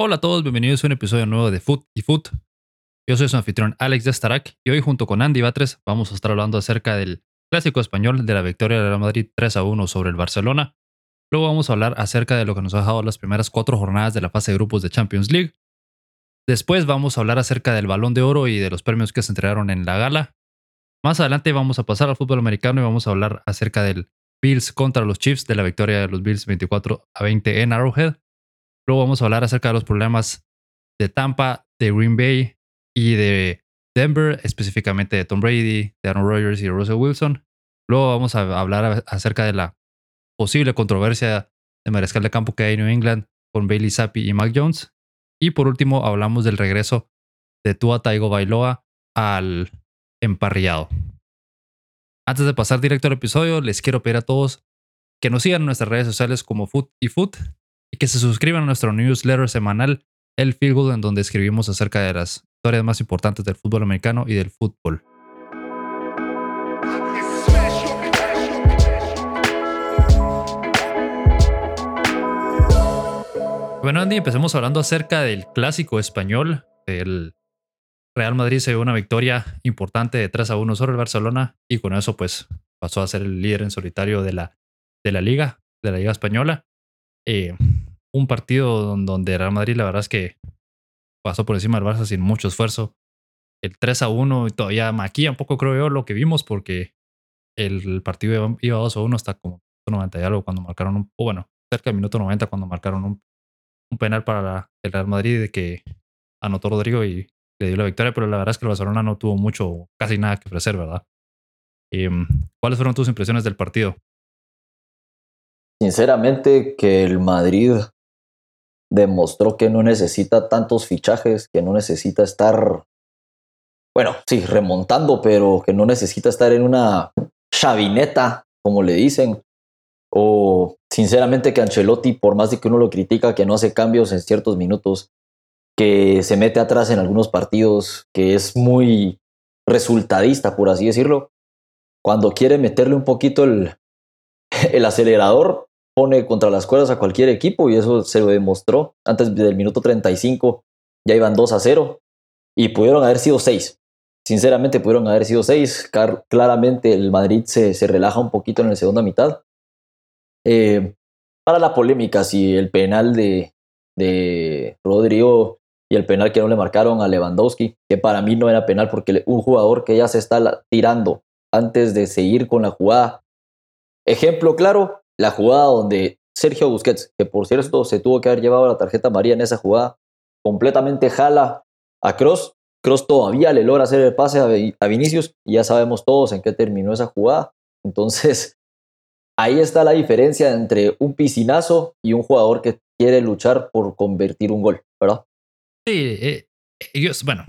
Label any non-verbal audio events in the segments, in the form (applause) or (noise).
Hola a todos, bienvenidos a un episodio nuevo de Foot y Foot. Yo soy su anfitrión Alex de Starak y hoy junto con Andy Batres vamos a estar hablando acerca del clásico español de la victoria de Real Madrid 3 a 1 sobre el Barcelona. Luego vamos a hablar acerca de lo que nos ha dejado las primeras cuatro jornadas de la fase de grupos de Champions League. Después vamos a hablar acerca del balón de oro y de los premios que se entregaron en la gala. Más adelante vamos a pasar al fútbol americano y vamos a hablar acerca del Bills contra los Chiefs, de la victoria de los Bills 24 a 20 en Arrowhead. Luego vamos a hablar acerca de los problemas de Tampa, de Green Bay y de Denver, específicamente de Tom Brady, de Aaron Rodgers y de Russell Wilson. Luego vamos a hablar acerca de la posible controversia de mariscal de campo que hay en New England con Bailey Zappi y Mac Jones. Y por último hablamos del regreso de Tua Taigo Bailoa al emparrillado. Antes de pasar directo al episodio, les quiero pedir a todos que nos sigan en nuestras redes sociales como Foot y Foot y que se suscriban a nuestro newsletter semanal El Field Goal, en donde escribimos acerca de las historias más importantes del fútbol americano y del fútbol. Bueno, Andy, empecemos hablando acerca del clásico español. El Real Madrid se dio una victoria importante de 3 a 1 sobre el Barcelona y con eso pues pasó a ser el líder en solitario de la, de la liga, de la liga española. Eh, un partido donde Real Madrid la verdad es que pasó por encima del Barça sin mucho esfuerzo. El 3 a 1 y todavía maquilla un poco creo yo lo que vimos porque el partido iba 2 a 1 hasta como 90 y algo cuando marcaron o bueno, cerca del minuto 90 cuando marcaron un, un penal para el Real Madrid de que anotó Rodrigo y le dio la victoria, pero la verdad es que el Barcelona no tuvo mucho, casi nada que ofrecer, ¿verdad? Em, ¿Cuáles fueron tus impresiones del partido? Sinceramente, que el Madrid demostró que no necesita tantos fichajes, que no necesita estar, bueno, sí, remontando, pero que no necesita estar en una chavineta, como le dicen. O sinceramente que Ancelotti, por más de que uno lo critica, que no hace cambios en ciertos minutos, que se mete atrás en algunos partidos, que es muy resultadista, por así decirlo, cuando quiere meterle un poquito el, (laughs) el acelerador, pone contra las cuerdas a cualquier equipo y eso se lo demostró. Antes del minuto 35 ya iban 2 a 0 y pudieron haber sido 6. Sinceramente pudieron haber sido 6. Claramente el Madrid se, se, relaja un poquito en la segunda mitad. Eh, para la polémica, si el penal de, de Rodrigo y el penal que no le marcaron a Lewandowski, que para mí no era penal porque un jugador que ya se está tirando antes de seguir con la jugada. Ejemplo claro, la jugada donde Sergio Busquets, que por cierto se tuvo que haber llevado la tarjeta María en esa jugada, completamente jala a Cross. Cross todavía le logra hacer el pase a Vinicius y ya sabemos todos en qué terminó esa jugada. Entonces, (laughs) ahí está la diferencia entre un piscinazo y un jugador que quiere luchar por convertir un gol, ¿verdad? Sí, eh, ellos, bueno,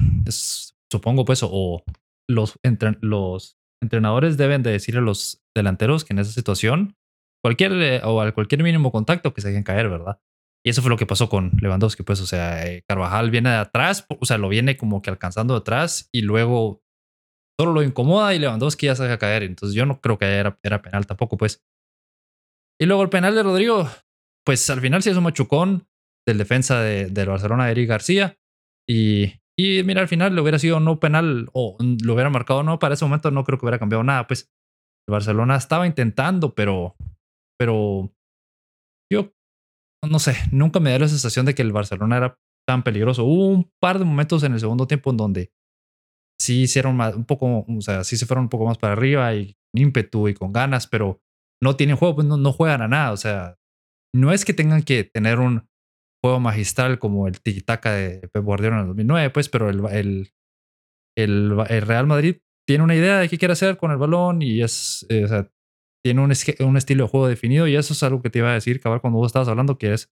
supongo pues, o los, los entrenadores deben de decirle a los delanteros que en esa situación cualquier eh, o al cualquier mínimo contacto que se dejen caer, ¿verdad? Y eso fue lo que pasó con Lewandowski, pues, o sea, eh, Carvajal viene de atrás, o sea, lo viene como que alcanzando de atrás y luego solo lo incomoda y Lewandowski ya se deja caer. Entonces yo no creo que era, era penal tampoco, pues. Y luego el penal de Rodrigo, pues al final sí es un machucón del defensa de, del Barcelona, Eric García. Y, y mira, al final le hubiera sido no penal o lo hubiera marcado no, para ese momento no creo que hubiera cambiado nada, pues. El Barcelona estaba intentando, pero pero yo no sé, nunca me da la sensación de que el Barcelona era tan peligroso. Hubo un par de momentos en el segundo tiempo en donde sí hicieron más, un poco, o sea, sí se fueron un poco más para arriba y con ímpetu y con ganas, pero no tienen juego, pues no, juegan a nada. O sea, no es que tengan que tener un juego magistral como el tiki-taka de Pep Guardiola en el 2009, pues, pero el, el, el, Real Madrid tiene una idea de qué quiere hacer con el balón y es, eh, o sea, tiene un, un, estilo de juego definido y eso es algo que te iba a decir, cabal, cuando vos estabas hablando, que es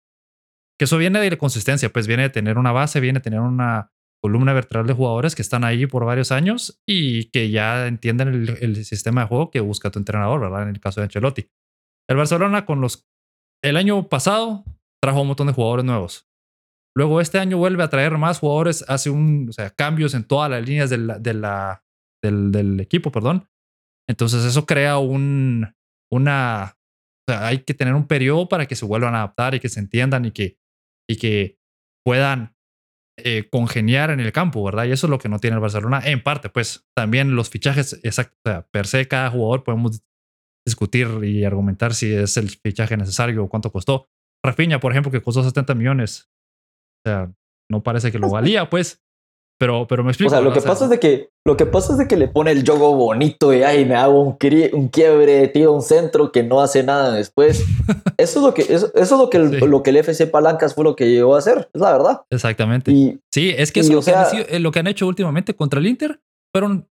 que eso viene de la consistencia, pues viene de tener una base, viene de tener una columna vertebral de jugadores que están ahí por varios años y que ya entienden el, sistema de juego que busca tu entrenador, ¿verdad? En el caso de Ancelotti. El Barcelona con los... El año pasado trajo un montón de jugadores nuevos. Luego este año vuelve a traer más jugadores, hace un, o sea, cambios en todas las líneas de de la, del, del equipo, perdón. Entonces eso crea un, una, o sea, hay que tener un periodo para que se vuelvan a adaptar y que se entiendan y que, y que puedan eh, congeniar en el campo, ¿verdad? Y eso es lo que no tiene el Barcelona. En parte, pues también los fichajes, exacto, o sea, per se cada jugador podemos discutir y argumentar si es el fichaje necesario o cuánto costó. Rafinha, por ejemplo, que costó 70 millones. O sea, no parece que lo valía, pues. Pero, pero me explico. O sea, lo que pasa es de que lo que pasa es de que le pone el juego bonito y ay, me hago un, un quiebre, tiro un centro que no hace nada después. (laughs) eso es lo que eso, es lo que el, lo que el FC Palancas fue lo que llegó a hacer, es la verdad. Exactamente. Y, sí, es que eso lo, que han, eh, lo que han hecho últimamente contra el Inter fueron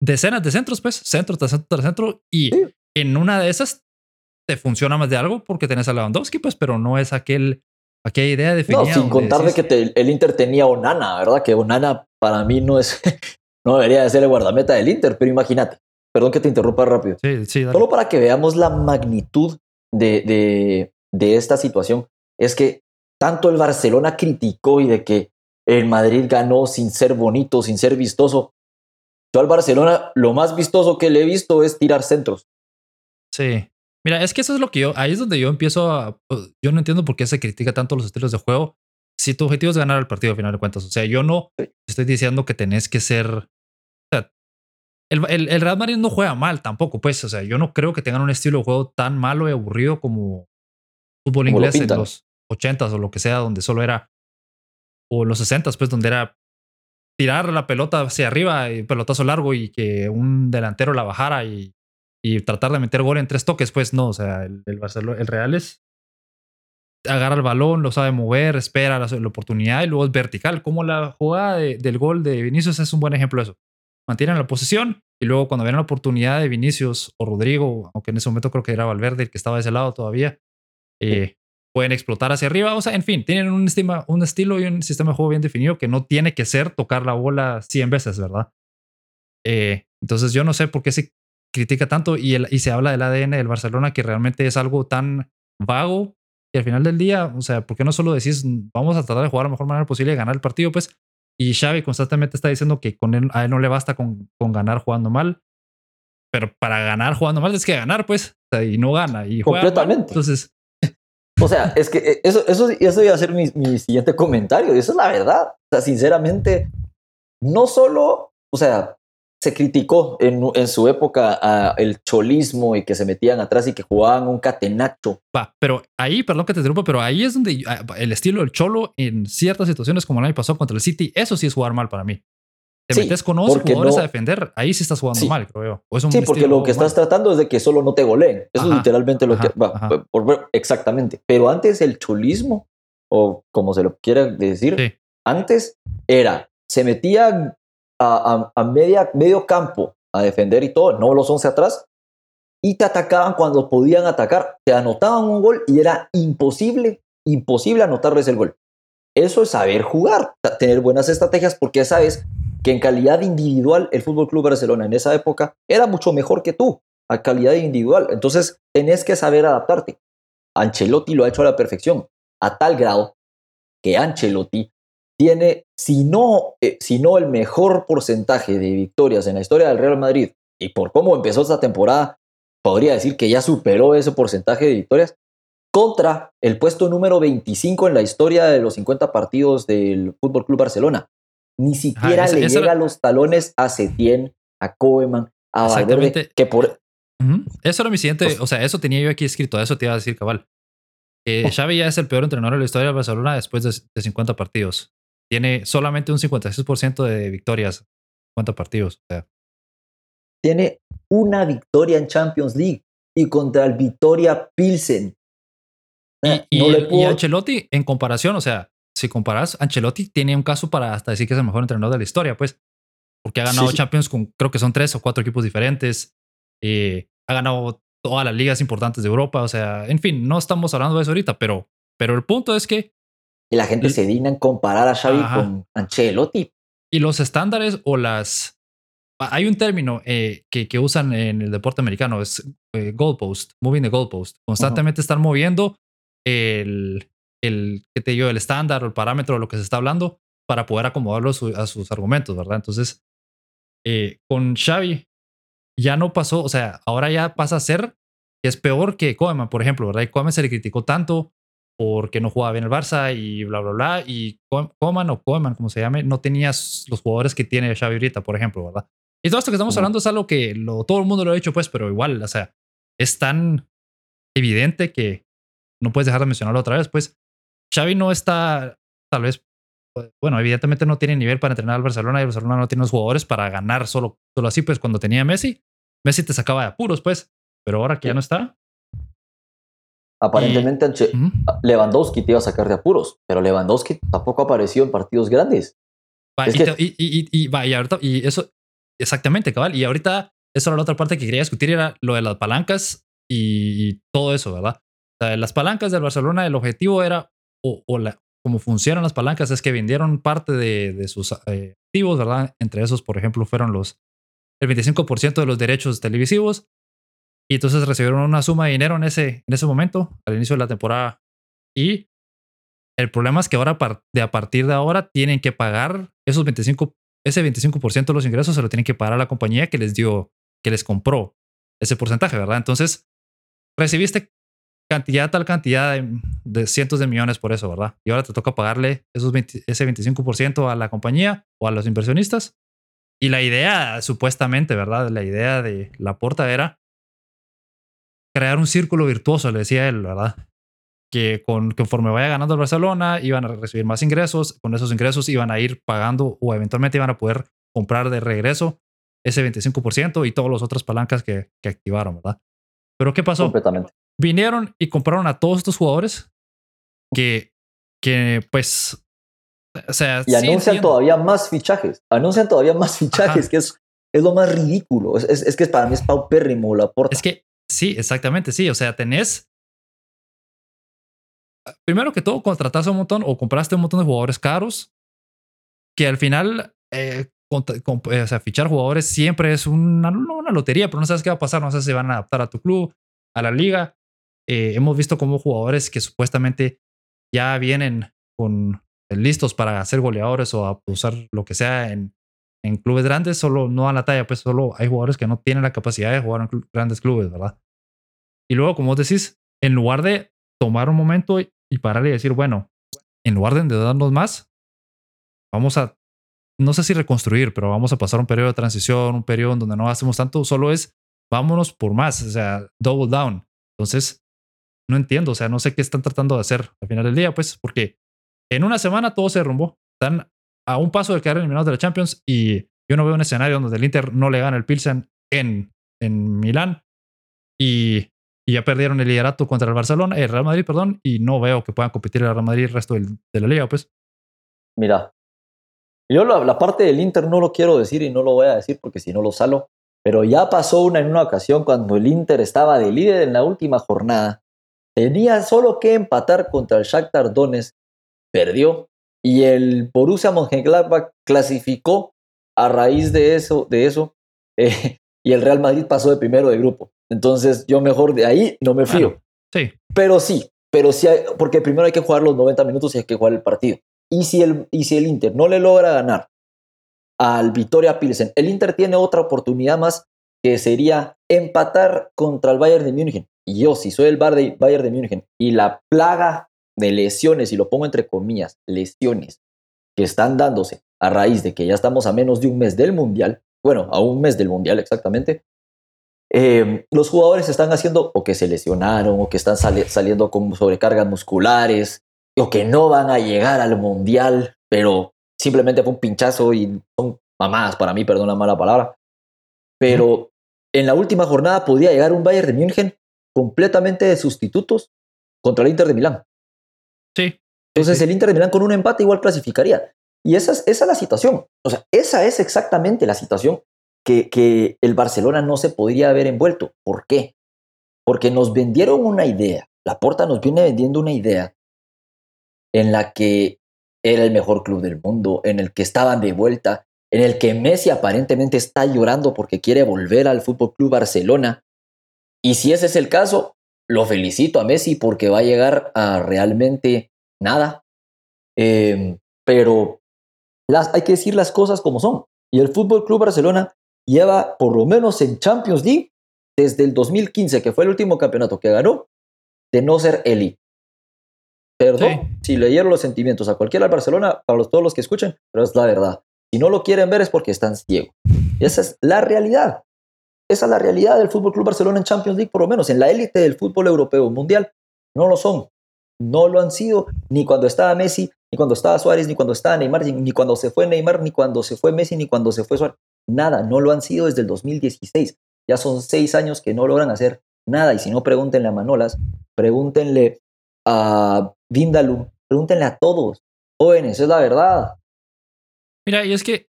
decenas de centros, pues, centro tras centro tras centro y en una de esas te funciona más de algo porque tenés a Lewandowski, pues, pero no es aquel aquella idea definida. No, sin contar de que el Inter tenía Onana, ¿verdad? Que Onana para mí no es, (laughs) no debería de ser el guardameta del Inter, pero imagínate. Perdón que te interrumpa rápido. Sí, sí, Solo para que veamos la magnitud de, de, de esta situación. Es que tanto el Barcelona criticó y de que el Madrid ganó sin ser bonito, sin ser vistoso. Yo al Barcelona lo más vistoso que le he visto es tirar centros. Sí. Mira, es que eso es lo que yo, ahí es donde yo empiezo a, pues, yo no entiendo por qué se critica tanto los estilos de juego. Si tu objetivo es ganar el partido, al final de cuentas, o sea, yo no estoy diciendo que tenés que ser, o sea, el, el, el, Real Madrid no juega mal tampoco, pues, o sea, yo no creo que tengan un estilo de juego tan malo y aburrido como fútbol inglés en los 80s o lo que sea, donde solo era, o los 60s, pues, donde era tirar la pelota hacia arriba, y pelotazo largo y que un delantero la bajara y y tratar de meter gol en tres toques, pues no, o sea, el, el Barcelona, el Real es agarra el balón, lo sabe mover, espera la, oportunidad y luego es vertical, como la jugada del gol de Vinicius es un buen ejemplo de eso. Mantienen la posición y luego cuando ven la oportunidad de Vinicius o Rodrigo, aunque en ese momento creo que era Valverde el que estaba de ese lado todavía, eh, pueden explotar hacia arriba. O sea, en fin, tienen un, estima, un estilo y un sistema de juego bien definido que no tiene que ser tocar la bola 100 veces, ¿verdad? Eh, entonces yo no sé por qué se critica tanto y, el, y se habla del ADN del Barcelona que realmente es algo tan vago que al final del día, o sea, ¿por qué no solo decís vamos a tratar de jugar la mejor manera posible y ganar el partido? Pues, y Xavi constantemente está diciendo que con él, a él no le basta con, con ganar jugando mal, pero para ganar jugando mal es que ganar, pues, y no gana y juega Completamente. entonces, o sea, es que eh, eso, eso, eso iba a ser mi, mi siguiente comentario, y eso es la verdad. O sea, sinceramente, no solo, o sea, se criticó en, en su época a el cholismo y que se metían atrás y que jugaban un catenacho. Va, pero ahí, perdón que te interrumpa, pero ahí es donde ah, el estilo del cholo en ciertas situaciones como el año pasado contra el City, eso sí es jugar mal para mí. Te Sí, metes con 11 porque jugadores no- a defender, ahí sí estás jugando Sí. mal, creo yo. O es un Sí, porque lo que mal. estás tratando es de que solo no te goleen. Eso Ajá, es literalmente lo ajá, que va. ajá. por ver- exactamente. Pero antes el cholismo, o como se lo quiera decir, Sí. antes era, se metía a, a- medio campo a defender y todo, no los 11 atrás, y te atacaban cuando podían atacar. Te anotaban un gol y era imposible, imposible anotarles el gol. Eso es saber jugar, tener buenas estrategias, porque sabes que en calidad individual el Fútbol Club Barcelona en esa época era mucho mejor que tú, a calidad individual. Entonces, tenés que saber adaptarte. Ancelotti lo ha hecho a la perfección, a tal grado que Ancelotti tiene, si no, eh, si no el mejor porcentaje de victorias en la historia del Real Madrid, y por cómo empezó esta temporada, podría decir que ya superó ese porcentaje de victorias, contra el puesto número 25 en la historia de los 50 partidos del Fútbol Club Barcelona. Ni siquiera le llega era- los talones a Setién, a Koeman, a Valverde, que por. Eso era mi siguiente, Pues- o sea, eso tenía yo aquí escrito, eso te iba a decir, cabal. Que Xavi ya es el peor entrenador de la historia del Barcelona después de, de 50 partidos. Tiene solamente un 56% de victorias, 50 partidos. O sea, tiene una victoria en Champions League y contra el Victoria Pilsen. Eh, y, no y- le y puedo- Ancelotti, en comparación, o sea, si comparas, Ancelotti tiene un caso para hasta decir que es el mejor entrenador de la historia, pues, porque ha ganado sí. Champions con creo que son tres o cuatro equipos diferentes, eh, ha ganado todas las ligas importantes de Europa, o sea, en fin, no estamos hablando de eso ahorita, pero, pero el punto es que y la gente se digna en comparar a Xavi Ajá. con Ancelotti. y los estándares o las... Hay un término eh, que, que usan en el deporte americano, es eh, goalpost, moving the goalpost. Constantemente están moviendo el, el, ¿qué te digo? el estándar o el parámetro de lo que se está hablando para poder acomodarlo a, su- a sus argumentos, ¿verdad? Entonces, eh, con Xavi ya no pasó, o sea, ahora ya pasa a ser que es peor que Koeman, por ejemplo, ¿verdad? Y Koeman se le criticó tanto porque no jugaba bien el Barça y bla, bla, bla. Y Coman o Coman, como se llame, no tenías los jugadores que tiene Xavi ahorita, por ejemplo, ¿verdad? Y todo esto que estamos hablando es algo que lo, todo el mundo lo ha hecho, pues, pero igual, o sea, es tan evidente que no puedes dejar de mencionarlo otra vez, pues. Xavi no está, tal vez, bueno, evidentemente no tiene nivel para entrenar al Barcelona y el Barcelona no tiene los jugadores para ganar solo, solo así, pues cuando tenía Messi, Messi te sacaba de apuros, pues, pero ahora que ya no está, Aparentemente Lewandowski te iba a sacar de apuros, pero Lewandowski tampoco apareció en partidos grandes. y, eso, exactamente, cabal. Y ahorita, eso era la otra parte que quería discutir, era lo de las palancas y, todo eso, ¿verdad? O sea, las palancas del Barcelona, el objetivo era, o, o la, como funcionan las palancas, es que vendieron parte de, de sus eh, activos, ¿verdad? Entre esos, por ejemplo, fueron los el 25% de los derechos televisivos y entonces recibieron una suma de dinero en ese, en ese momento, al inicio de la temporada. Y el problema es que ahora, de a partir de ahora, tienen que pagar esos 25, ese 25% de los ingresos se lo tienen que pagar a la compañía que les dio, que les compró ese porcentaje, ¿verdad? Entonces, recibiste cantidad, tal cantidad de, cientos de millones por eso, ¿verdad? Y ahora te toca pagarle esos ese 25% a la compañía o a los inversionistas. Y la idea, supuestamente, ¿verdad? La idea de la porta era crear un círculo virtuoso, le decía él, ¿verdad? Que con, conforme vaya ganando el Barcelona, iban a recibir más ingresos, con esos ingresos iban a ir pagando o eventualmente iban a poder comprar de regreso ese 25% y todas las otras palancas que, que activaron, ¿verdad? Pero ¿qué pasó? Completamente. Vinieron y compraron a todos estos jugadores que, que pues, o sea... Y anuncian todavía más fichajes, anuncian todavía más fichajes, que es, es lo más ridículo. Es, es, es, que para mí es paupérrimo la porta. Es que Sí, exactamente, sí. O sea, tenés. Primero que todo, contrataste un montón o compraste un montón de jugadores caros que al final, eh, eh, o sea, fichar jugadores siempre es una, una, lotería, pero no sabes qué va a pasar, no sabes si van a adaptar a tu club, a la liga. Eh, hemos visto como jugadores que supuestamente ya vienen con listos para ser goleadores o a usar lo que sea en, en clubes grandes solo no a la talla, pues solo hay jugadores que no tienen la capacidad de jugar en grandes clubes, ¿verdad? Y luego, como decís, en lugar de tomar un momento y parar y decir, bueno, en lugar de endeudarnos más, vamos a, no sé si reconstruir, pero vamos a pasar un periodo de transición, un periodo en donde no hacemos tanto, solo es vámonos por más, o sea, double down. Entonces, no entiendo, o sea, no sé qué están tratando de hacer al final del día, pues, porque en una semana todo se derrumbó. Están a un paso de quedar eliminados de la Champions y yo no veo un escenario donde el Inter no le gane el Pilsen en, en Milán y, ya perdieron el liderato contra el Barcelona, el Real Madrid, perdón, y no veo que puedan competir el Real Madrid el resto de la liga, pues. Mira, yo la, parte del Inter no lo quiero decir y no lo voy a decir porque si no lo salo, pero ya pasó una en una ocasión cuando el Inter estaba de líder en la última jornada, tenía solo que empatar contra el Shakhtar Donetsk, perdió y el Borussia Mönchengladbach clasificó a raíz de eso, de eso (laughs) eh, y el Real Madrid pasó de primero de grupo. Entonces yo mejor de ahí no me fío. sí. Pero sí, pero sí, porque primero hay que jugar los 90 minutos y hay que jugar el partido. Y si el, y si el Inter no le logra ganar al Victoria Pilsen, el Inter tiene otra oportunidad más que sería empatar contra el Bayern de München. Y yo, si soy el Bayern de München y la plaga de lesiones, y lo pongo entre comillas, lesiones que están dándose a raíz de que ya estamos a menos de un mes del Mundial, bueno, a un mes del Mundial exactamente, eh, los jugadores están haciendo o que se lesionaron o que están saliendo con sobrecargas musculares o que no van a llegar al Mundial, pero simplemente fue un pinchazo y son mamadas para mí, perdón la mala palabra. Pero en la última jornada podía llegar un Bayern de München completamente de sustitutos contra el Inter de Milán. Sí. Entonces el Inter de Milán con un empate igual clasificaría. Y esa es, esa es la situación. O sea, esa es exactamente la situación que, que el Barcelona no se podría haber envuelto. ¿Por qué? Porque nos vendieron una idea. La Porta nos viene vendiendo una idea en la que era el mejor club del mundo, en el que estaban de vuelta, en el que Messi aparentemente está llorando porque quiere volver al Fútbol Club Barcelona. Y si ese es el caso, lo felicito a Messi porque va a llegar a realmente nada. Em, pero las, hay que decir las cosas como son. Y el Fútbol Club Barcelona lleva, por lo menos en Champions League, desde el 2015, que fue el último campeonato que ganó, de no ser elite. Perdón si leyeron los sentimientos a cualquiera del Barcelona, para todos los que escuchen, pero es la verdad. Si no lo quieren ver es porque están ciegos. Esa es la realidad. Esa es la realidad del Fútbol Club Barcelona en Champions League, por lo menos en la élite del fútbol europeo mundial. No lo son. No lo han sido ni cuando estaba Messi, ni cuando estaba Suárez, ni cuando estaba Neymar, ni cuando se fue Neymar, ni cuando se fue Messi, ni cuando se fue Suárez. Nada, no lo han sido desde el 2016. Ya son seis años que no logran hacer nada. Y si no, pregúntenle a Manolas, pregúntenle a Vindalum, pregúntenle a todos. Jóvenes, es la verdad. Mira, y es que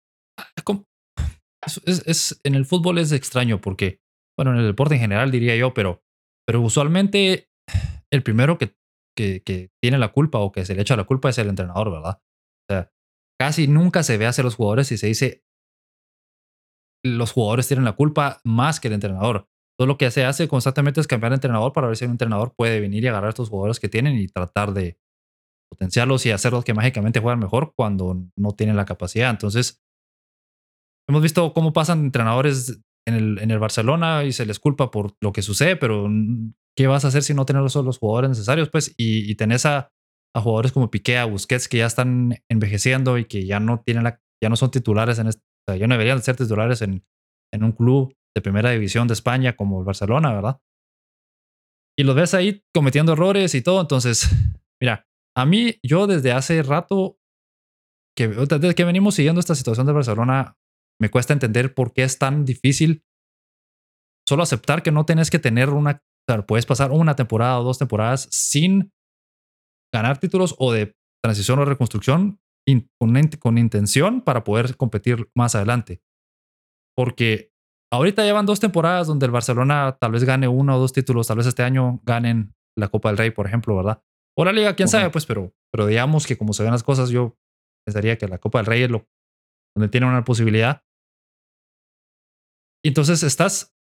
es, en el fútbol es extraño porque, bueno, en el deporte en general diría yo, pero, pero usualmente el primero que, que, que tiene la culpa o que se le echa la culpa es el entrenador, ¿verdad? O sea, casi nunca se ve hacia los jugadores y se dice los jugadores tienen la culpa más que el entrenador. Todo lo que se hace constantemente es cambiar de entrenador para ver si un entrenador puede venir y agarrar a estos jugadores que tienen y tratar de potenciarlos y hacerlos que mágicamente juegan mejor cuando no tienen la capacidad. Entonces, hemos visto cómo pasan entrenadores en el, en el Barcelona y se les culpa por lo que sucede, pero ¿qué vas a hacer si no tienes los, jugadores necesarios? Pues, y, y tenés a, a, jugadores como Piqué, a Busquets, que ya están envejeciendo y que ya no tienen la, ya no son titulares en este, o sea, ya no deberían ser titulares en, en un club de primera división de España como el Barcelona, ¿verdad? Y los ves ahí cometiendo errores y todo. Entonces, (laughs) mira, a mí, yo desde hace rato, que, desde que venimos siguiendo esta situación de Barcelona, me cuesta entender por qué es tan difícil solo aceptar que no tenés que tener una, o sea, puedes pasar una temporada o dos temporadas sin ganar títulos o de transición o reconstrucción con, con intención para poder competir más adelante. Porque ahorita llevan dos temporadas donde el Barcelona tal vez gane uno o dos títulos, tal vez este año ganen la Copa del Rey, por ejemplo, ¿verdad? O la Liga, quién sabe, pues, pero, pero digamos que como se ven las cosas, yo pensaría que la Copa del Rey es lo donde tiene una posibilidad. Y entonces estás,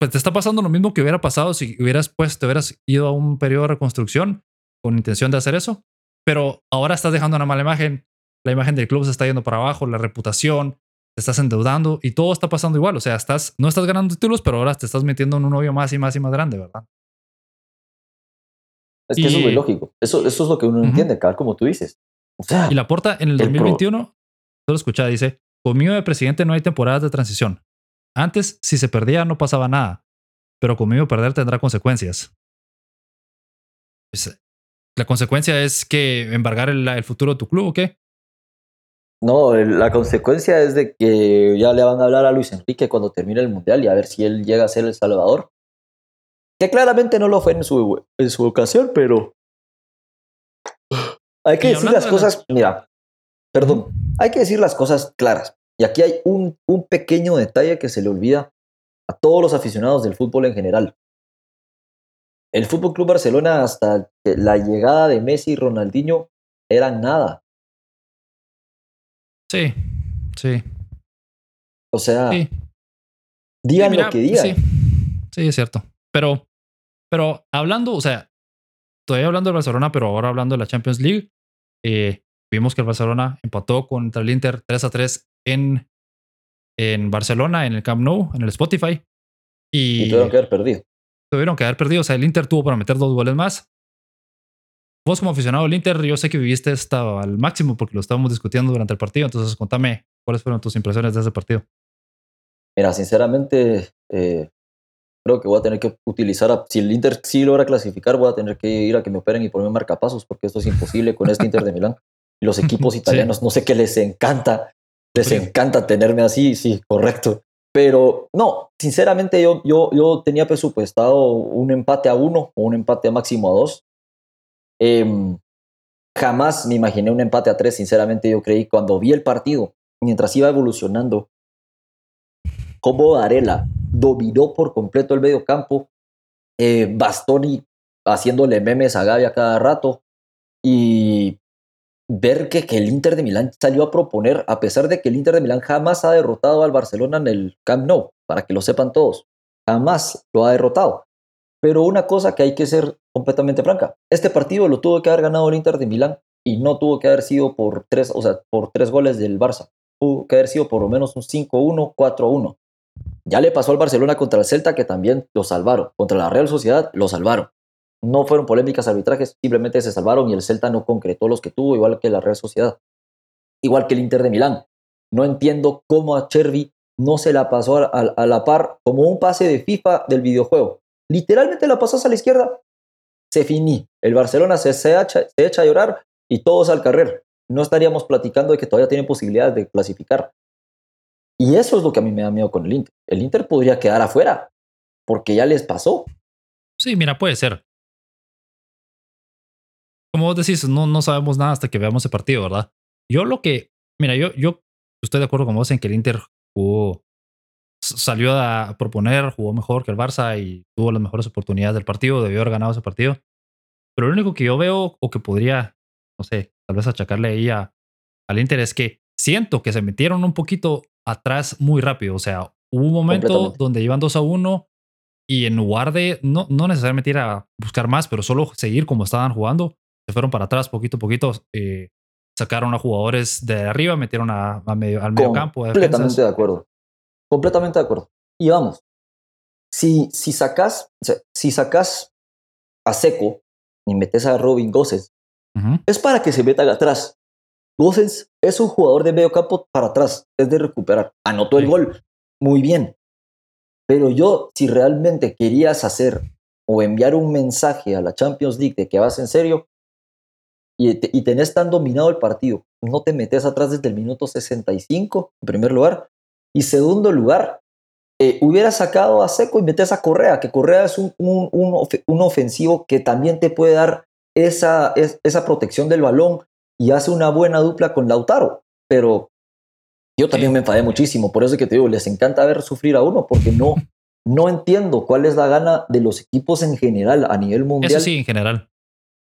pues te está pasando lo mismo que hubiera pasado si hubieras, pues, te hubieras ido a un periodo de reconstrucción con intención de hacer eso, pero ahora estás dejando una mala imagen, la imagen del club se está yendo para abajo, la reputación, te estás endeudando y todo está pasando igual. O sea, estás, no estás ganando títulos, pero ahora te estás metiendo en un novio más y más y más grande, ¿verdad? Es que eso es muy lógico. Eso, eso es lo que uno entiende, cada como tú dices. O sea, y la porta en el 2021, solo escuchaba, dice, conmigo de presidente no hay temporadas de transición. Antes, si se perdía, no pasaba nada, pero conmigo perder tendrá consecuencias. Pues, la consecuencia es que embargar el, el futuro de tu club o qué? No, la consecuencia es de que ya le van a hablar a Luis Enrique cuando termine el Mundial y a ver si él llega a ser el Salvador. Que claramente no lo fue en su, en su ocasión, pero hay que decir las cosas, mira, perdón, hay que decir las cosas claras. Y aquí hay un, un pequeño detalle que se le olvida a todos los aficionados del fútbol en general. El Fútbol Club Barcelona hasta la llegada de Messi y Ronaldinho eran nada. Sí, sí. O sea, digan lo que digan. Sí, sí, es cierto. Pero, pero hablando, o sea, todavía hablando del Barcelona, pero ahora hablando de la Champions League, eh, vimos que el Barcelona empató contra el Inter 3 a 3 en, en Barcelona, en el Camp Nou, en el Spotify. Y, y tuvieron que haber perdido. Tuvieron que haber perdido. O sea, el Inter tuvo para meter dos goles más vos como aficionado al Inter, yo sé que viviste esto al máximo porque lo estábamos discutiendo durante el partido, entonces contame cuáles fueron tus impresiones de ese partido. Mira, sinceramente, eh, creo que voy a tener que utilizar, si el Inter sí logra clasificar, voy a tener que ir a que me operen y ponerme marcapasos porque esto es imposible con este Inter de Milán. (laughs) Los equipos italianos, no sé qué les encanta, les encanta tenerme así, sí, correcto. Pero no, sinceramente yo, yo, yo tenía presupuestado un empate a uno o un empate a máximo a dos. Em, jamás me imaginé un empate a tres, sinceramente yo creí cuando vi el partido, mientras iba evolucionando, como Varela dominó por completo el medio campo, eh, Bastoni haciéndole memes a Gaby a cada rato y ver que, que, el Inter de Milán salió a proponer, a pesar de que el Inter de Milán jamás ha derrotado al Barcelona en el Camp Nou, para que lo sepan todos, jamás lo ha derrotado. Pero una cosa que hay que ser completamente franca, este partido lo tuvo que haber ganado el Inter de Milán y no tuvo que haber sido por tres, o sea, por tres goles del Barça. Tuvo que haber sido por lo menos un 5-1, 4-1. Ya le pasó al Barcelona contra el Celta que también lo salvaron. Contra la Real Sociedad lo salvaron. No fueron polémicas arbitrajes, simplemente se salvaron y el Celta no concretó los que tuvo, igual que la Real Sociedad, igual que el Inter de Milán. No entiendo cómo a Chervi no se la pasó a, la par como un pase de FIFA del videojuego. Literalmente la pasas a la izquierda, se finí. El Barcelona se, echa, se echa a llorar y todos al carrer. No estaríamos platicando de que todavía tienen posibilidades de clasificar. Y eso es lo que a mí me da miedo con el Inter. El Inter podría quedar afuera porque ya les pasó. Sí, mira, puede ser. Como vos decís, no, no sabemos nada hasta que veamos el partido, ¿verdad? Yo lo que, mira, yo, yo estoy de acuerdo con vos en que el Inter jugó, salió a proponer, jugó mejor que el Barça y tuvo las mejores oportunidades del partido, debió haber ganado ese partido. Pero lo único que yo veo o que podría, no sé, tal vez achacarle ahí a, al Inter es que siento que se metieron un poquito atrás muy rápido. O sea, hubo un momento donde iban 2 a 1 y en lugar de no, no necesariamente ir a buscar más, pero solo seguir como estaban jugando, se fueron para atrás poquito a poquito. Eh, sacaron a jugadores de arriba, metieron a, medio, al medio campo. Completamente de acuerdo. Completamente de acuerdo. Y vamos, si, si sacas, si sacas a Seco y metes a Robin Gosses, es para que se metan atrás. Gosens es un jugador de medio campo para atrás, es de recuperar. Anotó el gol, muy bien. Pero yo, si realmente querías hacer o enviar un mensaje a la Champions League de que vas en serio y, y tenés tan dominado el partido, no te metes atrás desde el minuto 65, en primer lugar. Y segundo lugar, eh, hubiera sacado a Seco y metes a Correa, que Correa es un, un, un, ofensivo que también te puede dar esa, esa protección del balón y hace una buena dupla con Lautaro. Pero yo también me enfadé muchísimo, por eso es que te digo, les encanta ver sufrir a uno, porque no, no entiendo cuál es la gana de los equipos en general a nivel mundial. Eso sí, en general.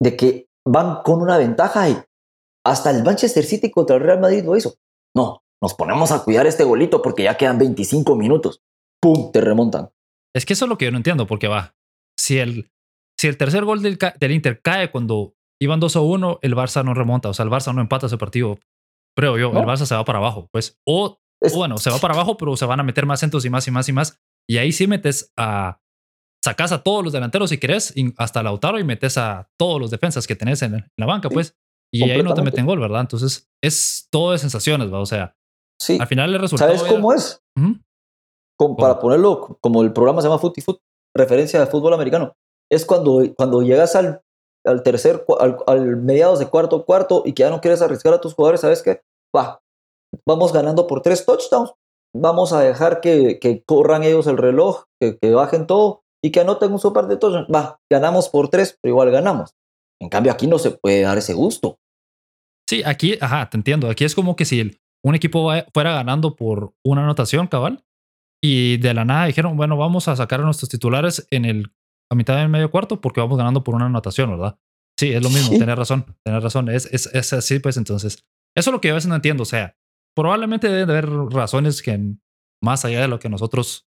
De que van con una ventaja y hasta el Manchester City contra el Real Madrid lo hizo. No, nos ponemos a cuidar este golito porque ya quedan 25 minutos. ¡Pum! Te remontan. Es que eso es lo que yo no entiendo, porque va. Si el, si el tercer gol del, del Inter cae cuando iban 2 a 1, el Barça no remonta. O sea, el Barça no empata ese partido. Creo yo, el Barça se va para abajo. Pues, o, bueno, se va para abajo, pero se van a meter más centros y más y más y más. Y ahí sí metes a. Sacas a todos los delanteros si querés, hasta Lautaro, y metes a todos los defensas que tenés en, la banca, pues. Y ahí no te meten gol, ¿verdad? Entonces, es todo de sensaciones, ¿va? O sea, sí. al final el resultado. ¿Sabes cómo es? para ponerlo, como el programa se llama Foot y Foot, referencia de fútbol americano, es cuando, cuando llegas al al tercer, al, mediados de cuarto cuarto y que ya no quieres arriesgar a tus jugadores, ¿sabes qué? Va, vamos ganando por tres touchdowns, vamos a dejar que, que corran ellos el reloj, que, que, bajen todo y que anoten un super de touchdowns. Va, ganamos por tres, pero igual ganamos. En cambio, aquí no se puede dar ese gusto. Sí, aquí, ajá, te entiendo. Aquí es como que si un equipo fuera ganando por una anotación, cabal, y de la nada dijeron, bueno, vamos a sacar a nuestros titulares en el a mitad del medio cuarto porque vamos ganando por una anotación, ¿verdad? Sí, es lo mismo, tener razón, tener razón. Es, es, es, así, pues entonces. Eso es lo que yo a veces no entiendo. O sea, probablemente deben de haber razones que más allá de lo que nosotros.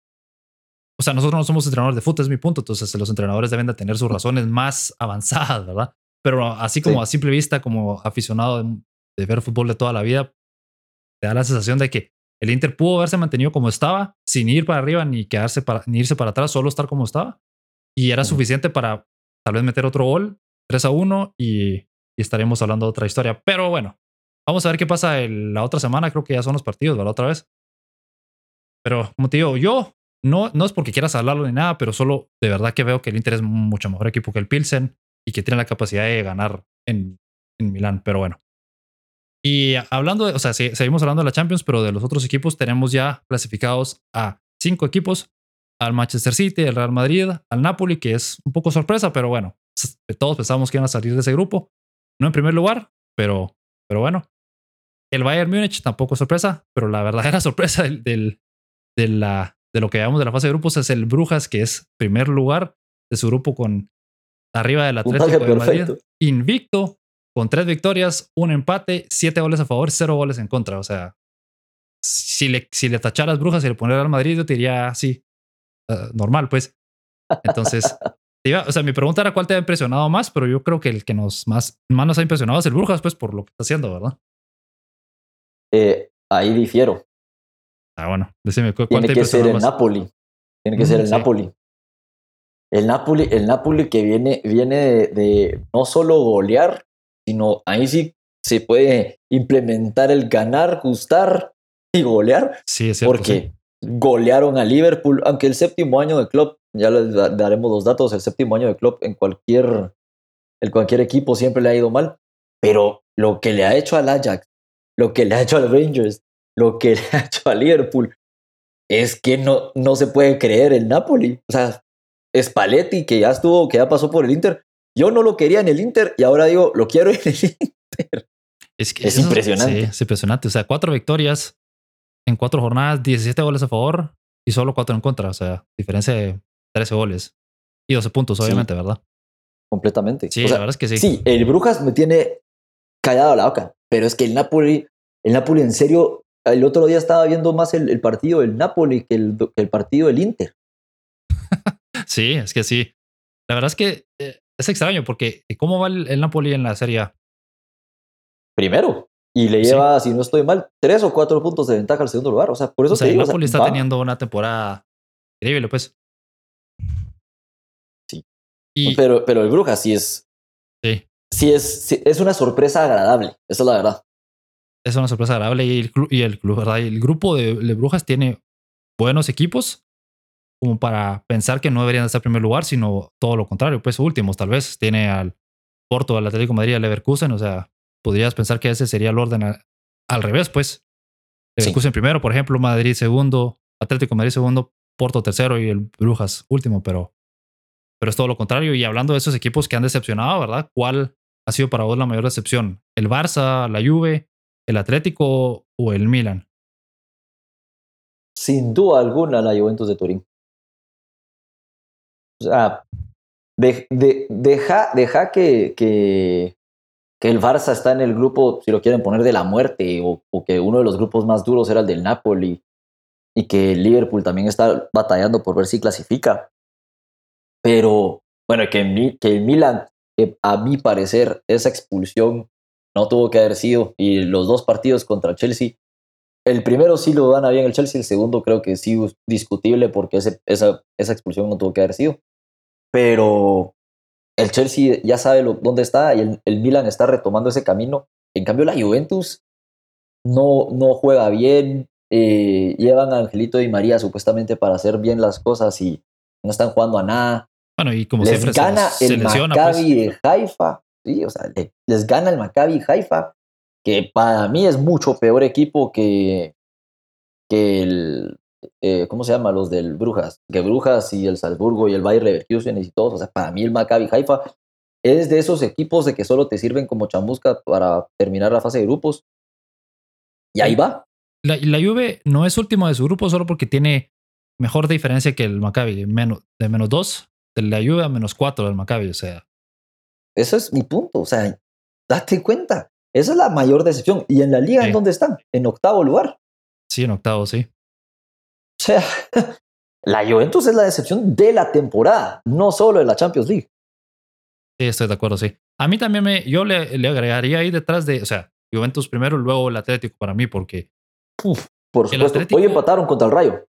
O sea, nosotros no somos entrenadores de fútbol, es mi punto. Entonces, los entrenadores deben de tener sus razones más avanzadas, ¿verdad? Pero así como a simple vista, como aficionado de, ver fútbol de toda la vida, te da la sensación de que el Inter pudo haberse mantenido como estaba, sin ir para arriba ni quedarse para, ni irse para atrás, solo estar como estaba. Y era suficiente para tal vez meter otro gol, 3 a 1, y, estaremos hablando de otra historia. Pero bueno, vamos a ver qué pasa la otra semana. Creo que ya son los partidos, ¿verdad? Otra vez. Pero como te digo, yo no, no es porque quieras hablarlo ni nada, pero solo de verdad que veo que el Inter es mucho mejor equipo que el Pilsen y que tiene la capacidad de ganar en, en Milán. Pero bueno. Y hablando de, o sea, seguimos hablando de la Champions, pero de los otros equipos tenemos ya clasificados a cinco equipos al Manchester City, al Real Madrid, al Napoli, que es un poco sorpresa, pero bueno, todos pensábamos que iban a salir de ese grupo. No en primer lugar, pero, pero bueno. El Bayern Múnich tampoco es sorpresa, pero la verdadera (laughs) sorpresa del, del, de, la, de lo que llamamos de la fase de grupos es el Brujas, que es primer lugar de su grupo con arriba del Atlético de Madrid, invicto, con tres victorias, un empate, siete goles a favor, cero goles en contra. O sea, si le, si le tacharas Brujas y le poner al Madrid, yo te diría, sí, eh, normal, pues. Entonces, (laughs) o sea, mi pregunta era cuál te ha impresionado más, pero yo creo que el que nos más, más nos ha impresionado es el Brujas, pues, por lo que está haciendo, ¿verdad? Eh, ahí difiero. Ah, bueno, decime, ¿cuál Tiene que ser el Napoli. Tiene que ser el Napoli. el Napoli, el Napoli que viene, viene de, no solo golear, sino ahí sí se puede implementar el ganar, gustar y golear. Sí, es cierto. Porque golearon a Liverpool, aunque el séptimo año de club, ya les daremos los datos, el séptimo año de club en cualquier, en cualquier equipo siempre le ha ido mal, pero lo que le ha hecho al Ajax, lo que le ha hecho al Rangers, lo que (laughs) le ha hecho a Liverpool, es que no, no se puede creer el Napoli. O sea, Spalletti, que ya estuvo, que ya pasó por el Inter, yo no lo quería en el Inter y ahora digo, lo quiero en el (laughs) Inter. Es, que es impresionante. Sí, es impresionante. O sea, cuatro victorias en cuatro jornadas, 17 goles a favor y solo cuatro en contra. O sea, diferencia de 13 goles y 12 puntos, obviamente, ¿verdad? Completamente. Sí, la verdad es que sí. Sí, el Brujas me tiene callado la boca, pero es que el Napoli, el Napoli en serio, el otro día estaba viendo más el, partido del Napoli que el, el partido del Inter. (laughs) sí, es que sí. La verdad es que eh, es extraño porque ¿cómo va el, Napoli en la Serie A? Primero. Y le lleva, si no estoy mal, tres o cuatro puntos de ventaja al segundo lugar. O sea, por eso o sea, el Napoli está teniendo una temporada increíble, pues. Sí. pero, pero el Brujas sí es. Sí. Sí es, es una sorpresa agradable. Esa es la verdad. Es una sorpresa agradable. Y el, y el, ¿verdad? Y el grupo de, de Brujas tiene buenos equipos como para pensar que no deberían estar en primer lugar, sino todo lo contrario, pues últimos tal vez. Tiene al Porto, al Atlético de Madrid, al Leverkusen, o sea, podrías pensar que ese sería el orden al revés, pues. Leverkusen primero, por ejemplo, Madrid segundo, Atlético de Madrid segundo, Porto tercero y el Brujas último, pero, pero es todo lo contrario. Y hablando de esos equipos que han decepcionado, ¿verdad? ¿Cuál ha sido para vos la mayor decepción? ¿El Barça, la Juve, el Atlético o el Milan? Sin duda alguna la Juventus de Turín. O sea, de, deja, deja que, que, el Barça está en el grupo, si lo quieren poner, de la muerte, o, que uno de los grupos más duros era el del Napoli, y que el Liverpool también está batallando por ver si clasifica. Pero, bueno, que, que el Milan, a mi parecer, esa expulsión no tuvo que haber sido, y los dos partidos contra Chelsea el primero sí lo gana bien el Chelsea, el segundo creo que sí es discutible porque esa, esa expulsión no tuvo que haber sido. Pero el Chelsea ya sabe dónde está y el, el, Milan está retomando ese camino. En cambio, la Juventus no, no juega bien. Eh, llevan a Angelito y María supuestamente para hacer bien las cosas y no están jugando a nada. Bueno, y como les siempre gana el pues. Maccabi de Haifa. Sí, o sea, les gana el Maccabi Haifa que para mí es mucho peor equipo que, que el, eh, ¿cómo se llama? Los del Brujas, que Brujas y el Salzburgo y el Bayer Leverkusen y todos, o sea, para mí el Maccabi Haifa es de esos equipos de que solo te sirven como chamusca para terminar la fase de grupos. Y ahí va. La, la Juve no es último de su grupo solo porque tiene mejor diferencia que el Maccabi, menos, de menos dos de la Juve a menos cuatro del Maccabi, o sea. Eso es mi punto, o sea, date cuenta. Esa es la mayor decepción. ¿Y en la liga en dónde están? En octavo lugar. Sí, en octavo, sí. O sea, (laughs) la Juventus es la decepción de la temporada, no solo de la Champions League. Sí, estoy de acuerdo, sí. A mí también me, yo le, agregaría ahí detrás de, o sea, Juventus primero, luego el Atlético para mí, porque... Uf, por supuesto. Hoy empataron contra el Rayo.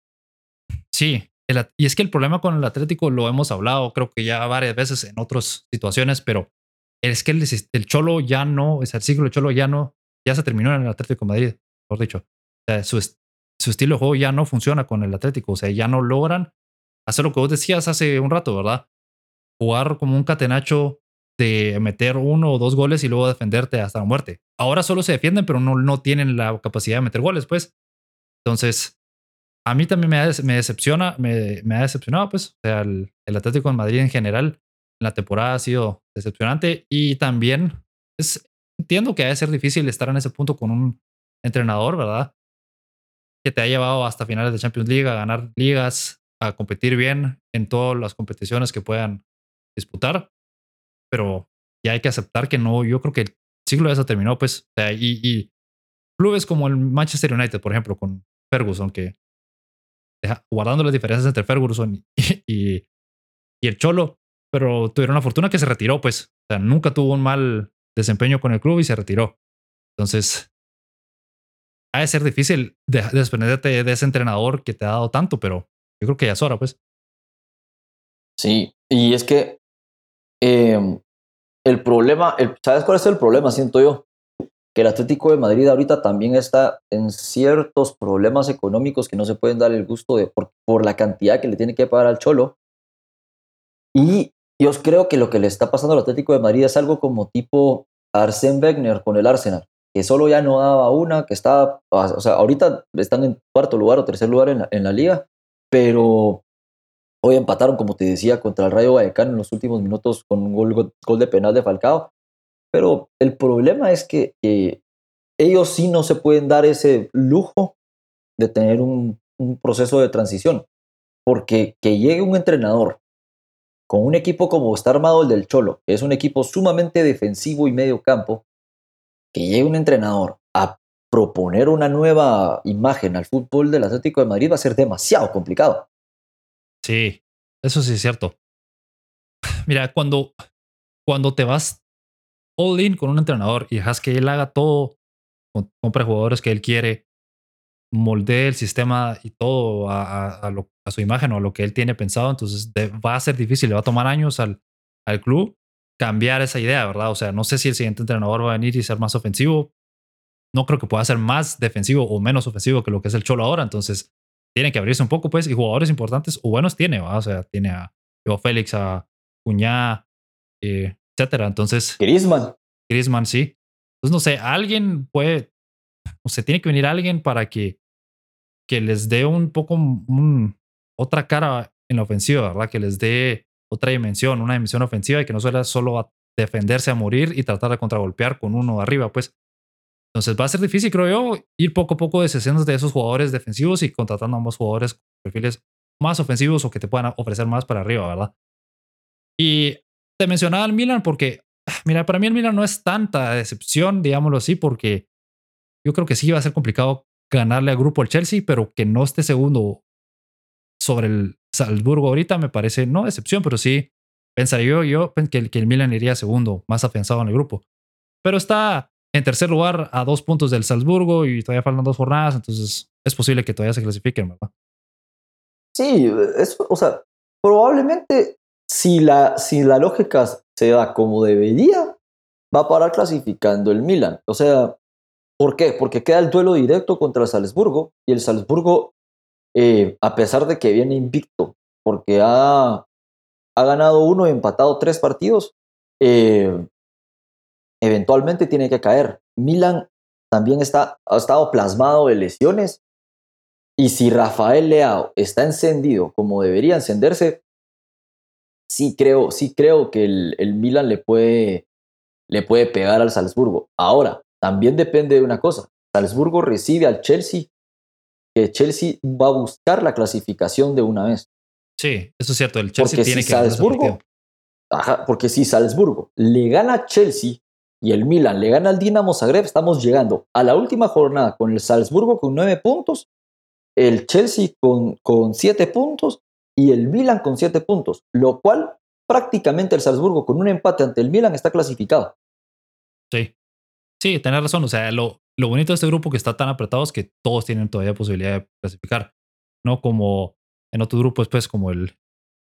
Sí, y es que el problema con el Atlético lo hemos hablado, creo que ya varias veces en otras situaciones, pero es que el, Cholo ya no, sea, el ciclo de Cholo ya no, ya se terminó en el Atlético de Madrid, por dicho. Su, su estilo de juego ya no funciona con el Atlético, o sea, ya no logran hacer lo que vos decías hace un rato, ¿verdad? Jugar como un catenacho de meter uno o dos goles y luego defenderte hasta la muerte. Ahora solo se defienden, pero no, no tienen la capacidad de meter goles, pues. Entonces, a mí también me, decepciona, me, me, ha decepcionado, pues. O sea, el, el Atlético de Madrid en general la temporada ha sido decepcionante y también es, entiendo que ha de ser difícil estar en ese punto con un entrenador, ¿verdad? Que te ha llevado hasta finales de Champions League, a ganar ligas, a competir bien en todas las competiciones que puedan disputar, pero ya hay que aceptar que no, yo creo que el siglo ya se terminó, pues, o sea, y, y clubes como el Manchester United, por ejemplo, con Ferguson, que guardando las diferencias entre Ferguson (laughs) y, el Cholo, pero tuvieron la fortuna que se retiró, pues. O sea, nunca tuvo un mal desempeño con el club y se retiró. Entonces, ha de ser difícil desprenderte de ese entrenador que te ha dado tanto, pero yo creo que ya es hora, pues. Sí, Y es que em, el problema, ¿sabes cuál es el problema? Siento yo que el Atlético de Madrid ahorita también está en ciertos problemas económicos que no se pueden dar el gusto de por, por la cantidad que le tiene que pagar al Cholo. Y yo creo que lo que le está pasando al Atlético de Madrid es algo como tipo Arsène Wenger con el Arsenal, que solo ya no daba una, que estaba, o sea, ahorita están en cuarto lugar o tercer lugar en la, en la liga, pero hoy empataron, como te decía, contra el Rayo Vallecano en los últimos minutos con un gol, gol de penal de Falcao. Pero el problema es que ellos sí no se pueden dar ese lujo de tener un, proceso de transición, porque que llegue un entrenador con un equipo como está armado el del Cholo, que es un equipo sumamente defensivo y medio campo, que llegue un entrenador a proponer una nueva imagen al fútbol del Atlético de Madrid va a ser demasiado complicado. Sí, eso sí es cierto. (sighs) Mira, cuando, cuando te vas all in con un entrenador y dejas que él haga todo, compre jugadores que él quiere, moldee el sistema y todo a, su imagen o a lo que él tiene pensado, entonces va a ser difícil, le va a tomar años al, club cambiar esa idea, ¿verdad? O sea, no sé si el siguiente entrenador va a venir y ser más ofensivo. No creo que pueda ser más defensivo o menos ofensivo que lo que es el Cholo ahora, entonces tiene que abrirse un poco, pues, y jugadores importantes o buenos tiene, ¿verdad? O sea, tiene a Félix, a Cuñá, eh, etcétera. Entonces. Griezmann. Griezmann, sí. Entonces, no sé, alguien puede. O sea, tiene que venir alguien para que que les dé un poco otra cara en la ofensiva, ¿verdad? Que les dé otra dimensión, una dimensión ofensiva y que no sea solo a defenderse a morir y tratar de contragolpear con uno arriba, pues. Entonces va a ser difícil, creo yo, ir poco a poco deshaciéndose de esos jugadores defensivos y contratando a ambos jugadores con perfiles más ofensivos o que te puedan ofrecer más para arriba, ¿verdad? Y te mencionaba el Milan porque, mira, para mí el Milan no es tanta decepción, digámoslo así, porque yo creo que sí va a ser complicado ganarle al grupo al Chelsea, pero que no esté segundo sobre el Salzburgo ahorita me parece, no excepción, pero sí pensaría yo, yo que, el, que el Milan iría segundo, más afianzado en el grupo. Pero está en tercer lugar a dos puntos del Salzburgo y todavía faltan dos jornadas, entonces es posible que todavía se clasifiquen, ¿verdad? Sí, es, o sea, probablemente si la, si la lógica se da como debería, va a parar clasificando el Milan. O sea, ¿Por qué? Porque queda el duelo directo contra el Salzburgo y el Salzburgo, eh, a pesar de que viene invicto, porque ha, ha ganado uno y empatado tres partidos, eh, eventualmente tiene que caer. Milan también está, ha estado plasmado de lesiones y si Rafael Leao está encendido como debería encenderse, sí creo, sí creo que el, el Milan le puede, le puede pegar al Salzburgo. Ahora, también depende de una cosa. Salzburgo recibe al Chelsea, que Chelsea va a buscar la clasificación de una vez. Sí, eso es cierto. El Chelsea tiene que Salzburgo, ajá, porque si Salzburgo le gana a Chelsea y el Milan le gana al Dinamo Zagreb, estamos llegando a la última jornada con el Salzburgo con nueve puntos, el Chelsea con, con siete puntos y el Milan con siete puntos, lo cual prácticamente el Salzburgo con un empate ante el Milan está clasificado. Sí, Sí, tenés razón. O sea, lo, lo bonito de este grupo que está tan apretado es que todos tienen todavía posibilidad de clasificar. No como en otros grupos, pues, como el,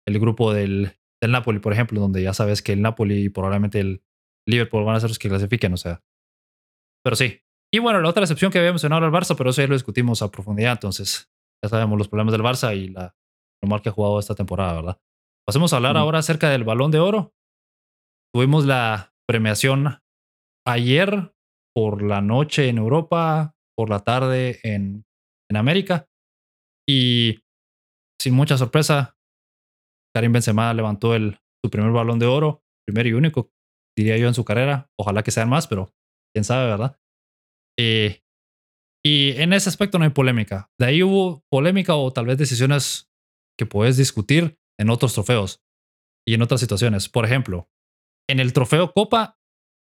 el grupo del, del Napoli, por ejemplo, donde ya sabes que el Napoli y probablemente el Liverpool van a ser los que clasifiquen. O sea, pero sí. Y bueno, la otra excepción que había mencionado era el Barça, pero eso ya lo discutimos a profundidad. Entonces, ya sabemos los problemas del Barça y la, lo mal que ha jugado esta temporada, ¿verdad? Pasemos a hablar ahora acerca del balón de oro. Tuvimos la premiación ayer por la noche en Europa, por la tarde en, en América. Y sin mucha sorpresa, Karim Benzema levantó el, su primer balón de oro, primero y único, diría yo, en su carrera. Ojalá que sean más, pero quién sabe, ¿verdad? Eh, y en ese aspecto no hay polémica. De ahí hubo polémica o tal vez decisiones que puedes discutir en otros trofeos y en otras situaciones. Por ejemplo, en el trofeo Copa,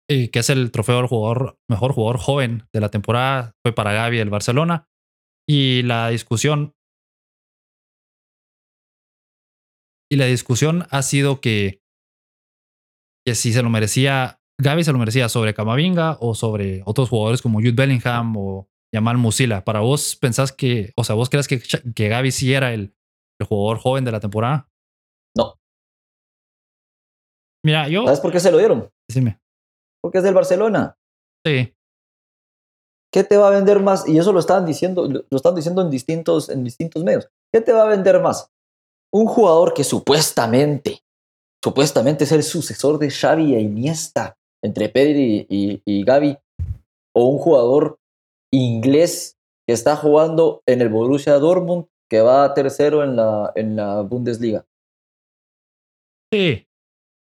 que es el trofeo del jugador, mejor jugador joven de la temporada, fue para Gaby del Barcelona. Y la discusión. Y la discusión ha sido que, que si se lo merecía, Gaby se lo merecía sobre Camavinga o sobre otros jugadores como Jude Bellingham o Yamal Musila. Para vos, pensás que, o sea, vos crees que, que Gaby sí era el, el jugador joven de la temporada? No. Mira, yo. ¿Sabes por qué se lo dieron? Dime. Porque es del Barcelona. Sí. ¿Qué te va a vender más? Y eso lo estaban diciendo, lo están diciendo en distintos, en distintos medios. ¿Qué te va a vender más? Un jugador que supuestamente, supuestamente es el sucesor de Xavi e Iniesta, entre Pedri y, y Gaby, o un jugador inglés que está jugando en el Borussia Dortmund, que va tercero en la, en la Bundesliga. Sí.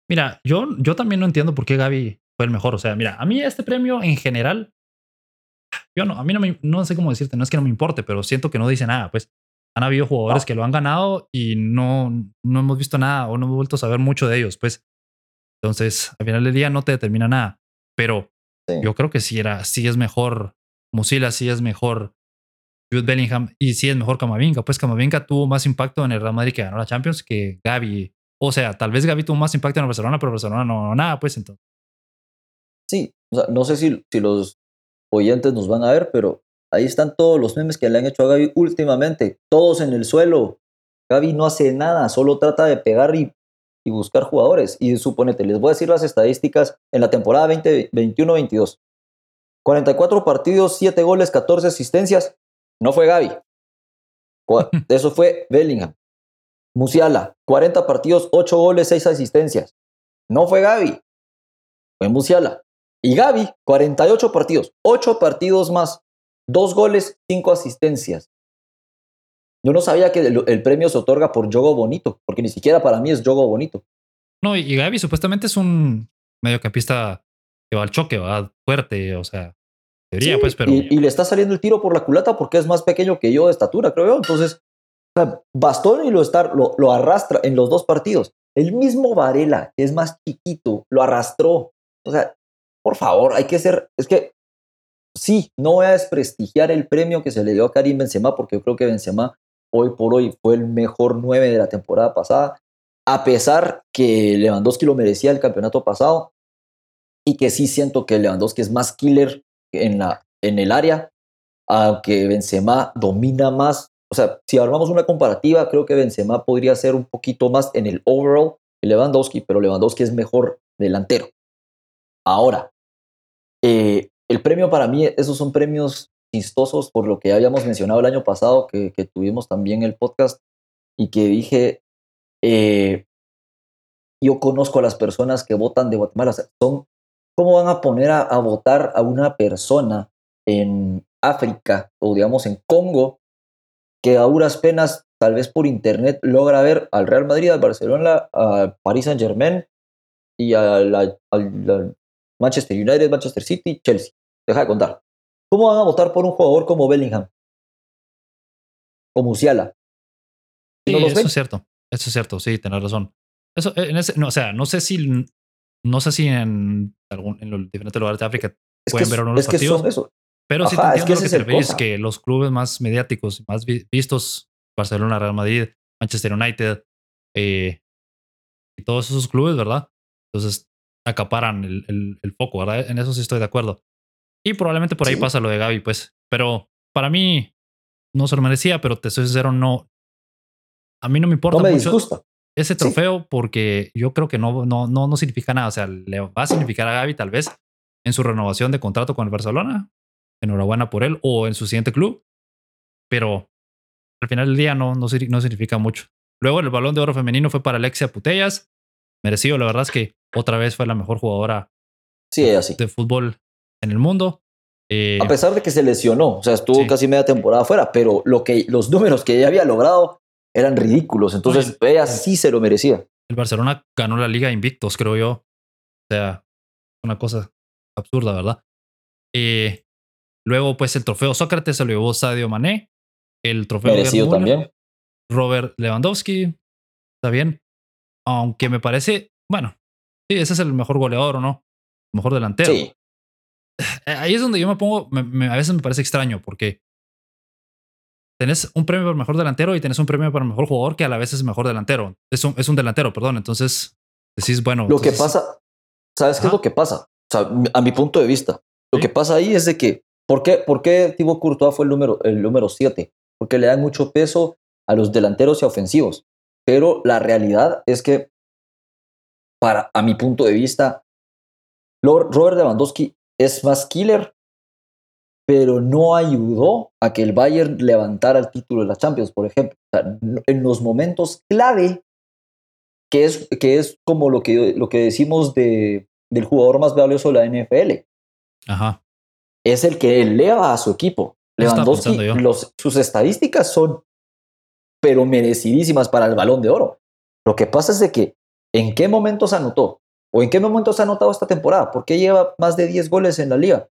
Mira, yo, yo también no entiendo por qué Gaby fue el mejor. O sea, mira, a mí este premio en general, yo no, a mí no, me, no sé cómo decirte, no es que no me importe, pero siento que no dice nada. Pues han habido jugadores que lo han ganado y no, no hemos visto nada o no hemos vuelto a saber mucho de ellos. Pues entonces, al final del día no te determina nada. Pero yo creo que sí, era, sí es mejor Musila, sí es mejor Jude Bellingham y sí es mejor Camavinga. Pues Camavinga tuvo más impacto en el Real Madrid que ganó la Champions que Gaby. O sea, tal vez Gaby tuvo más impacto en el Barcelona, pero Barcelona no ganó nada, pues entonces. Sí, o sea, no sé si, los oyentes nos van a ver, pero ahí están todos los memes que le han hecho a Gaby últimamente. Todos en el suelo. Gaby no hace nada, solo trata de pegar y, y buscar jugadores. Y suponete, les voy a decir las estadísticas en la temporada 2021-22. 44 partidos, 7 goles, 14 asistencias. No fue Gaby. (laughs) Eso fue Bellingham. Musiala, 40 partidos, 8 goles, 6 asistencias. No fue Gaby. Fue Musiala. Y Gaby, 48 partidos, 8 partidos más, 2 goles, 5 asistencias. Yo no sabía que el, premio se otorga por Jogo Bonito, porque ni siquiera para mí es Jogo Bonito. No, y Gaby supuestamente es un mediocampista que va al choque, va fuerte, o sea, debería, pues, pero. Y, le está saliendo el tiro por la culata porque es más pequeño que yo de estatura, creo yo. Entonces, bastón y lo, lo, lo arrastra en los dos partidos. El mismo Varela, que es más chiquito, lo arrastró. O sea, por favor, hay que ser. Es que sí, no voy a desprestigiar el premio que se le dio a Karim Benzema, porque yo creo que Benzema hoy por hoy fue el mejor 9 de la temporada pasada, a pesar que Lewandowski lo merecía el campeonato pasado y que sí siento que Lewandowski es más killer en, la, en el área, aunque Benzema domina más. O sea, si armamos una comparativa, creo que Benzema podría ser un poquito más en el overall que Lewandowski, pero Lewandowski es mejor delantero. Ahora, eh, el premio para mí, esos son premios chistosos por lo que habíamos mencionado el año pasado, que, tuvimos también el podcast y que dije, eh, yo conozco a las personas que votan de Guatemala, son, ¿cómo van a poner a, a, votar a una persona en África o digamos en Congo que a duras penas, tal vez por internet, logra ver al Real Madrid, al Barcelona, al Paris Saint Germain y al Manchester United, Manchester City, Chelsea? Deja de contar. ¿Cómo van a votar por un jugador como Bellingham? O Musiala. Sí, eso es cierto. Eso es cierto, sí, tenés razón. Eso, eh, en ese, no, o sea, no sé si no sé si en, algún, en los diferentes lugares de África pueden ver o no los partidos. eso. Pero sí te entiendo es que lo que te que los clubes más mediáticos, más vistos, Barcelona, Real Madrid, Manchester United, eh, y todos esos clubes, ¿verdad? Entonces acaparan el, el, el, foco, ¿verdad? En eso sí estoy de acuerdo. Y probablemente por ahí pasa lo de Gaby, pues. Pero para mí no se lo merecía, pero te soy sincero, no. A mí no me importa no me mucho disgusta. Ese trofeo porque yo creo que no, no, no, no significa nada. O sea, le va a significar a Gaby tal vez en su renovación de contrato con el Barcelona. Enhorabuena por él o en su siguiente club. Pero al final del día no, no, no significa mucho. Luego el balón de oro femenino fue para Alexia Putellas. Merecido, la verdad es que otra vez fue la mejor jugadora sí, de fútbol en el mundo. Eh, a pesar de que se lesionó, o sea, estuvo casi media temporada fuera, pero lo que, los números que ella había logrado eran ridículos, entonces ella sí se lo merecía. El Barcelona ganó la liga invictos, creo yo. O sea, una cosa absurda, ¿verdad? Eh, luego, pues el trofeo Sócrates se lo llevó Sadio Mané. El trofeo Merecido también. Robert Lewandowski. Está bien. Aunque me parece, bueno, sí, ese es el mejor goleador, ¿o no? mejor delantero. Sí. Eh, ahí es donde yo me pongo, a veces me parece extraño porque tenés un premio por mejor delantero y tenés un premio para mejor jugador que a la vez es mejor delantero. Es un, es un delantero, perdón. Entonces decís, bueno. Lo que pasa, ¿sabes qué es lo que pasa? O sea, a mi punto de vista, lo que pasa ahí es de que, ¿por qué, por qué Thibaut Courtois fue el número, el número 7? Porque le dan mucho peso a los delanteros y ofensivos. Pero la realidad es que para, a mi punto de vista, Robert Lewandowski es más killer, pero no ayudó a que el Bayern levantara el título de la Champions, por ejemplo. en los momentos clave, que es, que es como lo que, lo que decimos de, del jugador más valioso de la NFL. Ajá. Es el que eleva a su equipo. Lewandowski, los, sus estadísticas son pero merecidísimas para el balón de oro. Lo que pasa es de que en qué momento se anotó o en qué momento se ha anotado esta temporada, ¿por qué lleva más de 10 goles en la liga?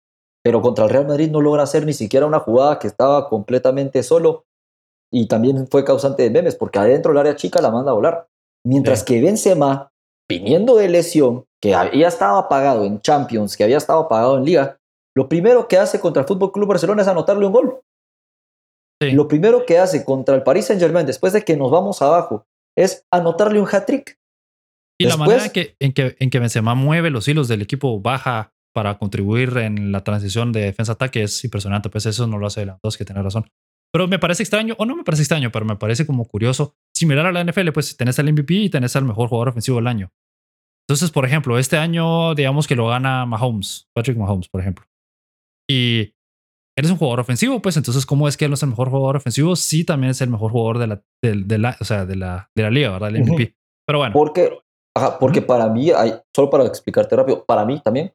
Pero contra el Real Madrid no logra hacer ni siquiera una jugada que estaba completamente solo y también fue causante de memes porque adentro del área chica la manda a volar. Mientras que Benzema, viniendo de lesión, que había estado apagado en Champions, que había estado apagado en Liga, lo primero que hace contra el Fútbol Club Barcelona es anotarle un gol. Lo primero que hace contra el Paris Saint Germain, después de que nos vamos abajo, es anotarle un hat-trick. Y la manera en que, en, que, en que Benzema mueve los hilos del equipo baja para contribuir en la transición de defensa-ataque es impresionante. Pues eso no lo hace dos que tiene razón. Pero me parece extraño, o no me parece extraño, pero me parece como curioso. Similar a la NFL, pues tenés al MVP y tenés al mejor jugador ofensivo del año. Entonces, por ejemplo, este año, digamos que lo gana Mahomes, Patrick Mahomes, por ejemplo. Y eres un jugador ofensivo, pues entonces, ¿cómo es que él no es el mejor jugador ofensivo? Sí, también es el mejor jugador de la, de, la, o sea, de la, de la liga, ¿verdad? El MVP. Pero bueno. Porque, porque para mí, hay, solo para explicarte rápido, para mí también,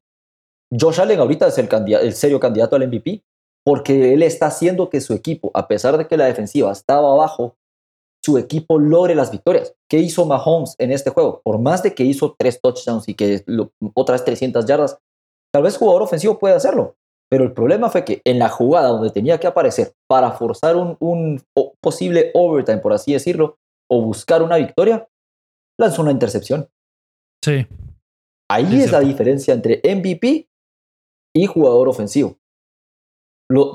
Josh Allen ahorita es el, el serio candidato al MVP porque él está haciendo que su equipo, a pesar de que la defensiva estaba abajo, su equipo logre las victorias. ¿Qué hizo Mahomes en este juego? Por más de que hizo tres touchdowns y que otras 300 yardas, tal vez jugador ofensivo puede hacerlo, pero el problema fue que en la jugada donde tenía que aparecer para forzar un, posible overtime, por así decirlo, o buscar una victoria, lanzó una intercepción. Sí. Ahí es, la diferencia entre MVP y jugador ofensivo.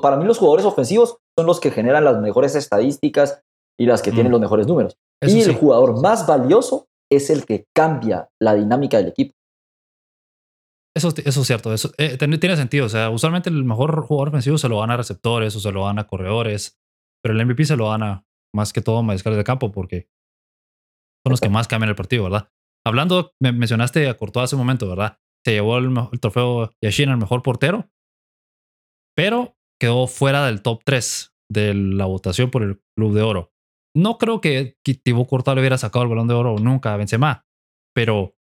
para mí los jugadores ofensivos son los que generan las mejores estadísticas y las que tienen mm. los mejores números. y el jugador más valioso es el que cambia la dinámica del equipo. Eso, eso es cierto, eso eh, tiene, sentido. O sea, usualmente el mejor jugador ofensivo se lo gana a receptores o se lo gana a corredores, pero el MVP se lo gana más que todo a mariscales de campo porque son los que más cambian el partido, ¿verdad? Hablando, me mencionaste a Courtois hace un momento, ¿verdad? Se llevó el, trofeo Yashin al mejor portero, pero quedó fuera del top 3 de la votación por el Club de Oro. No creo que Thibaut Courtois le hubiera sacado el balón de oro nunca a Benzema, pero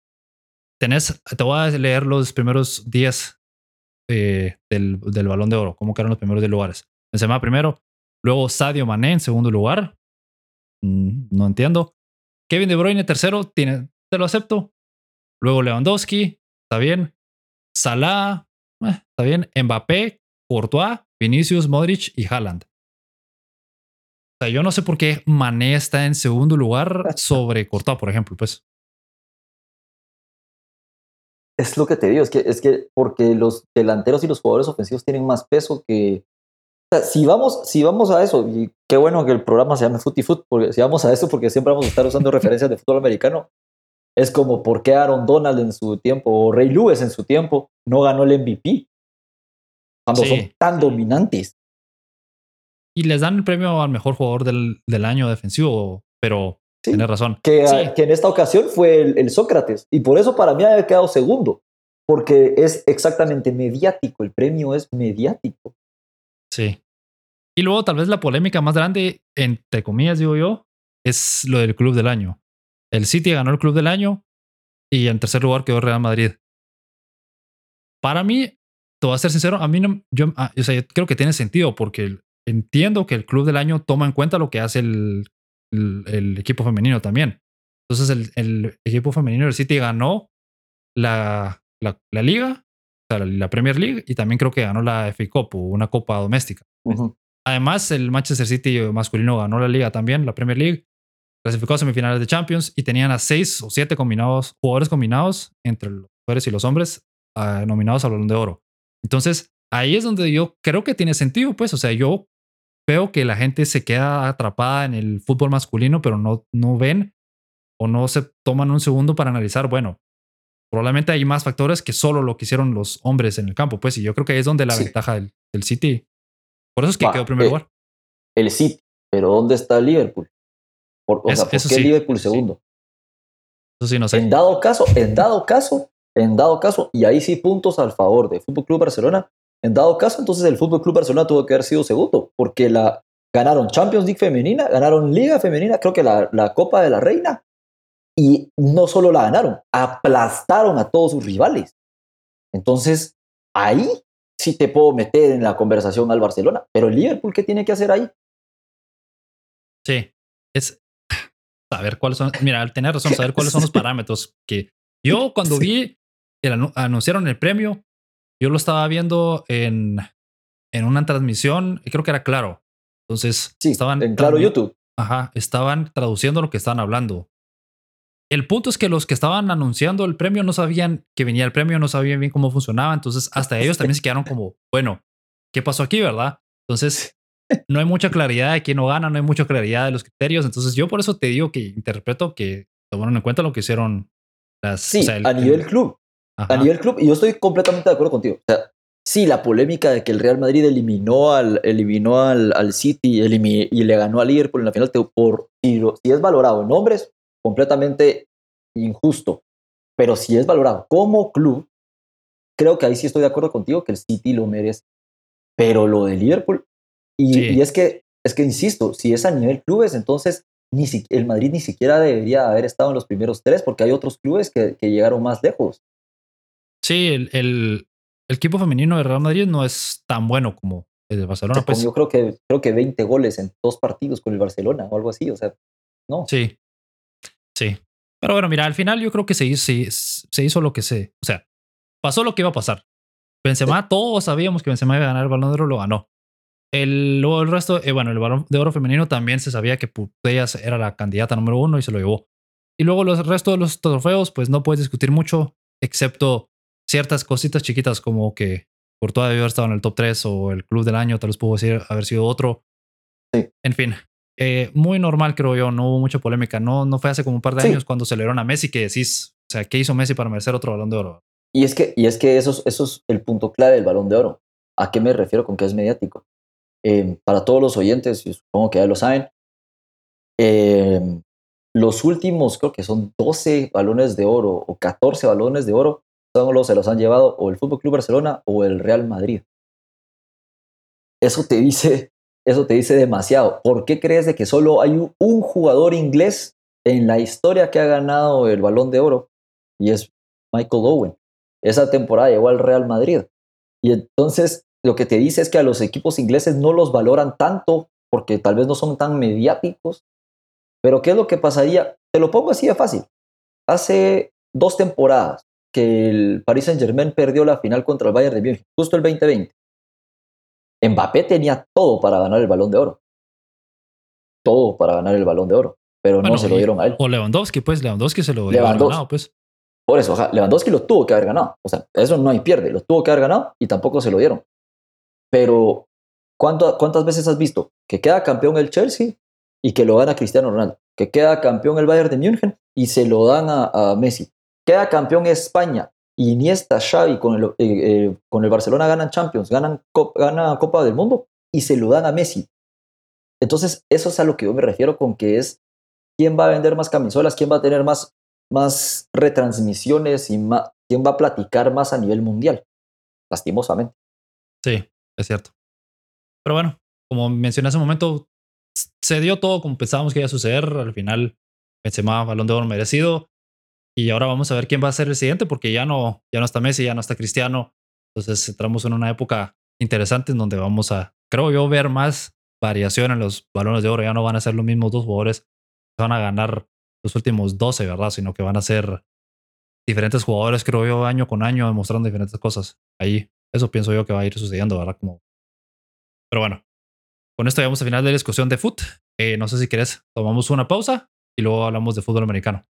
tenés, te voy a leer los primeros 10 eh, del, del, balón de oro, cómo quedaron los primeros 10 lugares. Benzema primero, luego Sadio Mané en segundo lugar. Mm, no entiendo. Kevin De Bruyne tercero, tiene, te lo acepto. Luego Lewandowski, está bien. Salah, eh, está bien. Mbappé, Courtois, Vinicius, Modric y Haaland. O sea, yo no sé por qué Mané está en segundo lugar (laughs) sobre Courtois, por ejemplo, pues. Es lo que te digo, es que, es que porque los delanteros y los jugadores ofensivos tienen más peso que... O sea, si vamos, si vamos a eso, y qué bueno que el programa se llame Foot y Foot, porque si vamos a eso, porque siempre vamos a estar usando (laughs) referencias de fútbol americano, es como por qué Aaron Donald en su tiempo o Ray Lewis en su tiempo no ganó el MVP cuando son tan dominantes. Y les dan el premio al mejor jugador del, del año defensivo, pero Tienes razón. Que, que, en esta ocasión fue el, Sócrates. Y por eso para mí ha quedado segundo. Porque es exactamente mediático. El premio es mediático. Sí. Y luego tal vez la polémica más grande, entre comillas digo yo, es lo del club del año. El City ganó el club del año y en tercer lugar quedó Real Madrid. Para mí, te voy a ser sincero, a mí no, yo, ah, o sea, creo que tiene sentido porque entiendo que el club del año toma en cuenta lo que hace el el, equipo femenino también. Entonces el, equipo femenino del City ganó la, la, liga, o sea, la, Premier League, y también creo que ganó la FA Cup, una copa doméstica. Además, el Manchester City masculino ganó la liga también, la Premier League, clasificó a semifinales de Champions y tenían a seis o siete combinados, jugadores combinados entre los mujeres y los hombres ah, nominados al Balón de Oro. Entonces, ahí es donde yo creo que tiene sentido, pues, o sea, yo veo que la gente se queda atrapada en el fútbol masculino, pero no, no ven o no se toman un segundo para analizar, bueno, probablemente hay más factores que solo lo que hicieron los hombres en el campo, pues, y yo creo que ahí es donde la ventaja del, City. Por eso es que quedó en primer eh, lugar. El City, pero ¿dónde está Liverpool? O sea, ¿por qué Liverpool segundo? Eso sí, no sé. En dado caso, en dado caso, en dado caso, y ahí sí puntos al favor de Fútbol Club Barcelona. En dado caso, entonces el Fútbol Club Barcelona tuvo que haber sido segundo, porque la ganaron Champions League femenina, ganaron Liga femenina, creo que la, la Copa de la Reina, y no solo la ganaron, aplastaron a todos sus rivales. Entonces, ahí sí te puedo meter en la conversación al Barcelona, pero el Liverpool, ¿qué tiene que hacer ahí? Sí, es saber cuáles son, mira, al tener razón, saber cuáles son los (laughs) parámetros que yo cuando vi que anunciaron el premio, yo lo estaba viendo en, en una transmisión, creo que era claro. Entonces, sí, estaban en claro YouTube. Ajá, estaban traduciendo lo que estaban hablando. El punto es que los que estaban anunciando el premio no sabían que venía el premio, no sabían bien cómo funcionaba, entonces hasta ellos también se quedaron como, bueno, ¿qué pasó aquí, verdad? Entonces, no hay mucha claridad de quién no gana, no hay mucha claridad de los criterios, entonces yo por eso te digo que interpreto que tomaron en cuenta lo que hicieron las... Sí, a nivel club. A nivel club, y yo estoy completamente de acuerdo contigo. O sea, sí, la polémica de que el Real Madrid eliminó al, eliminó al, al City y le ganó al Liverpool en la final, por, si, si es valorado en nombres, completamente injusto. Pero si es valorado como club, creo que ahí sí estoy de acuerdo contigo que el City lo merece. Pero lo de Liverpool, y, es que, es que insisto, si es a nivel clubes, entonces ni si, el Madrid ni siquiera debería haber estado en los primeros tres, porque hay otros clubes que, que llegaron más lejos. Sí, el, el, equipo femenino de Real Madrid no es tan bueno como el de Barcelona. pues, yo creo que, creo que 20 goles en dos partidos con el Barcelona o algo así, o sea, no. Sí, Sí. Pero bueno, mira, al final yo creo que se hizo, se, hizo lo que se. O sea, pasó lo que iba a pasar. Benzema, todos sabíamos que Benzema iba a ganar el balón de oro, lo ganó. El, luego el resto, eh, bueno, el balón de oro femenino también se sabía que Putellas era la candidata número uno y se lo llevó. Y luego los restos de los trofeos, pues no puedes discutir mucho, excepto ciertas cositas chiquitas como que Courtois debió haber estado en el top 3 o el club del año, tal vez pudo haber sido otro. Sí. En fin, eh, muy normal, creo yo. No hubo mucha polémica. No, no fue hace como un par de años cuando celebraron a Messi que decís, o sea, ¿qué hizo Messi para merecer otro balón de oro? Y es que, y es, que eso, eso es el punto clave del balón de oro. ¿A qué me refiero con que es mediático? Eh, para todos los oyentes, y supongo que ya lo saben, eh, los últimos, creo que son 12 balones de oro o 14 balones de oro, solo se los han llevado o el Fútbol Club Barcelona o el Real Madrid. Eso te dice eso te dice demasiado. ¿Por qué crees de que solo hay un, jugador inglés en la historia que ha ganado el balón de oro? Y es Michael Owen. Esa temporada llegó al Real Madrid. Y entonces lo que te dice es que a los equipos ingleses no los valoran tanto porque tal vez no son tan mediáticos. Pero ¿qué es lo que pasaría? Te lo pongo así de fácil. Hace dos temporadas que el Paris Saint Germain perdió la final contra el Bayern de Múnich, justo el 2020. Mbappé tenía todo para ganar el balón de oro. Todo para ganar el balón de oro. Pero no se lo dieron a él. O Lewandowski, pues Lewandowski se lo había ganado, pues. Por eso, Lewandowski lo tuvo que haber ganado. O sea, eso no hay pierde. Lo tuvo que haber ganado y tampoco se lo dieron. Pero, ¿cuántas veces has visto que queda campeón el Chelsea y que lo gana Cristiano Ronaldo? Que queda campeón el Bayern de München y se lo dan a, Messi. Queda campeón España Iniesta, Xavi con el, eh, eh, con el Barcelona ganan Champions, ganan, gana Copa del Mundo y se lo dan a Messi. Entonces, eso es a lo que yo me refiero con que es quién va a vender más camisolas, quién va a tener más, más retransmisiones y quién va a platicar más a nivel mundial, lastimosamente. Sí, es cierto. Pero bueno, como mencioné hace un momento, se dio todo como pensábamos que iba a suceder. Al final, Benzema, balón de oro merecido. Y ahora vamos a ver quién va a ser el siguiente, porque ya no, ya no está Messi, ya no está Cristiano. Entonces entramos en una época interesante en donde vamos a, creo yo, ver más variación en los balones de oro. Ya no van a ser los mismos dos jugadores que van a ganar los últimos 12, ¿verdad? Sino que van a ser diferentes jugadores, creo yo, año con año, demostrando diferentes cosas. Ahí, eso pienso yo que va a ir sucediendo, ¿verdad? Como... Pero bueno, con esto llegamos al final de la discusión de foot. Eh, no sé si querés, tomamos una pausa y luego hablamos de fútbol americano.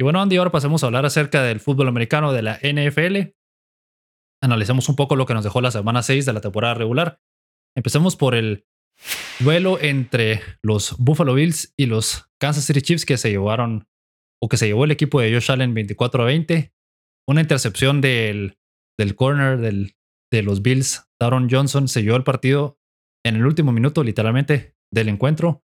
Y bueno, Andy, ahora pasemos a hablar acerca del fútbol americano de la NFL. Analicemos un poco lo que nos dejó la semana 6 de la temporada regular. Empecemos por el duelo entre los Buffalo Bills y los Kansas City Chiefs que se llevaron o que se llevó el equipo de Josh Allen 24 a 20. Una intercepción del, del corner del, de los Bills, Daron Johnson, se llevó el partido en el último minuto, literalmente, del encuentro.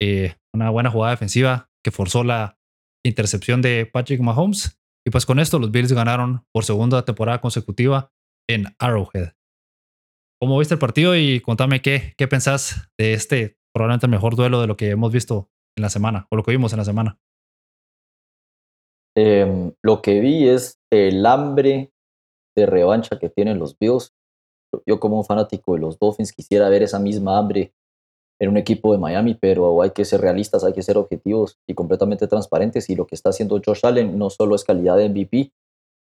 Eh, una buena jugada defensiva que forzó la intercepción de Patrick Mahomes. Y pues con esto los Bills ganaron por segunda temporada consecutiva en Arrowhead. ¿Cómo viste el partido? Y contame qué, qué pensás de este probablemente el mejor duelo de lo que hemos visto en la semana, o lo que vimos en la semana. Em, lo que vi es el hambre de revancha que tienen los Bills. Yo como un fanático de los Dolphins quisiera ver esa misma hambre en un equipo de Miami, pero hay que ser realistas, hay que ser objetivos y completamente transparentes. Y lo que está haciendo Josh Allen no solo es calidad de MVP,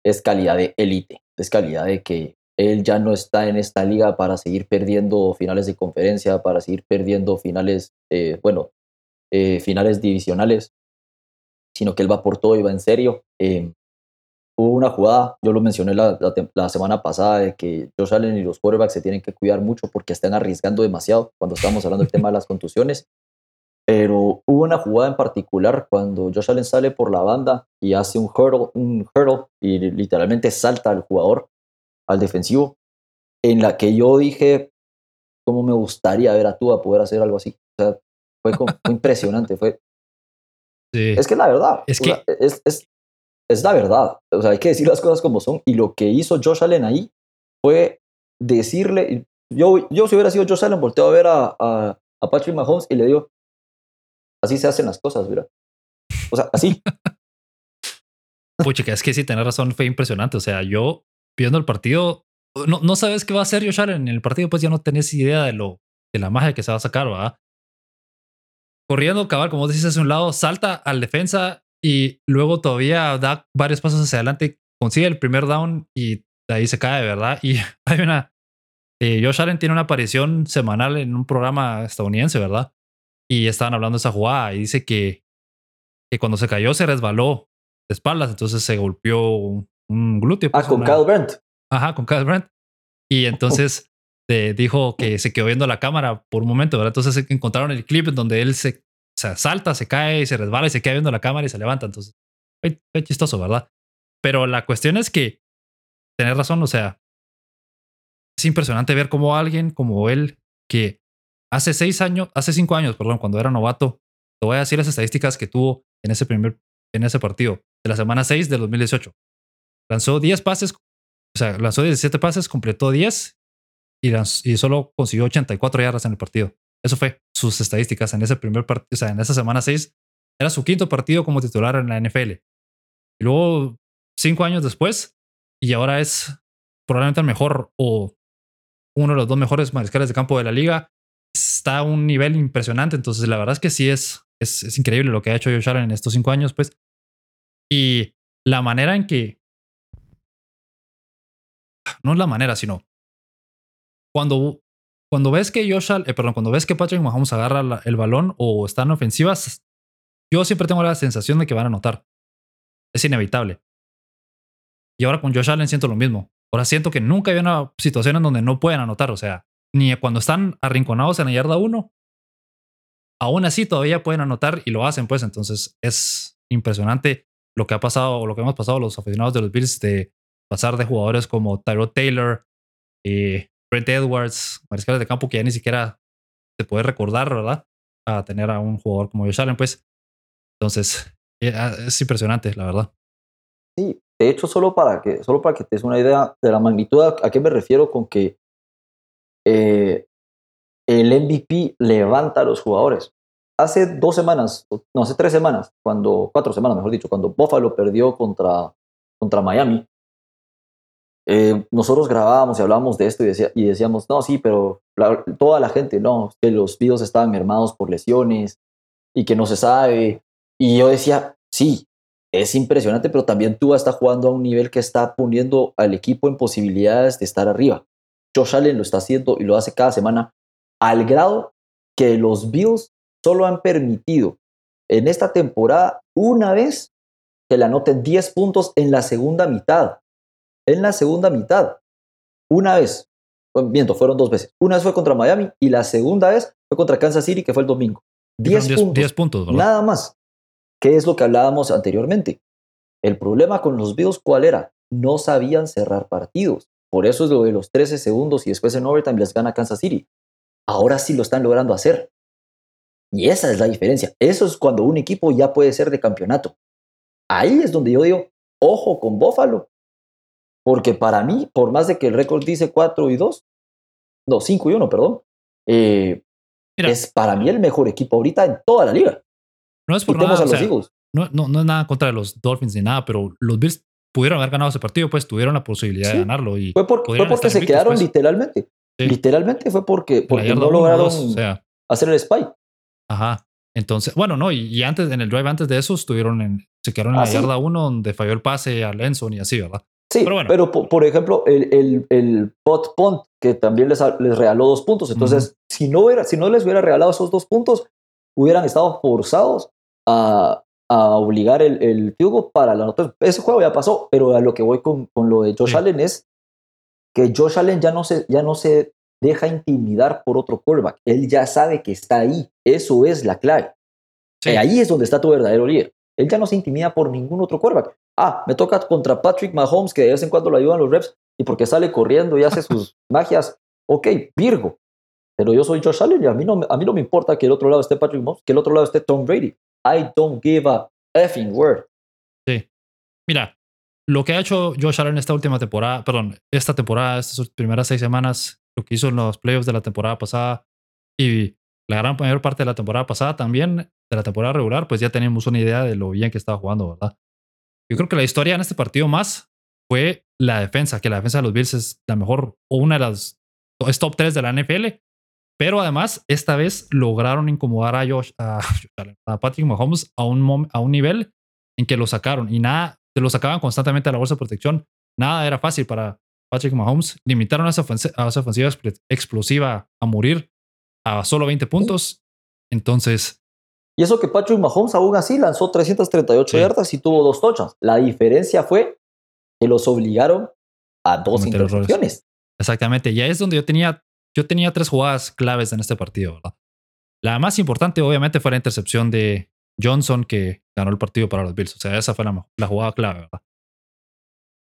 es calidad de élite, es calidad de que él ya no está en esta liga para seguir perdiendo finales de conferencia, para seguir perdiendo finales, eh, bueno, eh, finales divisionales, sino que él va por todo y va en serio. Em, hubo una jugada, yo lo mencioné la, la, semana pasada, de que Josh Allen y los quarterbacks se tienen que cuidar mucho porque están arriesgando demasiado cuando estábamos hablando del tema de las contusiones. Pero hubo una jugada en particular cuando Josh Allen sale por la banda y hace un hurdle, un hurdle y literalmente salta al jugador al defensivo, en la que yo dije, cómo me gustaría ver a Tua poder hacer algo así. O sea, fue, impresionante, fue... (laughs) Es que la verdad. Es que... es, es, es, la verdad. O sea, hay que decir las cosas como son. Y lo que hizo Josh Allen ahí fue decirle, yo, yo si hubiera sido Josh Allen, volteo a ver a, a, a Patrick Mahomes y le digo, así se hacen las cosas, mira. O sea, así. (laughs) Pucha, es que sí, tenés razón, fue impresionante. O sea, yo viendo el partido, no, no sabes qué va a hacer Josh Allen en el partido, pues ya no tenés idea de lo de la magia que se va a sacar, ¿verdad? Corriendo, cabal, como dices, hacia un lado, salta al defensa y luego todavía da varios pasos hacia adelante, consigue el primer down y de ahí se cae, ¿verdad? Y (laughs) hay una. Eh, Josh Allen tiene una aparición semanal en un programa estadounidense, ¿verdad? Y estaban hablando de esa jugada y dice que, que cuando se cayó se resbaló de espaldas, entonces se golpeó un glúteo. ah, pues, con Kyle Brandt. Ajá, con Kyle Brandt. Y entonces dijo que se quedó viendo la cámara por un momento, ¿verdad? Entonces encontraron el clip en donde él se, salta, se cae, se resbala y se queda viendo la cámara y se levanta. Entonces, fue, chistoso, ¿verdad? Pero la cuestión es que, tener razón, o sea, es impresionante ver cómo alguien como él, que hace seis años, hace cinco años, perdón, cuando era novato, te voy a decir las estadísticas que tuvo en ese primer, en ese partido, de la semana 6 del 2018. Lanzó 10 pases, o sea, lanzó 17 pases, completó 10 y, y solo consiguió 84 yardas en el partido. Eso fue sus estadísticas en ese primer partido, o sea, en esa semana 6. Era su quinto partido como titular en la NFL. Y luego, cinco años después, y ahora es probablemente el mejor o uno de los dos mejores mariscales de campo de la liga. Está a un nivel impresionante. Entonces, la verdad es que sí es, es, es increíble lo que ha hecho Josh en estos cinco años, pues. Y la manera en que no es la manera, sino cuando, cuando ves que Josh, eh, perdón, cuando ves que Patrick Mahomes agarra el balón o están ofensivas, yo siempre tengo la sensación de que van a anotar. Es inevitable. Y ahora con Josh Allen siento lo mismo. Ahora siento que nunca hay una situación en donde no pueden anotar. O sea, ni cuando están arrinconados en la yarda 1, aún así todavía pueden anotar y lo hacen, pues. Entonces es impresionante lo que ha pasado o lo que hemos pasado los aficionados de los Bills de pasar de jugadores como Tyrod Taylor, eh, Brent Edwards, mariscales de campo que ya ni siquiera se puede recordar, ¿verdad? A tener a un jugador como Josh Allen, pues. Entonces, eh, ah, es impresionante, la verdad. Sí, de hecho, solo para que, solo para que te des una idea de la magnitud, ¿a qué me refiero con que eh, el MVP levanta a los jugadores? Hace dos semanas, no, hace tres semanas, cuando, cuatro semanas, mejor dicho, cuando Buffalo perdió contra, contra Miami, eh, nosotros grabábamos y hablábamos de esto y, decía, y decíamos, no, sí, pero toda la gente, no, que los videos estaban mermados por lesiones y que no se sabe. Y yo decía, sí, es impresionante, pero también tú está jugando a un nivel que está poniendo al equipo en posibilidades de estar arriba. Josh Allen lo está haciendo y lo hace cada semana al grado que los Bills solo han permitido en esta temporada una vez que le anoten 10 puntos en la segunda mitad en la segunda mitad. Una vez, miento, fueron dos veces. Una vez fue contra Miami y la segunda vez fue contra Kansas City, que fue el domingo. 10 puntos. 10 puntos nada más. ¿Qué es lo que hablábamos anteriormente? El problema con los Bills, ¿cuál era? No sabían cerrar partidos. Por eso es lo de los 13 segundos y después en overtime les gana Kansas City. Ahora sí lo están logrando hacer. Y esa es la diferencia. Eso es cuando un equipo ya puede ser de campeonato. ahí es donde yo digo, ojo con Buffalo. Porque para mí, por más de que el récord dice 4 y 2, no, 5 y 1, perdón, eh, es para mí el mejor equipo ahorita en toda la liga. No es por nada, a los No, no, no es nada contra los Dolphins ni nada, pero los Bills pudieron haber ganado ese partido, pues tuvieron la posibilidad de ganarlo. Y fue, porque se quedaron pues. literalmente. Literalmente fue porque, porque no lograron hacer el spike. Ajá. Entonces, bueno, no, y, antes, en el drive antes de eso, estuvieron en, se quedaron en la ah, yarda 1 donde falló el pase a Lenson y así, ¿verdad? Sí, pero, bueno. pero por, ejemplo, el, el, el pot punt, que también les, les regaló dos puntos. Entonces, si, no hubiera, si no les hubiera regalado esos dos puntos, hubieran estado forzados a, a obligar el, el para la nota. Ese juego ya pasó, pero a lo que voy con, con lo de Josh Allen es que Josh Allen ya no, se, ya no se deja intimidar por otro quarterback. Él ya sabe que está ahí. Eso es la clave. ahí es donde está tu verdadero líder. Él ya no se intimida por ningún otro quarterback. Ah, me toca contra Patrick Mahomes, que de vez en cuando lo ayudan los reps, y porque sale corriendo y hace sus (laughs) magias. Ok, Virgo. Pero yo soy Josh Allen y a mí, no, a mí no me importa que el otro lado esté Patrick Mahomes, que el otro lado esté Tom Brady. I don't give a effing word. Sí. Mira, lo que ha hecho Josh Allen esta última temporada, perdón, esta temporada, estas primeras seis semanas, lo que hizo en los playoffs de la temporada pasada y la gran mayor parte de la temporada pasada también, de la temporada regular, pues ya tenemos una idea de lo bien que estaba jugando, ¿verdad? Yo creo que la historia en este partido más fue la defensa, que la defensa de los Bills es la mejor o una de las es top 3 de la NFL, pero además esta vez lograron incomodar a Josh, a, (laughs) a Patrick Mahomes a un, a un nivel en que lo sacaron y nada, se lo sacaban constantemente a la bolsa de protección. Nada era fácil para Patrick Mahomes. Limitaron a esa, ofensiva, explosiva a morir a solo 20 puntos. Entonces. Y eso que Patrick Mahomes aún así lanzó 338 yardas y tuvo dos tochas. La diferencia fue que los obligaron a dos intercepciones. Exactamente. Y ahí es donde yo tenía, yo tenía tres jugadas claves en este partido, ¿verdad? La más importante, obviamente, fue la intercepción de Johnson que ganó el partido para los Bills. O sea, esa fue la, jugada clave, ¿verdad?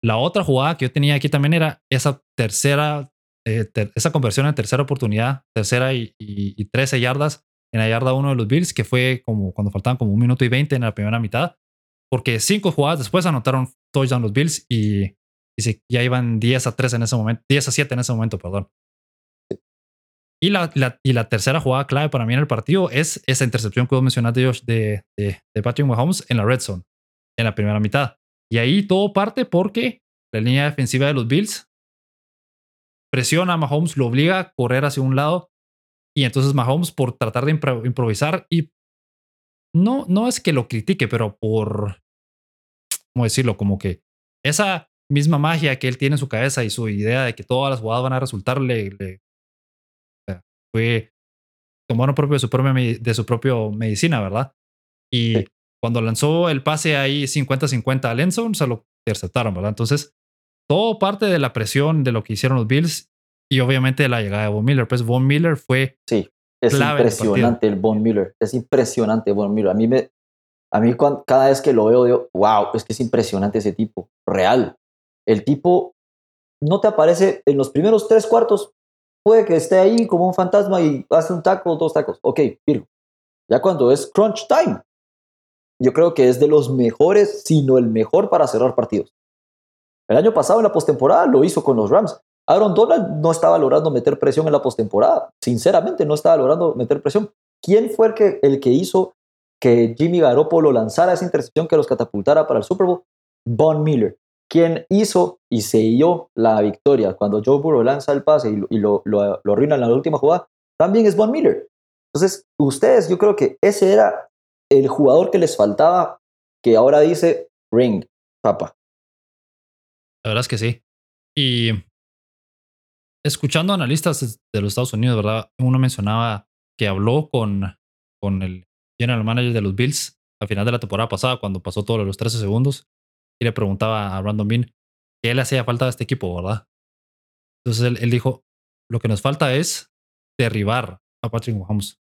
La otra jugada que yo tenía aquí también era esa tercera, eh, esa conversión en tercera oportunidad, tercera y, y, 13 yardas en la yarda 1 de los Bills, que fue como cuando faltaban como un minuto y 20 en la primera mitad, porque cinco jugadas después anotaron touchdown los Bills y, y ya iban 10 a 3 en ese momento, 10 a 7 en ese momento, perdón. Y la, y la tercera jugada clave para mí en el partido es esa intercepción que vos mencionaste, Josh, de, de, de, Patrick Mahomes en la red zone, en la primera mitad. Y ahí todo parte porque la línea defensiva de los Bills presiona a Mahomes, lo obliga a correr hacia un lado. Y entonces Mahomes, por tratar de improvisar, y no, no es que lo critique, pero por, ¿cómo decirlo? Como que esa misma magia que él tiene en su cabeza y su idea de que todas las jugadas van a resultar le, le fue tomar propio de su propia, de su propio medicina, ¿verdad? Y cuando lanzó el pase ahí 50-50 a Lenson, se lo interceptaron, ¿verdad? Entonces, todo parte de la presión de lo que hicieron los Bills y obviamente la llegada de Von Miller. Pues Von Miller fue. Sí, es impresionante el Von Miller. Es impresionante Von Miller. A mí, me, a mí cada vez que lo veo, digo, wow, es que es impresionante ese tipo. Real. El tipo no te aparece en los primeros tres cuartos, puede que esté ahí como un fantasma y hace un taco, dos tacos. Ok, Virgo. Ya cuando es crunch time, yo creo que es de los mejores, sino el mejor para cerrar partidos. El año pasado en la postemporada lo hizo con los Rams. Aaron Donald no estaba logrando meter presión en la postemporada. Sinceramente, no estaba logrando meter presión. ¿Quién fue el que, hizo que Jimmy Garoppolo lanzara esa intercepción que los catapultara para el Super Bowl? Von Miller quien hizo y selló la victoria cuando Joe Burrow lanza el pase y, lo, lo, lo, arruina en la última jugada, también es Von Miller. Entonces, ustedes, yo creo que ese era el jugador que les faltaba, que ahora dice ring, papá. La verdad es que sí. Y escuchando analistas de los Estados Unidos, ¿verdad? Uno mencionaba que habló con, con el general manager de los Bills al final de la temporada pasada, cuando pasó todos los 13 segundos, y le preguntaba a Brandon Bean que él hacía falta a este equipo, ¿verdad? Entonces él, dijo, lo que nos falta es derribar a Patrick Mahomes.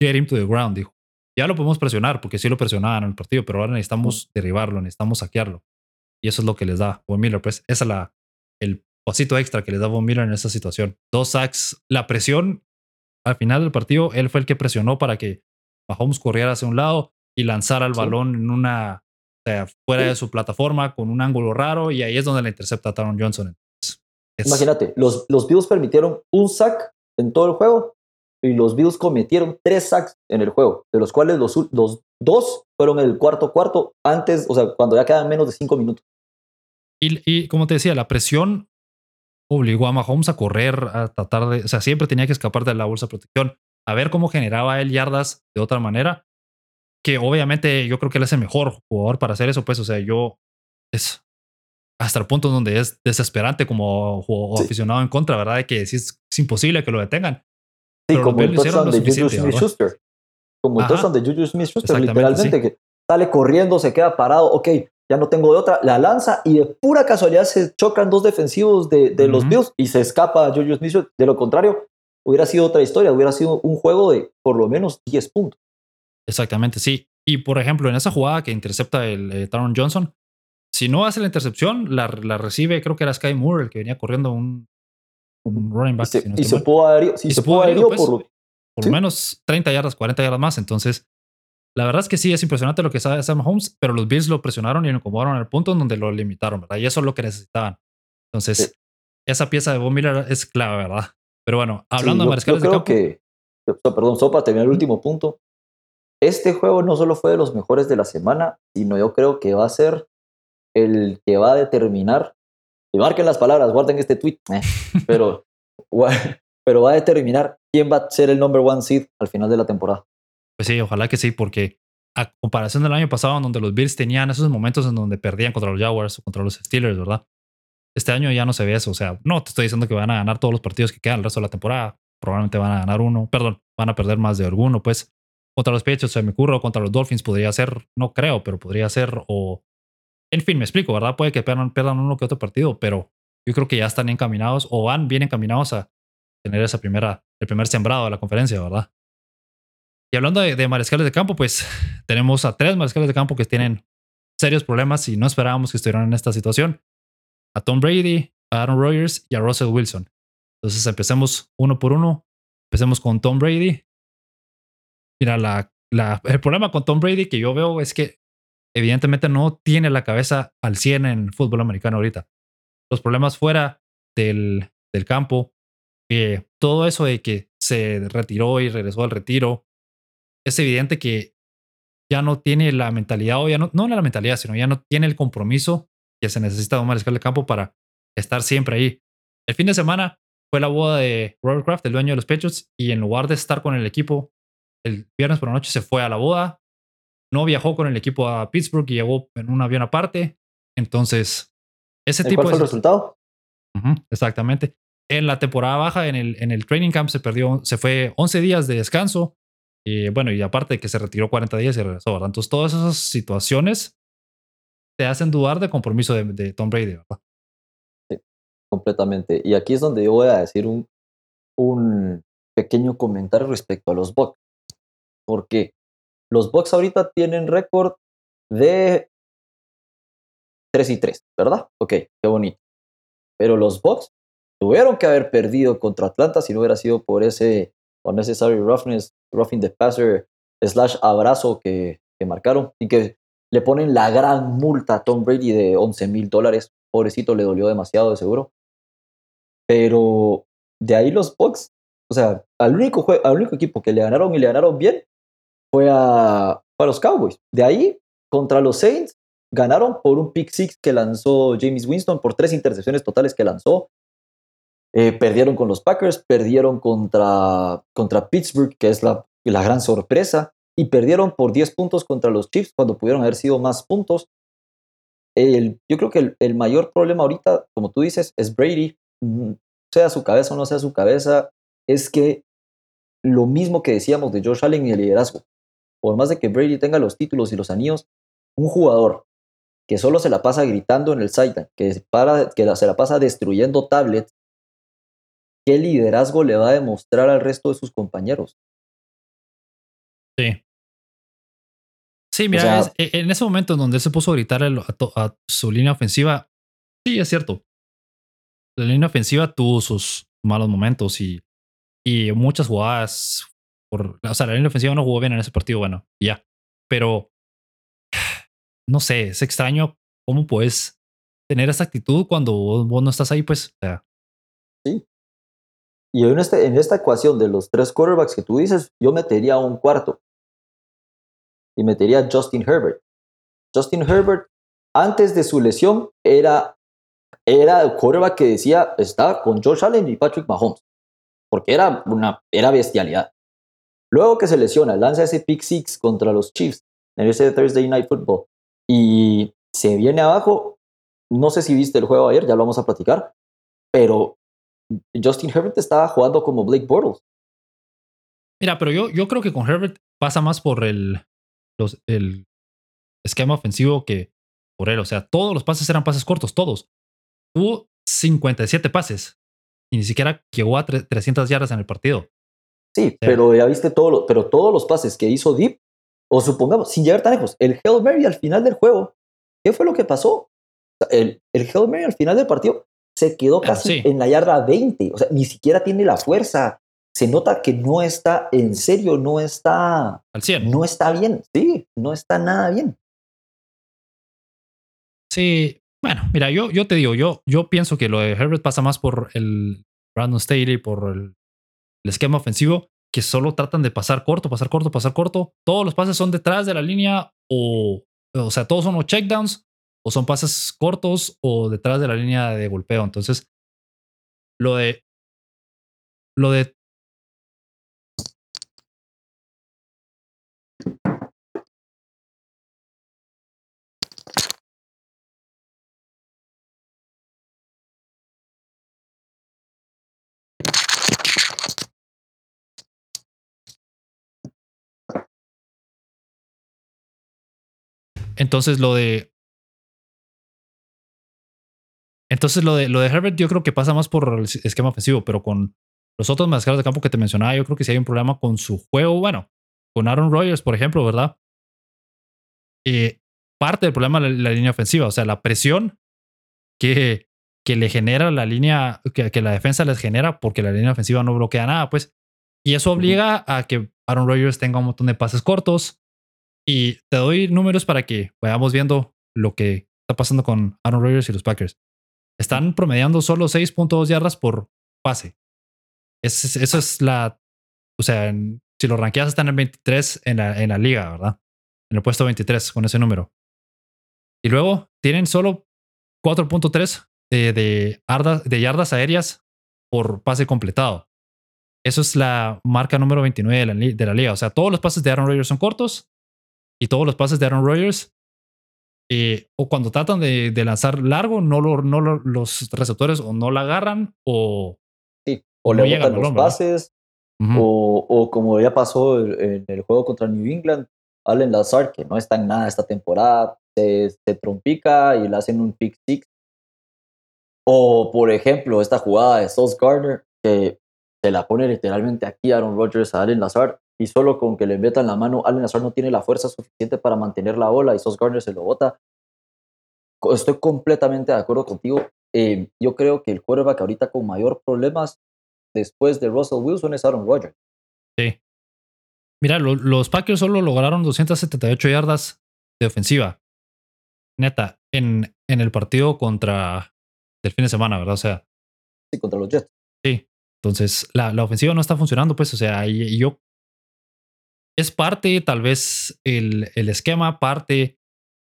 Get him to the ground, dijo. Ya lo podemos presionar, porque sí lo presionaban en el partido, pero ahora necesitamos derribarlo, necesitamos saquearlo. Y eso es lo que les da Von Miller. Pues esa es la, el pasito extra que les da Von Miller en esa situación. Dos sacks, la presión al final del partido, él fue el que presionó para que Mahomes corriera hacia un lado y lanzara el balón en una sea, fuera de su plataforma con un ángulo raro y ahí es donde la intercepta Taron Johnson. Es, Imagínate, los, los Bills permitieron un sack en todo el juego y los Bills cometieron tres sacks en el juego, de los cuales los, los dos fueron el cuarto cuarto antes, o sea, cuando ya quedan menos de cinco minutos. Y, y como te decía, la presión obligó a Mahomes a correr, a tratar de, o sea, siempre tenía que escapar de la bolsa de protección, a ver cómo generaba él yardas de otra manera, que obviamente yo creo que él es el mejor jugador para hacer eso, pues, o sea, yo es hasta el punto donde es desesperante como aficionado en contra, ¿verdad? De que es, es imposible que lo detengan. Sí, como el touchdown de Juju Smith-Schuster. Como el touchdown de Juju Smith-Schuster, literalmente, que sale corriendo, se queda parado, ok, ya no tengo de otra, la lanza y de pura casualidad se chocan dos defensivos de, de los Bills y se escapa Juju Smith. De lo contrario, hubiera sido otra historia, hubiera sido un juego de por lo menos 10 puntos. Exactamente, sí. Y por ejemplo, en esa jugada que intercepta el eh, Taron Johnson, si no hace la intercepción, la, la, recibe, creo que era Sky Moore el que venía corriendo un, un running back. Y se, pudo si se, pudo aéreo, pues, por, por lo menos 30 yardas, 40 yardas más. Entonces, la verdad es que sí, es impresionante lo que sabe Sam Holmes, pero los Bills lo presionaron y lo acomodaron al punto en donde lo limitaron, ¿verdad? Y eso es lo que necesitaban. Entonces, esa pieza de Von Miller es clave, ¿verdad? Pero bueno, hablando de mariscales yo creo Que, perdón, Sopa, terminar el último punto. Este juego no solo fue de los mejores de la semana, sino yo creo que va a ser el que va a determinar, y marquen las palabras, guarden este tweet, eh, pero, (laughs) pero va a determinar quién va a ser el number one seed al final de la temporada. Pues sí, ojalá que sí, porque a comparación del año pasado, donde los Bills tenían esos momentos en donde perdían contra los Jaguars o contra los Steelers, ¿verdad? Este año ya no se ve eso. O sea, no te estoy diciendo que van a ganar todos los partidos que quedan el resto de la temporada. Probablemente van a ganar uno, perdón, van a perder más de alguno, pues. Contra los Patriots se me ocurre, contra los Dolphins podría ser, no creo, pero podría ser, o. En fin, me explico, ¿verdad? Puede que pierdan, pierdan uno que otro partido, pero yo creo que ya están encaminados o van bien encaminados a tener esa primera, el primer sembrado de la conferencia, ¿verdad? Y hablando de, mariscales de campo, pues (laughs) tenemos a tres mariscales de campo que tienen serios problemas y no esperábamos que estuvieran en esta situación. A Tom Brady, a Aaron Rodgers y a Russell Wilson. Entonces empecemos uno por uno. Empecemos con Tom Brady. Mira, la, el problema con Tom Brady que yo veo es que evidentemente no tiene la cabeza al 100 en fútbol americano ahorita. Los problemas fuera del, del campo, eh, todo eso de que se retiró y regresó al retiro, es evidente que ya no tiene la mentalidad, o ya no, no la mentalidad, sino ya no tiene el compromiso que se necesita de un mariscal de campo para estar siempre ahí. El fin de semana fue la boda de Robert Kraft, el dueño de los Patriots, y en lugar de estar con el equipo el viernes por la noche se fue a la boda, no viajó con el equipo a Pittsburgh y llegó en un avión aparte. Entonces, ese tipo cuál fue el resultado? exactamente. En la temporada baja, en el, en el training camp, se perdió, se fue 11 días de descanso y bueno, y aparte de que se retiró 40 días y regresó, ¿verdad? Entonces, todas esas situaciones te hacen dudar del compromiso de, Tom Brady, ¿verdad? Sí, completamente. Y aquí es donde yo voy a decir un, un pequeño comentario respecto a los Bucks. Porque los Bucks ahorita tienen récord de 3 y 3, ¿verdad? Ok, qué bonito. Pero los Bucks tuvieron que haber perdido contra Atlanta si no hubiera sido por ese unnecessary roughness, roughing the passer, slash abrazo que, que marcaron y que le ponen la gran multa a Tom Brady de 11 mil dólares. Pobrecito, le dolió demasiado de seguro. Pero de ahí los Bucks, o sea, al único, al único equipo que le ganaron y le ganaron bien fue a, a los Cowboys. De ahí, contra los Saints, ganaron por un pick six que lanzó James Winston, por tres intercepciones totales que lanzó. Eh, perdieron con los Packers, perdieron contra, contra Pittsburgh, que es la, la gran sorpresa, y perdieron por 10 puntos contra los Chiefs cuando pudieron haber sido más puntos. El, yo creo que el, mayor problema ahorita, como tú dices, es Brady, mm, sea su cabeza o no sea su cabeza, es que lo mismo que decíamos de Josh Allen y el liderazgo, por más de que Brady tenga los títulos y los anillos, un jugador que solo se la pasa gritando en el sideline, que, para, que se la pasa destruyendo tablets, ¿qué liderazgo le va a demostrar al resto de sus compañeros? Sí. Sí, mira, e, en ese momento en donde se puso a gritar a, su línea ofensiva, sí, es cierto. La línea ofensiva tuvo sus malos momentos y, y muchas jugadas. Por, o sea, la línea ofensiva no jugó bien en ese partido, bueno, ya. Pero (sighs) no sé, es extraño cómo puedes tener esa actitud cuando vos, no estás ahí, pues. Sí. Y en, este, en esta ecuación de los tres quarterbacks que tú dices, yo metería un cuarto. Y metería a Justin Herbert. Justin Herbert, antes de su lesión, era, era el quarterback que decía, está con Josh Allen y Patrick Mahomes. Porque era una era bestialidad. Luego que se lesiona, lanza ese pick six contra los Chiefs en ese Thursday Night Football y se viene abajo. No sé si viste el juego ayer, ya lo vamos a platicar, pero Justin Herbert estaba jugando como Blake Bortles. Mira, pero yo, yo creo que con Herbert pasa más por el, los, el esquema ofensivo que por él. O sea, todos los pases eran pases cortos, todos. Tuvo 57 pases y ni siquiera llegó a 300 yardas en el partido. Sí, pero ya viste todo, pero todos los pases que hizo Deep, o supongamos, sin llegar tan lejos, el Hail Mary al final del juego, ¿qué fue lo que pasó? El, el Hail Mary al final del partido se quedó casi en la yarda 20, o sea, ni siquiera tiene la fuerza. Se nota que no está en serio, no está al 100. No está bien, sí, no está nada bien. Sí, bueno, mira, yo, yo te digo, yo, yo pienso que lo de Herbert pasa más por el Brandon Staley, por el el esquema ofensivo que solo tratan de pasar corto, pasar corto, pasar corto. Todos los pases son detrás de la línea o, o sea, todos son o checkdowns o son pases cortos o detrás de la línea de golpeo. Entonces, lo de lo de Entonces lo de. Entonces lo de, lo de Herbert yo creo que pasa más por el esquema ofensivo, pero con los otros mascaros de campo que te mencionaba, yo creo que sí hay un problema con su juego. Bueno, con Aaron Rodgers, por ejemplo, ¿verdad? Eh, parte del problema es la, línea ofensiva, o sea, la presión que, que le genera la línea, que, que, la defensa les genera porque la línea ofensiva no bloquea nada, pues. Y eso obliga a que Aaron Rodgers tenga un montón de pases cortos, y te doy números para que vayamos viendo lo que está pasando con Aaron Rodgers y los Packers. Están promediando solo 6.2 yardas por pase. Es, eso es la. O sea, si lo ranqueas, están en 23 en la, en la liga, ¿verdad? En el puesto 23 con ese número. Y luego tienen solo 4.3 de, de, de yardas aéreas por pase completado. Eso es la marca número 29 de la, de la, liga. O sea, todos los pases de Aaron Rodgers son cortos y todos los pases de Aaron Rodgers, eh, o cuando tratan de, lanzar largo, no, lo, no los receptores o no la agarran o, sí, o le llegan los pases, o, o, como ya pasó en el juego contra New England, Allen Lazard, que no está en nada esta temporada, se, se trompica y le hacen un pick six. O, por ejemplo, esta jugada de Sauce Gardner, que se la pone literalmente aquí Aaron Rodgers a Allen Lazard y solo con que le metan la mano, Allen Lazard no tiene la fuerza suficiente para mantener la bola y Sos Gardner se lo bota. Estoy completamente de acuerdo contigo. Eh, yo creo que el quarterback ahorita con mayor problemas después de Russell Wilson es Aaron Rodgers. Sí. Mira, los Packers solo lograron 278 yardas de ofensiva. Neta, en, en el partido contra del fin de semana, ¿verdad? O sea. Sí, contra los Jets. Sí. Entonces, la, la ofensiva no está funcionando, pues, o sea, y yo es parte, tal vez, el, el esquema, parte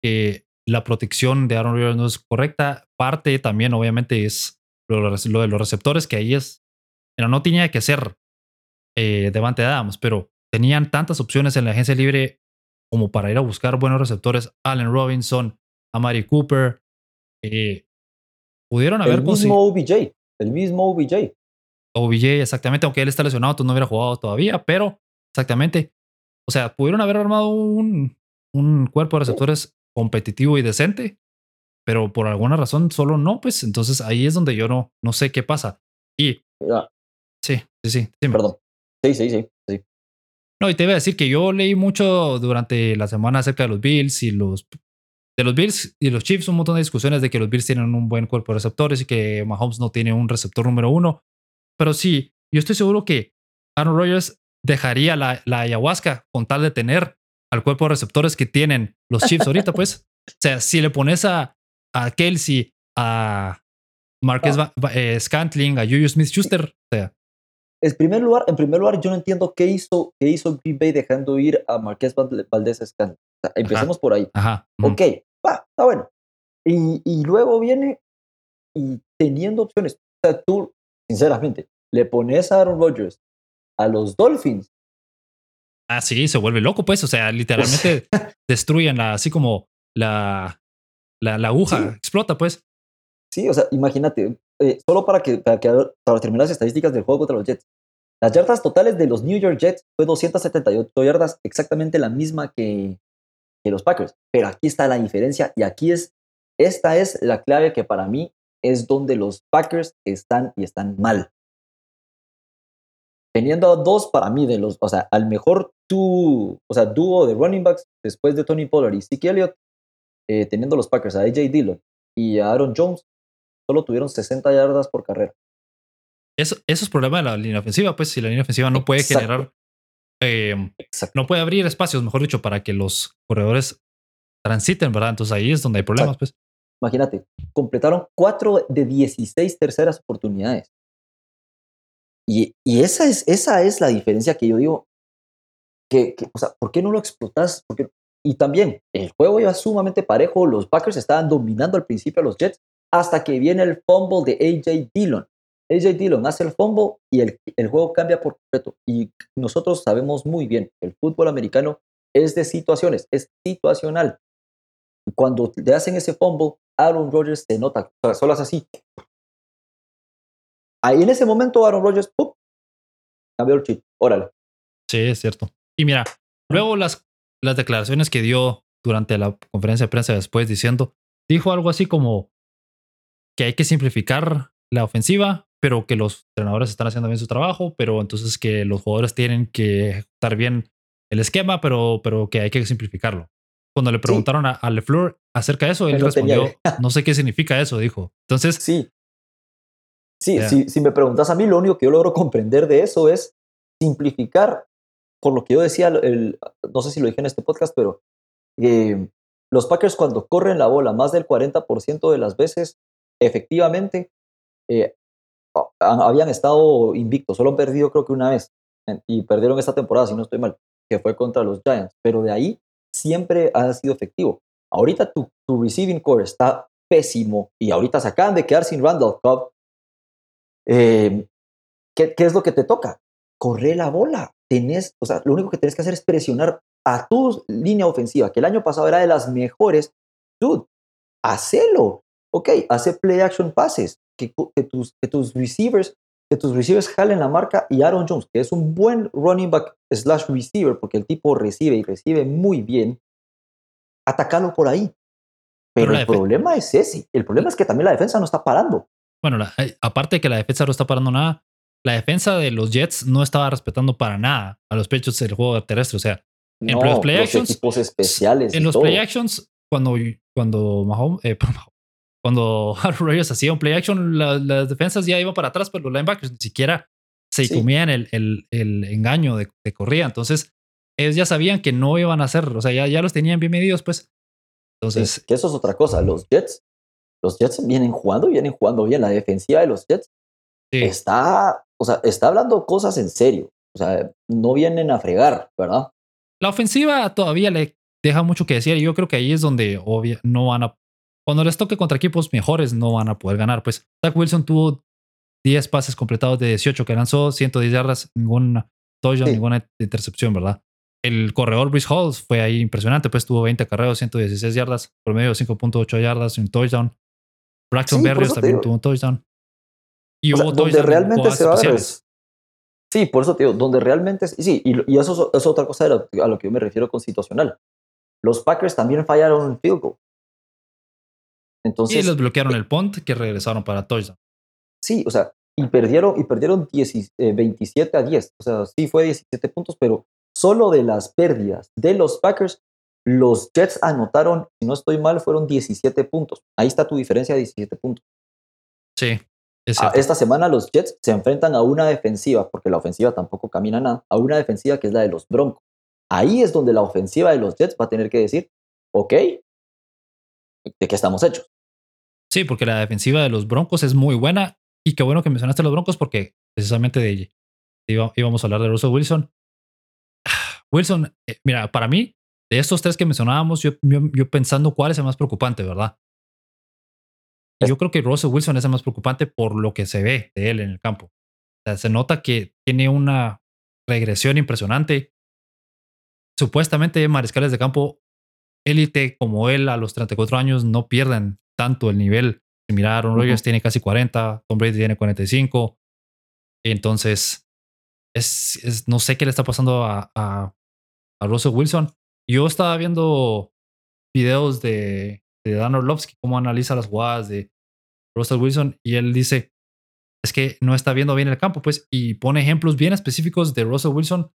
que la protección de Aaron Rodgers no es correcta, parte también, obviamente, es lo, de los receptores, que ahí es, pero no tenía que ser eh, Devante Adams, pero tenían tantas opciones en la agencia libre como para ir a buscar buenos receptores. Allen Robinson, Amari Cooper. Eh, pudieron haber El mismo OBJ. El mismo OBJ. OBJ, exactamente. Aunque él está lesionado, tú no hubiera jugado todavía, pero exactamente. O sea, pudieron haber armado un, un cuerpo de receptores competitivo y decente, pero por alguna razón solo no, pues entonces ahí es donde yo no, no sé qué pasa. Y... Sí, sí, sí. Perdón. Sí, sí, sí, sí. No, y te iba a decir que yo leí mucho durante la semana acerca de los Bills y los de los Bills y los Chiefs, un montón de discusiones de que los Bills tienen un buen cuerpo de receptores y que Mahomes no tiene un receptor número uno. Pero sí, yo estoy seguro que Aaron Rodgers dejaría la, la ayahuasca con tal de tener al cuerpo de receptores que tienen los Chiefs ahorita, pues. sea, si le pones a, a Kelsey, a Marquez Ah. eh, Scantling, a Juju Smith Schuster, o sea, En primer lugar, en primer lugar, yo no entiendo qué hizo, qué hizo Green Bay dejando ir a Marqués Val- Valdés Scantling. O sea, empecemos por ahí. ajá. Ok, va, está bueno. Y, y luego viene y teniendo opciones. O sea, tú, sinceramente, le pones a Aaron Rodgers a los Dolphins. Ah, sí, se vuelve loco, pues. O sea, literalmente (laughs) destruyen la, así como la, la, la aguja Sí. explota, pues. Sí, o sea, imagínate, eh, solo para, que, para, que, para terminar las estadísticas del juego contra los Jets. Las yardas totales de los New York Jets fue 278 yardas, exactamente la misma que, que los Packers. Pero aquí está la diferencia y aquí es, esta es la clave que para mí es donde los Packers están y están mal. Teniendo a dos para mí de los, o sea, al mejor tú, o sea, dúo de running backs después de Tony Pollard y Zeke Elliott, eh, teniendo los Packers a AJ Dillon y a Aaron Jones, solo tuvieron 60 yardas por carrera. Eso, eso es problema de la línea ofensiva, pues. Si la línea ofensiva no puede Exacto. generar, eh, Exacto. no puede abrir espacios, mejor dicho, para que los corredores transiten, ¿verdad? Entonces ahí es donde hay problemas, pues. Imagínate, completaron 4 de 16 terceras oportunidades. Y, esa, es, esa es la diferencia que yo digo, que, que, o sea, ¿por qué no lo explotas? Porque, y también, el juego iba sumamente parejo, los Packers estaban dominando al principio a los Jets, hasta que viene el fumble de AJ Dillon. AJ Dillon hace el fumble y el, el juego cambia por completo. Y nosotros sabemos muy bien, el fútbol americano es de situaciones, es situacional. Cuando le hacen ese fumble, Aaron Rodgers se nota, solo así. Ahí en ese momento Aaron Rodgers, ¡pum! cambió el chip, órale. Sí, es cierto. Y mira, luego las, las declaraciones que dio durante la conferencia de prensa después diciendo, dijo algo así como que hay que simplificar la ofensiva, pero que los entrenadores están haciendo bien su trabajo, pero entonces que los jugadores tienen que ejecutar bien el esquema, pero, pero que hay que simplificarlo. Cuando le preguntaron a, a LeFleur acerca de eso, él no tenía respondió, no sé qué significa eso, dijo. Entonces, Sí. Sí, Ya. si, si me preguntas a mí, lo único que yo logro comprender de eso es simplificar, por lo que yo decía, el- no sé si lo dije en este podcast, pero eh, los Packers cuando corren la bola más del 40% de las veces, efectivamente, eh, ha- habían estado invictos, solo han perdido creo que una vez, y perdieron esta temporada, si no estoy mal, que fue contra los Giants, pero de ahí siempre ha sido efectivo. Ahorita tu, tu receiving core está pésimo y ahorita se acaban de quedar sin Randall Cobb. Eh, ¿qué, ¿Qué es lo que te toca? Corre la bola. Tenés, o sea, lo único que tienes que hacer es presionar a tu línea ofensiva, que el año pasado era de las mejores. Dude, hacelo. Ok, hace play action passes, que, que, tus, que tus receivers que tus receivers jalen la marca y Aaron Jones, que es un buen running back slash receiver, porque el tipo recibe y recibe muy bien, atacalo por ahí. Pero, Pero el problema es ese. El problema es que también la defensa no está parando. Bueno, la- eh, aparte de que la defensa no está parando nada, la defensa de los Jets no estaba respetando para nada a los pechos del juego terrestre. O sea, En no, los play los actions, especiales. en los todo. play actions, cuando, cuando Mahomes, eh, (laughs) cuando (laughs) Rodgers hacía un play action, la- las defensas ya iban para atrás, pero los linebackers ni siquiera se Sí. comían el, el, el engaño de, de corrida. Entonces, ellos ya sabían que no iban a hacer, o sea, ya, ya los tenían bien medidos, pues. Sí, Entonces, que eso es otra cosa. Los Jets, los Jets vienen jugando, vienen jugando bien. La defensiva de los Jets sí. está, o sea, está hablando cosas en serio. O sea, no vienen a fregar, ¿verdad? La ofensiva todavía le deja mucho que decir y yo creo que ahí es donde obvia, no van a... Cuando les toque contra equipos mejores no van a poder ganar. Pues Zach Wilson tuvo 10 pases completados de 18 que lanzó, 110 yardas, ninguna touchdown, Sí. ninguna intercepción, ¿verdad? El corredor Brice Hall fue ahí impresionante, pues tuvo 20 carreos, 116 yardas, promedio de 5.8 yardas un touchdown. Braxton Sí, Berrios también digo. tuvo un touchdown. Y O sea, hubo donde realmente se va a ver es- Sí, por eso te digo, donde realmente es- y sí, y, eso es, otra cosa lo- a lo que yo me refiero con situacional. Los Packers también fallaron un field goal. Entonces, Y les bloquearon el punt que regresaron para touchdown. sí, o sea, y perdieron, y perdieron 10 eh, 27 a 10. O sea, sí fue 17 puntos, pero solo de las pérdidas de los Packers, los Jets anotaron, si no estoy mal, fueron 17 puntos. Ahí está tu diferencia de 17 puntos. Sí, es Ah, esta semana los Jets se enfrentan a una defensiva, porque la ofensiva tampoco camina nada, a una defensiva que es la de los Broncos. Ahí es donde la ofensiva de los Jets va a tener que decir, ok, de qué estamos hechos. Sí, porque la defensiva de los Broncos es muy buena. Y qué bueno que mencionaste los Broncos porque precisamente de íbamos a hablar de Russell Wilson. Wilson, eh, mira, para mí, de estos tres que mencionábamos, yo, yo, pensando cuál es el más preocupante, ¿verdad? Y yo creo que Russell Wilson es el más preocupante por lo que se ve de él en el campo. O sea, se nota que tiene una regresión impresionante. Supuestamente mariscales de campo élite como él a los 34 años no pierden tanto el nivel. Mira, Aaron Rodgers tiene casi 40, Tom Brady tiene 45. Entonces, es, no sé qué le está pasando a, a, Russell Wilson. Yo estaba viendo videos de, de Dan Orlovsky, cómo analiza las jugadas de Russell Wilson, y él dice, es que no está viendo bien el campo, pues, y pone ejemplos bien específicos de Russell Wilson,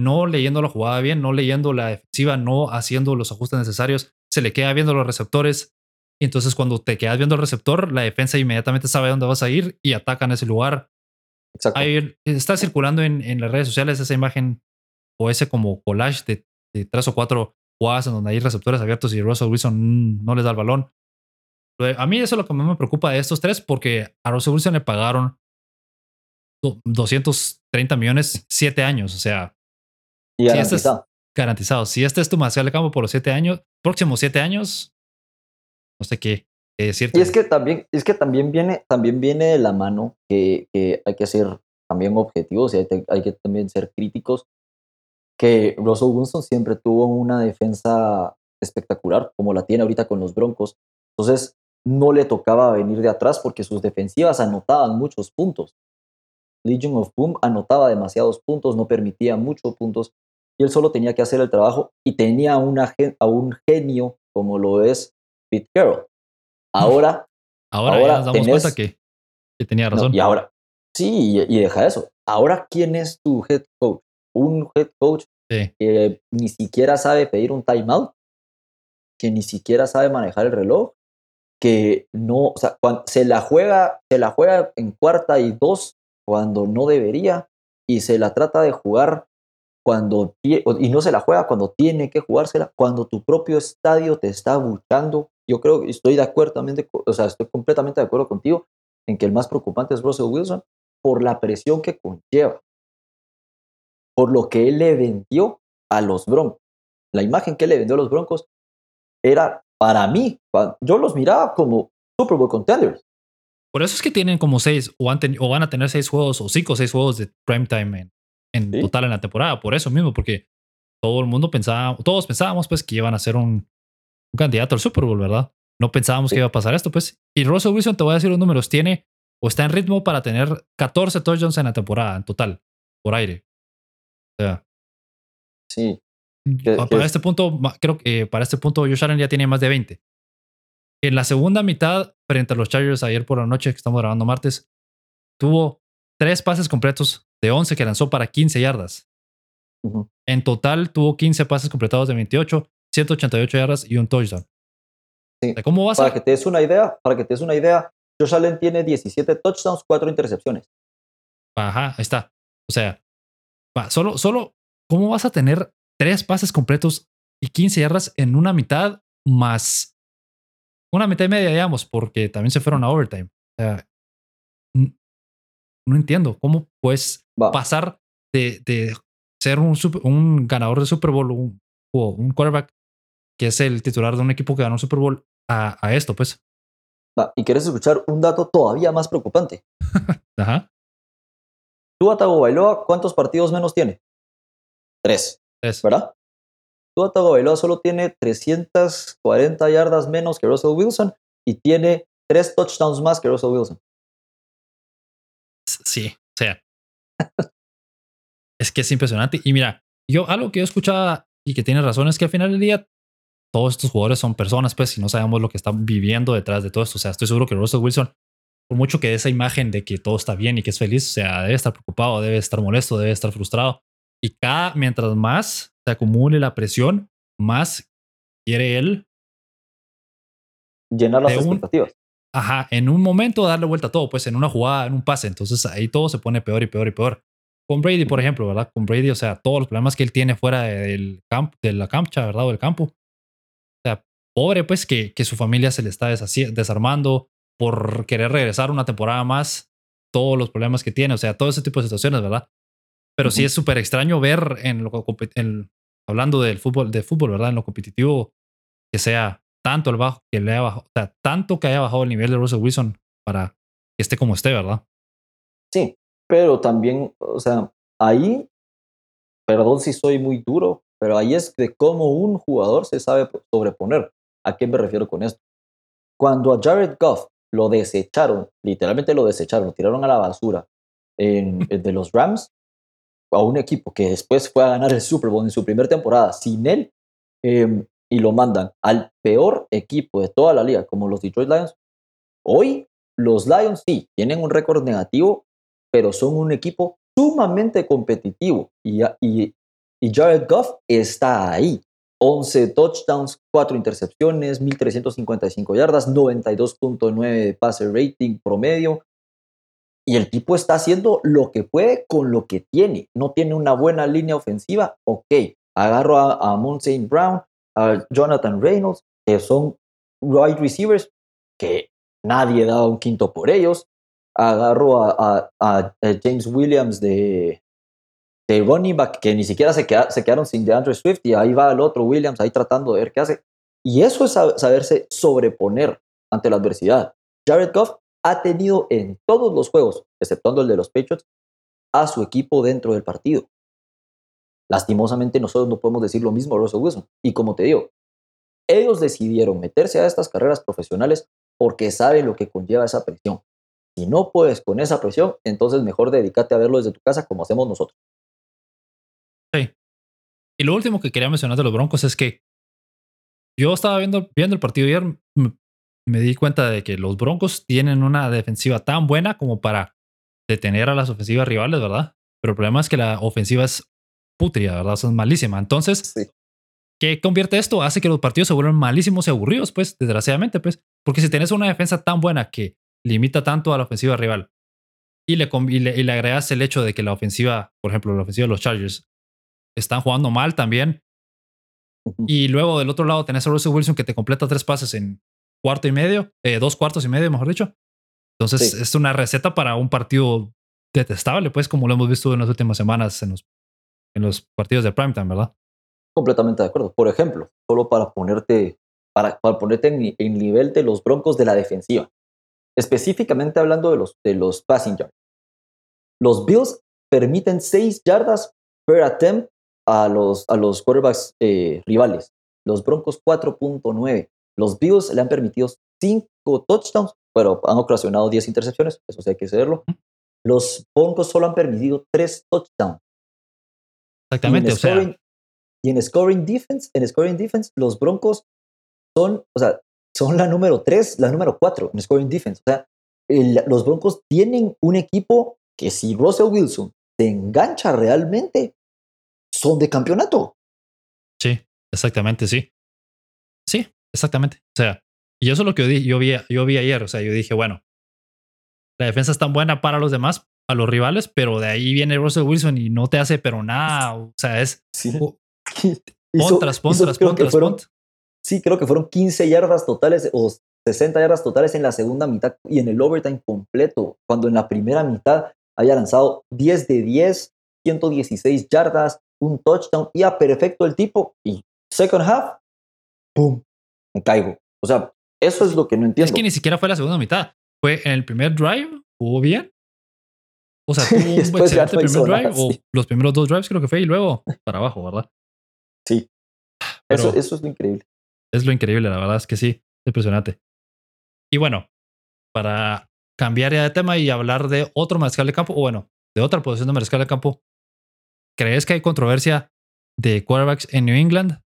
no leyendo la jugada bien, no leyendo la defensiva, no haciendo los ajustes necesarios, se le queda viendo los receptores, y entonces cuando te quedas viendo el receptor, la defensa inmediatamente sabe dónde vas a ir y ataca en ese lugar. Exacto. está circulando en, en, las redes sociales esa imagen o ese como collage de, tres o cuatro jugadas en donde hay receptores abiertos y Russell Wilson no les da el balón. A mí eso es lo que más me preocupa de estos tres porque a Russell Wilson le pagaron 230 millones siete años. O sea, y garantizado. Si este garantizado. Si este es tu marcial de campo por los siete años, próximos siete años, no sé qué, decirte. Y es que también, es que también viene, también viene de la mano que, hay que ser también objetivos y hay, que también ser críticos. Que Russell Wilson siempre tuvo una defensa espectacular, como la tiene ahorita con los Broncos. Entonces, no le tocaba venir de atrás porque sus defensivas anotaban muchos puntos. Legion of Boom anotaba demasiados puntos, no permitía muchos puntos y él solo tenía que hacer el trabajo y tenía una, a un genio como lo es Pete Carroll. Ahora, ahora, ahora nos damos cuenta que, tenía razón. y ahora, sí, y, deja eso. Ahora, ¿quién es tu head coach? Un head coach que ni siquiera sabe pedir un timeout, que ni siquiera sabe manejar el reloj, que no, o sea, se la juega, se la juega en cuarta y dos cuando no debería y se la trata de jugar cuando y no se la juega cuando tiene que jugársela, cuando tu propio estadio te está buscando. Yo creo que estoy de acuerdo también, o sea, estoy completamente de acuerdo contigo en que el más preocupante es Russell Wilson por la presión que conlleva, por lo que él le vendió a los Broncos. La imagen que él le vendió a los Broncos era para mí, yo los miraba como Super Bowl contenders. Por eso es que tienen como seis o, o van a tener seis juegos o cinco o seis juegos de primetime en, en total en la temporada. Por eso mismo, porque todo el mundo pensaba, todos pensábamos pues que iban a ser un, un candidato al Super Bowl, ¿verdad? No pensábamos que iba a pasar esto, pues. Y Russell Wilson, te voy a decir los números, tiene o está en ritmo para tener 14 touchdowns en la temporada, en total, por aire. O sea. Sí. para este punto, creo que para este punto Josh Allen ya tiene más de 20. En la segunda mitad, frente a los Chargers ayer por la noche, que estamos grabando martes, tuvo tres pases completos de 11 que lanzó para 15 yardas. En total tuvo 15 pases completados de 28, 188 yardas y un touchdown. ¿Cómo vas para que te des una idea, para que te des una idea, Josh Allen tiene 17 touchdowns, 4 intercepciones. Ajá, ahí está. O sea, solo, solo, ¿cómo vas a tener tres pases completos y 15 yardas en una mitad más una mitad y media, digamos, porque también se fueron a overtime? O sea, no entiendo cómo puedes pasar de, de ser un, un, ganador de Super Bowl un, o un quarterback que es el titular de un equipo que ganó Super Bowl a, a esto, pues. Va, y quieres escuchar un dato todavía más preocupante. (laughs) Ajá. Tua Tagovailoa, ¿cuántos partidos menos tiene? Tres. Tres. ¿Verdad? Tua Tagovailoa solo tiene 340 yardas menos que Russell Wilson y tiene tres touchdowns más que Russell Wilson. Sí, o sea. es que es impresionante. Y mira, yo algo que yo escuchaba y que tiene razón es que al final del día todos estos jugadores son personas, pues, y no sabemos lo que están viviendo detrás de todo esto. O sea, estoy seguro que Russell Wilson, por mucho que esa imagen de que todo está bien y que es feliz, o sea, debe estar preocupado, debe estar molesto, debe estar frustrado. Y cada, mientras más se acumule la presión, más quiere él llenar las expectativas ajá, en un momento darle vuelta a todo, pues en una jugada, en un pase. Entonces ahí todo se pone peor y peor y peor. Con Brady, por ejemplo, ¿verdad? Con Brady, o sea, todos los problemas que él tiene fuera del campo, de la cancha, ¿verdad? O del campo. O sea, pobre, pues, que, que su familia se le está desarmando por querer regresar una temporada más, todos los problemas que tiene, o sea, todo ese tipo de situaciones, ¿verdad? Pero sí es súper extraño ver en lo en, hablando del fútbol, de fútbol, ¿verdad? En lo competitivo, que sea tanto el bajo, que le haya bajado, o sea, tanto que haya bajado el nivel de Russell Wilson para que esté como esté, ¿verdad? Sí, pero también, o sea, ahí, perdón si soy muy duro, pero ahí es de cómo un jugador se sabe sobreponer. ¿A qué me refiero con esto? Cuando a Jared Goff lo desecharon, literalmente lo desecharon, lo tiraron a la basura (laughs) en, de los Rams, a un equipo que después fue a ganar el Super Bowl en su primera temporada sin él, em, y lo mandan al peor equipo de toda la liga, como los Detroit Lions. Hoy, los Lions sí, tienen un récord negativo, pero son un equipo sumamente competitivo y, y, y Jared Goff está ahí. 11 touchdowns, 4 intercepciones, 1355 yardas, 92.9 pase rating promedio. Y el tipo está haciendo lo que puede con lo que tiene. No tiene una buena línea ofensiva. Ok, agarro a, a Brown, a Jonathan Reynolds, que son wide receivers que nadie da un quinto por ellos. Agarro a, James Williams de, de running back, que ni siquiera se, se quedaron sin DeAndre Swift, y ahí va el otro Williams ahí tratando de ver qué hace. Y eso es saberse sobreponer ante la adversidad. Jared Goff ha tenido en todos los juegos, exceptuando el de los Patriots, a su equipo dentro del partido. Lastimosamente nosotros no podemos decir lo mismo a Russell Wilson. Y como te digo, ellos decidieron meterse a estas carreras profesionales porque saben lo que conlleva esa presión. Si no puedes con esa presión, entonces mejor dedícate a verlo desde tu casa como hacemos nosotros. Sí. Y lo último que quería mencionar de los Broncos es que yo estaba viendo, viendo el partido ayer, me di cuenta de que los Broncos tienen una defensiva tan buena como para detener a las ofensivas rivales, ¿verdad? Pero el problema es que la ofensiva es putria, ¿verdad? es malísima. Entonces, ¿qué convierte esto? Hace que los partidos se vuelvan malísimos y aburridos, pues, desgraciadamente, pues. Porque si tienes una defensa tan buena que limita tanto a la ofensiva rival y le, y le, agregas el hecho de que la ofensiva, por ejemplo, la ofensiva de los Chargers, están jugando mal también. Y luego del otro lado tenés a Russell Wilson que te completa tres pases en cuarto y medio, eh, dos cuartos y medio, mejor dicho. Entonces es una receta para un partido detestable, pues como lo hemos visto en las últimas semanas en los, en los partidos de primetime, ¿verdad? Completamente de acuerdo. Por ejemplo, solo para ponerte, para, para ponerte en, en, nivel de los broncos de la defensiva, específicamente hablando de los, de los passing yards. Los Bills permiten 6 yardas per attempt a los, a los quarterbacks eh, rivales. Los Broncos 4.9. Los Bills le han permitido 5 touchdowns, pero han ocasionado 10 intercepciones, eso sí hay que saberlo. Los Broncos solo han permitido 3 touchdowns. Exactamente, y en, scoring, y en scoring defense, en scoring defense, los Broncos son, o sea, son la número 3, la número 4 en scoring defense. O sea, los Broncos tienen un equipo que si Russell Wilson se engancha realmente, son de campeonato. Sí, exactamente, sí. Sí, exactamente. O sea, y eso es lo que yo vi, yo vi, ayer. O sea, yo dije, bueno, la defensa es tan buena para los demás, a los rivales, pero de ahí viene Russell Wilson y no te hace, pero nada. O sea, es. Sí. Contras, contras, contras, Sí, creo que fueron 15 yardas totales o 60 yardas totales en la segunda mitad y en el overtime completo, cuando en la primera mitad había lanzado 10 de 10, 116 yardas, un touchdown, y a perfecto el tipo. Y second half, ¡pum! Me caigo. O sea, eso es lo que no entiendo. Es que ni siquiera fue la segunda mitad. Fue en el primer drive, jugó bien. O sea, (laughs) tuvo un excelente primer drive, o los primeros dos drives creo que fue, y luego para abajo, ¿verdad? Sí. eso, eso es lo increíble. Es lo increíble, la verdad es que sí, impresionante. Y bueno, para cambiar ya de tema y hablar de otro mariscal de campo, o bueno, de otra posición de mariscal de campo, ¿crees que hay controversia de quarterbacks en New England?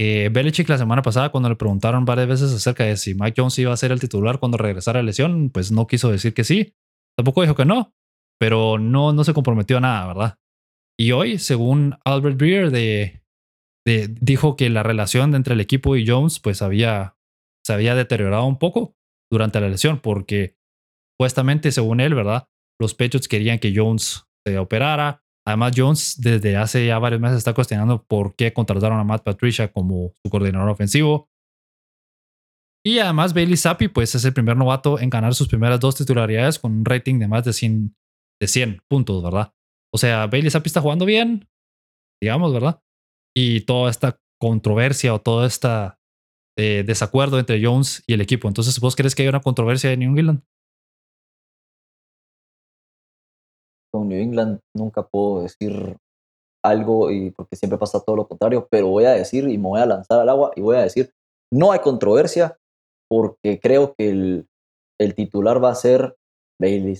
Eh, Belichick la semana pasada, cuando le preguntaron varias veces acerca de si Mike Jones iba a ser el titular cuando regresara a lesión, pues no quiso decir que sí. Tampoco dijo que no, pero no, no se comprometió a nada, ¿verdad? Y hoy, según Albert Breer, dijo que la relación entre el equipo y Jones pues había, se había deteriorado un poco durante la lesión porque supuestamente, según él, ¿verdad? Los Patriots querían que Jones se operara. Además, Jones desde hace ya varios meses está cuestionando por qué contrataron a Matt Patricia como su coordinador ofensivo. Y además Bailey Zappi pues es el primer novato en ganar sus primeras dos titularidades con un rating de más de 100, de 100 puntos, ¿verdad? O sea, Bailey Zappi está jugando bien, digamos, ¿verdad? Y toda esta controversia o todo este desacuerdo entre Jones y el equipo. Entonces, ¿vos crees que hay una controversia en New England? Con New England nunca puedo decir algo y porque siempre pasa todo lo contrario, pero voy a decir y me voy a lanzar al agua y voy a decir, no hay controversia porque creo que el, el titular va a ser Bailey.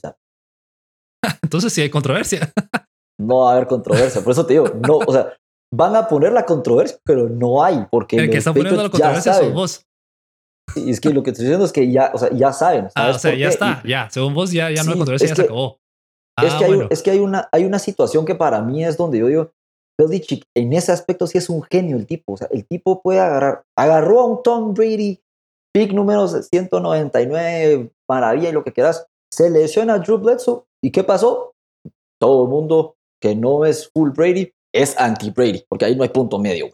(laughs) Entonces sí hay controversia. (laughs) no va a haber controversia, por eso te digo, no, o sea, van a poner la controversia, pero no hay, porque el que está poniendo la controversia son vos. Y es que lo que estoy diciendo es que ya, o sea, ya saben. Ah, o sea, ya está, ya, según vos ya, ya no hay controversia, ya se acabó. Es, ah, que hay, es que hay una, hay una situación que para mí es donde yo digo, Belichick en ese aspecto sí es un genio el tipo. O sea, el tipo puede agarrar, agarró a un Tom Brady, pick número 199, maravilla y lo que quieras. Se lesiona a Drew Bledsoe. ¿Y qué pasó? Todo el mundo que no es full Brady es anti-Brady, porque ahí no hay punto medio.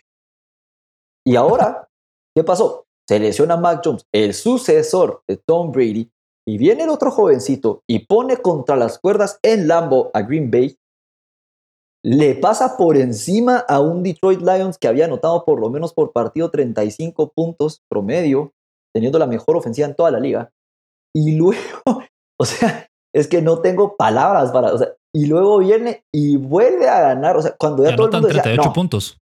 Y ahora, (laughs) ¿qué pasó? Se lesiona a Mac Jones, el sucesor de Tom Brady, y viene el otro jovencito y pone contra las cuerdas en Lambo a Green Bay le pasa por encima a un Detroit Lions que había anotado por lo menos por partido 35 puntos promedio, teniendo la mejor ofensiva en toda la liga. Y luego, (laughs) o sea, es que no tengo palabras para, o sea, y luego viene y vuelve a ganar, o sea, cuando ya, todo el mundo 38 puntos.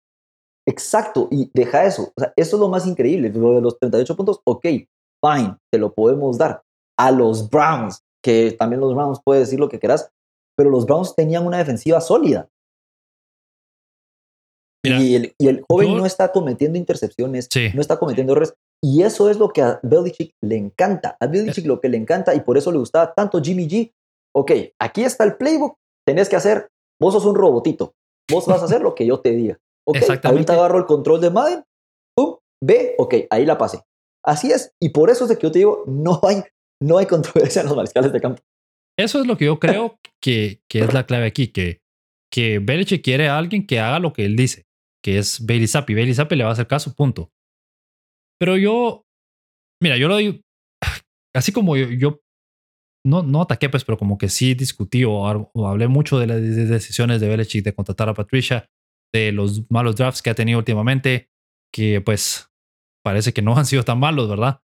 Exacto, y deja eso, o sea, eso es lo más increíble, lo de los 38 puntos, ok, fine, te lo podemos dar. A los Browns, que también los Browns puedes decir lo que quieras, pero los Browns tenían una defensiva sólida y, el, y, el, joven no está cometiendo intercepciones, no está cometiendo errores. Y eso es lo que a Belichick le encanta. A Belichick lo que le encanta y por eso le gustaba tanto Jimmy G. Ok, aquí está el playbook, tenés que hacer, vos sos un robotito, vos vas a hacer lo que yo te diga. Ok, ahorita agarro el control de Madden, pum, ve, ok, ahí la pasé. Así es, y por eso es de que yo te digo, no hay, no hay controversia en los mariscales de campo. Eso es lo que yo creo que, que es la clave aquí, que, que Belichick quiere a alguien que haga lo que él dice que es Bailey Zappi. Bailey Zappi le va a hacer caso, punto. Pero yo, mira, yo lo digo, (sighs) así como yo, no, no ataqué, pues, pero como que sí discutí o, hablé mucho de las decisiones de Belichick de contratar a Patricia, de los malos drafts que ha tenido últimamente, que pues parece que no (laughs) han sido tan malos, ¿verdad?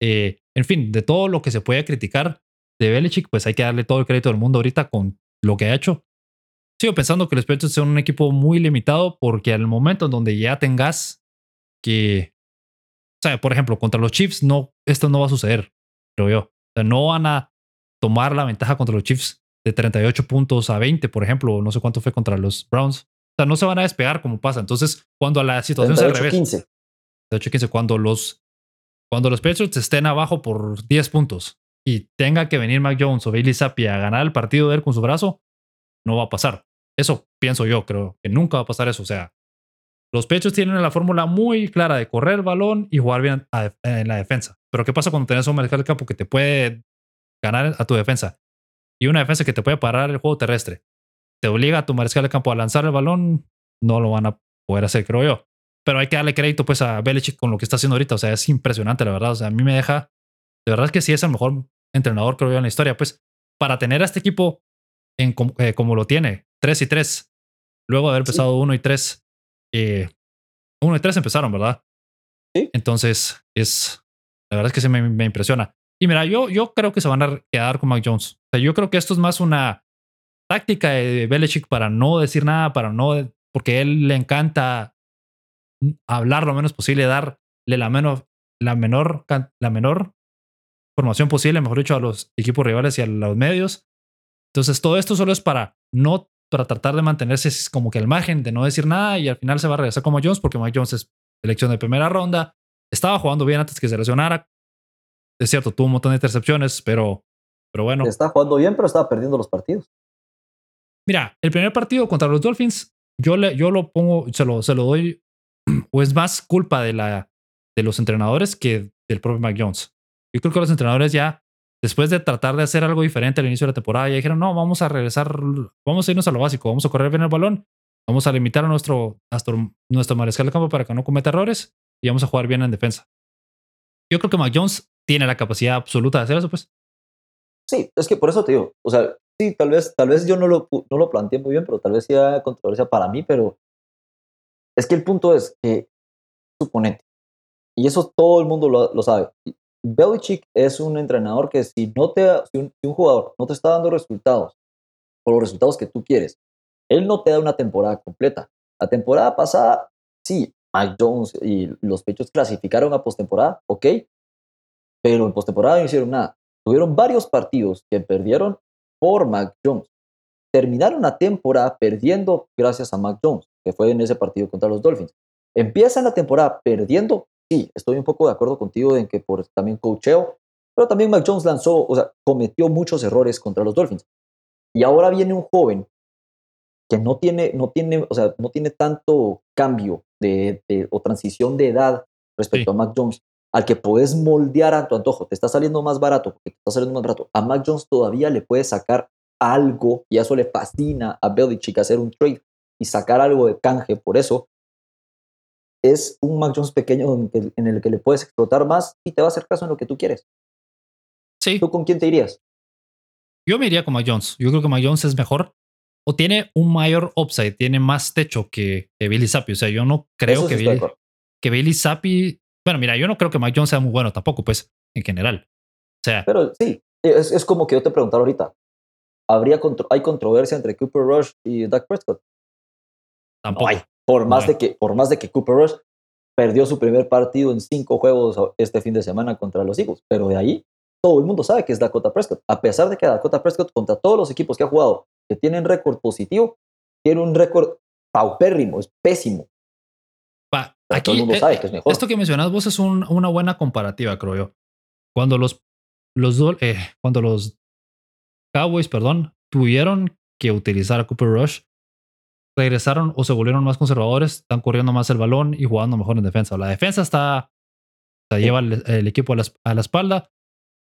Eh, en fin, de todo lo que se puede criticar de Belichick, pues hay que darle todo el crédito del mundo ahorita con lo que ha hecho sigo pensando que los Patriots son un equipo muy limitado porque al momento en donde ya tengas que, o sea, por ejemplo, contra los Chiefs, no, esto no va a suceder, creo yo. O sea, no van a tomar la ventaja contra los Chiefs de 38 puntos a 20, por ejemplo, no sé cuánto fue contra los Browns. O sea, no se van a despegar como pasa. Entonces, cuando la situación se revés, 15. 15, cuando los cuando los Patriots estén abajo por 10 puntos y tenga que venir Mac Jones o Bailey Zappi a ganar el partido de él con su brazo, no va a pasar. Eso pienso yo, creo que nunca va a pasar eso. O sea, los pechos tienen la fórmula muy clara de correr el balón y jugar bien en la defensa. Pero ¿qué pasa cuando tienes un mariscal de campo que te puede ganar a tu defensa? Y una defensa que te puede parar el juego terrestre. Te obliga a tu mariscal de campo a lanzar el balón, no lo van a poder hacer, creo yo. Pero hay que darle crédito pues a Belichick con lo que está haciendo ahorita. O sea, es impresionante, la verdad. O sea, a mí me deja. De verdad es que sí es el mejor entrenador, creo yo, en la historia. Pues para tener a este equipo en, eh, como lo tiene, 3 y 3. Luego de haber empezado 1 y 3. 1 eh, y 3 empezaron, ¿verdad? Sí. Entonces, es. La verdad es que se me, me, impresiona. Y mira, yo, yo creo que se van a quedar con Mac Jones. O sea, yo creo que esto es más una táctica de Belichick para no decir nada, para no. Porque él le encanta hablar lo menos posible, darle la, menos, la, menor, la menor formación posible, mejor dicho, a los equipos rivales y a los medios. Entonces, todo esto solo es para no para tratar de mantenerse como que al margen, de no decir nada y al final se va a regresar como Jones porque Mike Jones es elección de primera ronda. Estaba jugando bien antes que se lesionara. Es cierto, tuvo un montón de intercepciones, pero, pero bueno. Está jugando bien, pero estaba perdiendo los partidos. Mira, el primer partido contra los Dolphins, yo, le, yo lo pongo, se lo, se lo doy, o es más culpa de, la, de los entrenadores que del propio Mike Jones. Yo creo que los entrenadores ya después de tratar de hacer algo diferente al inicio de la temporada, ya dijeron, no, vamos a regresar, vamos a irnos a lo básico, vamos a correr bien el balón, vamos a limitar a nuestro, nuestro mariscal de campo para que no cometa errores y vamos a jugar bien en defensa. yo creo que Mac Jones tiene la capacidad absoluta de hacer eso, pues. Sí, es que por eso te digo, o sea, sí, tal vez, tal vez yo no lo, no lo planteé muy bien, pero tal vez sea controversia para mí, pero es que el punto es que suponente, y eso todo el mundo lo, sabe, Belichick es un entrenador que si, no te, si un, si un jugador no te está dando resultados, o los resultados que tú quieres, él no te da una temporada completa. La temporada pasada, sí, Mike Jones y los Pechos clasificaron a postemporada, ok, pero en postemporada no hicieron nada. Tuvieron varios partidos que perdieron por Mac Jones. Terminaron la temporada perdiendo gracias a Mac Jones, que fue en ese partido contra los Dolphins. Empiezan la temporada perdiendo. Sí, estoy un poco de acuerdo contigo en que por también coacheo, pero también Mac Jones lanzó, o sea, cometió muchos errores contra los Dolphins. Y ahora viene un joven que no tiene, no tiene, o sea, no tiene tanto cambio de, o transición de edad respecto a Mac Jones, al que puedes moldear a tu antojo. Te está saliendo más barato, porque te está saliendo más barato. A Mac Jones todavía le puedes sacar algo, y eso le fascina a Belichick hacer un trade y sacar algo de canje. Por eso es un Mac Jones pequeño en el, que, le puedes explotar más y te va a hacer caso en lo que tú quieres. Sí. ¿Tú con quién te irías? Yo me iría con Mac Jones. Yo creo que Mac Jones es mejor o tiene un mayor upside, tiene más techo que, que Billy Zappi. O sea, yo no creo que, Billy, que Billy Zappi. Bueno, mira, yo no creo que Mac Jones sea muy bueno tampoco, pues, en general. O sea. Pero sí, es, es como que yo te preguntara ahorita. ¿Habría ¿Hay controversia entre Cooper Rush y Doug Prescott? Tampoco. hay. Por más, de que, por más de que Cooper Rush perdió su primer partido en cinco juegos este fin de semana contra los Eagles. Pero de ahí, todo el mundo sabe que es Dakota Prescott. A pesar de que Dakota Prescott, contra todos los equipos que ha jugado, que tienen récord positivo, tiene un récord paupérrimo, es pésimo. aquí, todo el mundo eh, sabe que es mejor. Esto que mencionas vos es una buena comparativa, creo yo. Cuando los, los, eh, cuando los Cowboys, perdón, tuvieron que utilizar a Cooper Rush, regresaron o se volvieron más conservadores, están corriendo más el balón y jugando mejor en defensa. La defensa está, o lleva el, equipo a la, a la, espalda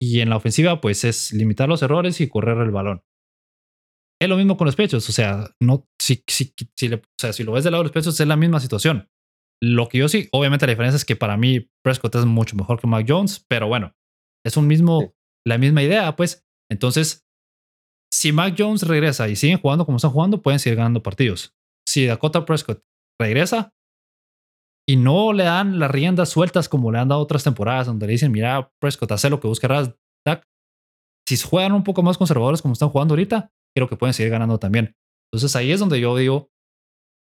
y en la ofensiva pues es limitar los errores y correr el balón. Es lo mismo con los pechos, o sea, no, si, si, si, o sea, si lo ves del lado de los pechos es la misma situación. Lo que yo sí, obviamente la diferencia es que para mí Prescott es mucho mejor que Mac Jones, pero bueno, es un mismo, la misma idea, pues. Entonces, si Mac Jones regresa y siguen jugando como están jugando, pueden seguir ganando partidos. Si Dakota Prescott regresa y no le dan las riendas sueltas como le han dado otras temporadas, donde le dicen, mira, Prescott, haz lo que buscarás, Dak. Si juegan un poco más conservadores como están jugando ahorita, creo que pueden seguir ganando también. Entonces ahí es donde yo digo,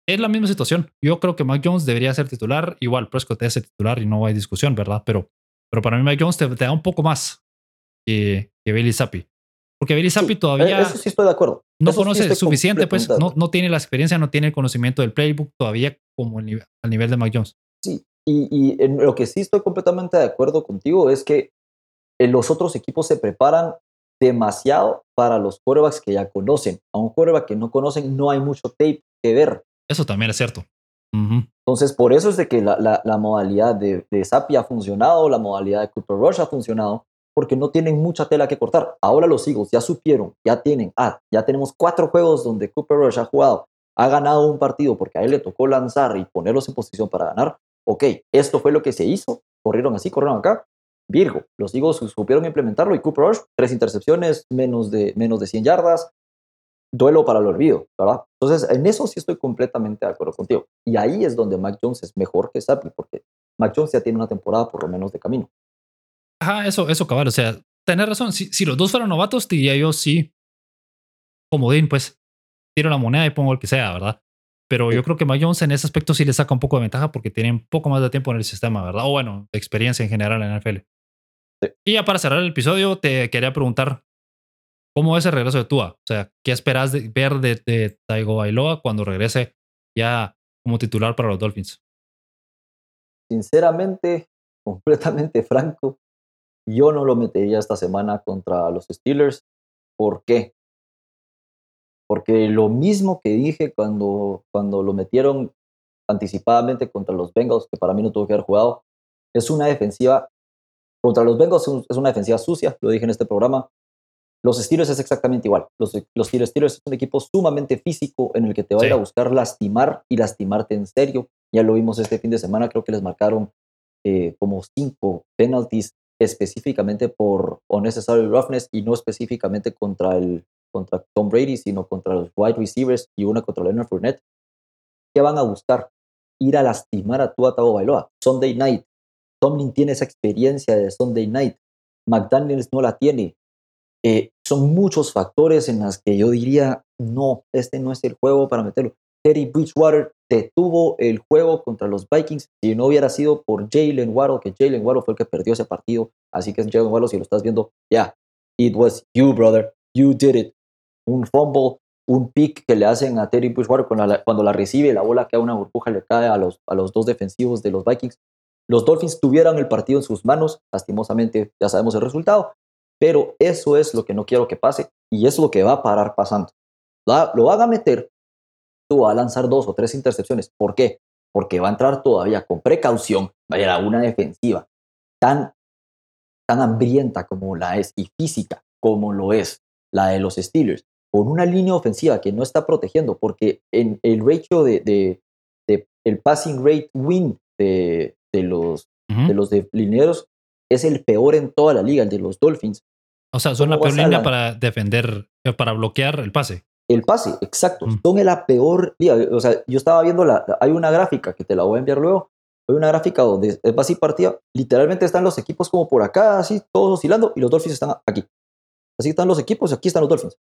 es la misma situación. Yo creo que Mac Jones debería ser titular, igual Prescott es titular y no hay discusión, ¿verdad? Pero, pero para mí Mac Jones te, da un poco más que, que Bailey Zappi. Porque Bailey Zappi todavía... Eso sí estoy de acuerdo. No conoce suficiente, pues no, no tiene la experiencia, no tiene el conocimiento del playbook todavía como al nivel, al nivel de Mac Jones. Sí, y, y en lo que sí estoy completamente de acuerdo contigo es que eh, los otros equipos se preparan demasiado para los quarterbacks que ya conocen. A un quarterback que no conocen no hay mucho tape que ver. Eso también es cierto. Entonces, por eso es de que la, la, modalidad de, de Zappi ha funcionado, la modalidad de Cooper Rush ha funcionado, porque no tienen mucha tela que cortar. Ahora los Eagles ya supieron, ya tienen, ah, ya tenemos cuatro juegos donde Cooper Rush ha jugado, ha ganado un partido porque a él le tocó lanzar y ponerlos en posición para ganar. Ok, esto fue lo que se hizo, corrieron así, corrieron acá, Virgo. Los Eagles supieron implementarlo y Cooper Rush, tres intercepciones, menos de, menos de 100 yardas, duelo para el olvido, ¿verdad? Entonces, en eso sí estoy completamente de acuerdo contigo. Y ahí es donde Mac Jones es mejor que Sappi, porque Mac Jones ya tiene una temporada por lo menos de camino. Ajá, eso, eso, cabal. O sea, tener razón. Si, si los dos fueran novatos, diría yo sí. Comodín, pues tiro la moneda y pongo el que sea, ¿verdad? Pero yo creo que Mac Jones en ese aspecto sí le saca un poco de ventaja porque tiene un poco más de tiempo en el sistema, ¿verdad? O bueno, experiencia en general en NFL. Y ya para cerrar el episodio, te quería preguntar, ¿cómo es el regreso de Tua? O sea, ¿qué esperas de ver de, de Taigo Bailoa cuando regrese ya como titular para los Dolphins? Sinceramente, (laughs) completamente franco, yo no lo metería esta semana contra los Steelers. ¿Por qué? Porque lo mismo que dije cuando, cuando lo metieron anticipadamente contra los Bengals, que para mí no tuvo que haber jugado, es una defensiva contra los Bengals es una defensiva sucia, lo dije en este programa. Los Steelers es exactamente igual. Los, los Steelers es un equipo sumamente físico en el que te va a ir a buscar lastimar y lastimarte en serio. Ya lo vimos este fin de semana, creo que les marcaron eh, como cinco penalties específicamente por unnecessary roughness y no específicamente contra, el, contra Tom Brady, sino contra los wide receivers y una contra Leonard Fournette, ¿qué van a buscar? Ir a lastimar a Tua Tagovailoa. Sunday Night. Tomlin tiene esa experiencia de Sunday Night. McDaniels no la tiene. Eh, son muchos factores en los que yo diría, no, este no es el juego para meterlo. Terry Bridgewater detuvo el juego contra los Vikings si no hubiera sido por Jalen Waddle, que Jalen Waddle fue el que perdió ese partido. Así que Jalen Waddle, si lo estás viendo, ya, yeah, it was you, brother. You did it. Un fumble, un pick que le hacen a Terry Bridgewater cuando la, la recibe, la bola queda una burbuja, le cae a los, a los dos defensivos de los Vikings. Los Dolphins tuvieron el partido en sus manos, lastimosamente ya sabemos el resultado, pero eso es lo que no quiero que pase y es lo que va a parar pasando. lo van a meter, tú vas a lanzar dos o tres intercepciones. ¿Por qué? Porque va a entrar todavía con precaución, vaya a una defensiva tan, tan hambrienta como la es y física como lo es la de los Steelers, con una línea ofensiva que no está protegiendo, porque en el ratio de, de, el passing rate win de, de los, de los lineeros es el peor en toda la liga, el de los Dolphins. O sea, son la peor línea para defender, eh, para bloquear el pase. El pase, exacto. Mm. Son la peor liga. O sea, yo estaba viendo, la, hay una gráfica que te la voy a enviar luego. Hay una gráfica donde es y partida. Literalmente están los equipos como por acá, así, todos oscilando, y los Dolphins están aquí. Así están los equipos y aquí están los Dolphins.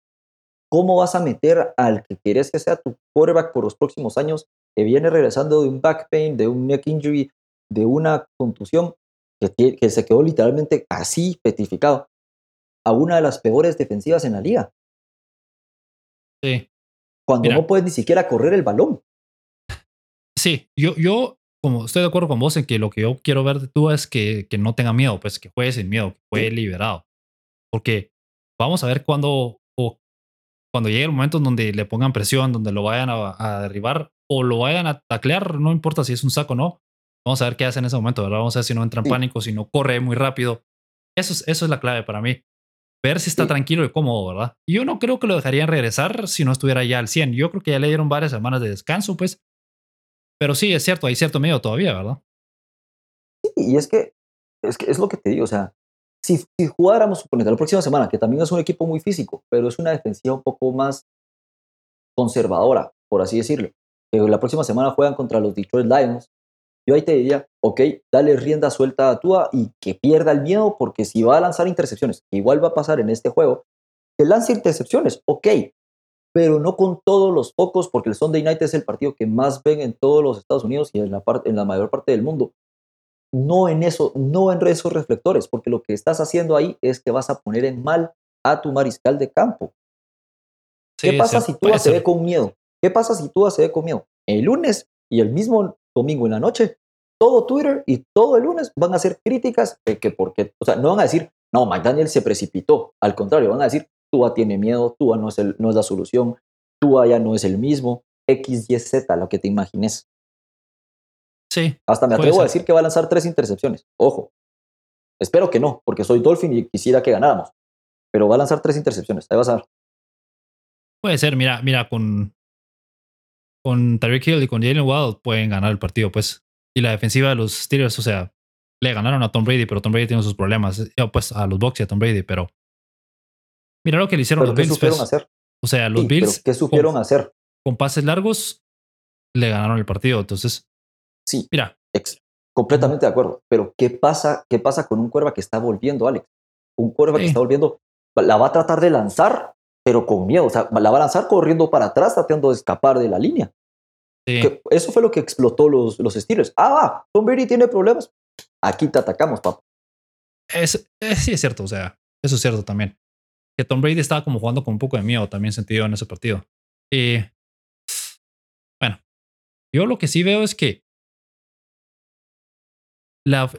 ¿Cómo vas a meter al que quieres que sea tu quarterback por los próximos años, que viene regresando de un back pain, de un neck injury, de una contusión, que, que se quedó literalmente así petrificado, a una de las peores defensivas en la liga? Sí. Cuando no puedes ni siquiera correr el balón. Sí, yo, yo como estoy de acuerdo con vos en que lo que yo quiero ver de tú es que, que no tenga miedo, pues que juegue sin miedo, que juegue liberado. Porque vamos a ver cuando, o cuando llegue el momento en donde le pongan presión, donde lo vayan a, derribar o lo vayan a taclear, no importa si es un saco o no. Vamos a ver qué hace en ese momento, ¿verdad? Vamos a ver si no entra en pánico, si no corre muy rápido. Eso es, eso es la clave para mí. Ver si está tranquilo y cómodo, ¿verdad? Yo no creo que lo dejarían regresar si no estuviera ya al 100. Yo creo que ya le dieron varias semanas de descanso, pues. Pero sí, es cierto, hay cierto miedo todavía, ¿verdad? Sí, y es que es, que es lo que te digo, o sea, si, si jugáramos, suponete, la próxima semana, que también es un equipo muy físico, pero es una defensiva un poco más conservadora, por así decirlo, que la próxima semana juegan contra los Detroit Lions, yo ahí te diría, ok, dale rienda suelta a Tua y que pierda el miedo, porque si va a lanzar intercepciones, igual va a pasar en este juego, que lance intercepciones, ok, pero no con todos los focos, porque el Sunday Night es el partido que más ven en todos los Estados Unidos y en la, parte, en la mayor parte del mundo no en eso, no en esos reflectores, porque lo que estás haciendo ahí es que vas a poner en mal a tu mariscal de campo. ¿Qué pasa si tú se ve con miedo? ¿Qué pasa si tú se ve con miedo? El lunes y el mismo domingo en la noche, todo Twitter y todo el lunes van a hacer críticas de que porque, o sea, no van a decir, no, McDaniel se precipitó, al contrario, van a decir, Tua tiene miedo, Tua no es, el, no es la solución, Tua ya no es el mismo, X, Y, Z, lo que te imagines. Sí. Hasta me atrevo a decir que va a lanzar tres intercepciones. Ojo. Espero que no, porque soy Dolphin y quisiera que ganáramos. Pero va a lanzar tres intercepciones. Ahí vas a ver. Puede ser, mira, mira, con, con Tyreek Hill y con Jalen Wild pueden ganar el partido, pues. Y la defensiva de los Steelers, o sea, le ganaron a Tom Brady, pero Tom Brady tiene sus problemas. Pues a los Bucks y a Tom Brady, pero. Mira lo que le hicieron los Bills. Pues. hacer? O sea, los Bills. ¿Qué supieron hacer? Con pases largos le ganaron el partido. Entonces, Sí. Mira. completamente de acuerdo. Pero ¿qué pasa, qué pasa con un cuerva que está volviendo, Alex? Un cuerva que está volviendo, la va a tratar de lanzar, pero con miedo. O sea, la va a lanzar corriendo para atrás, tratando de escapar de la línea. Eso fue lo que explotó los, los estilos. Ah, Tom Brady tiene problemas. Aquí te atacamos, papá. Es, sí, es cierto. O sea, eso es cierto también. Que Tom Brady estaba como jugando con un poco de miedo también sentido en ese partido. Y bueno, yo lo que sí veo es que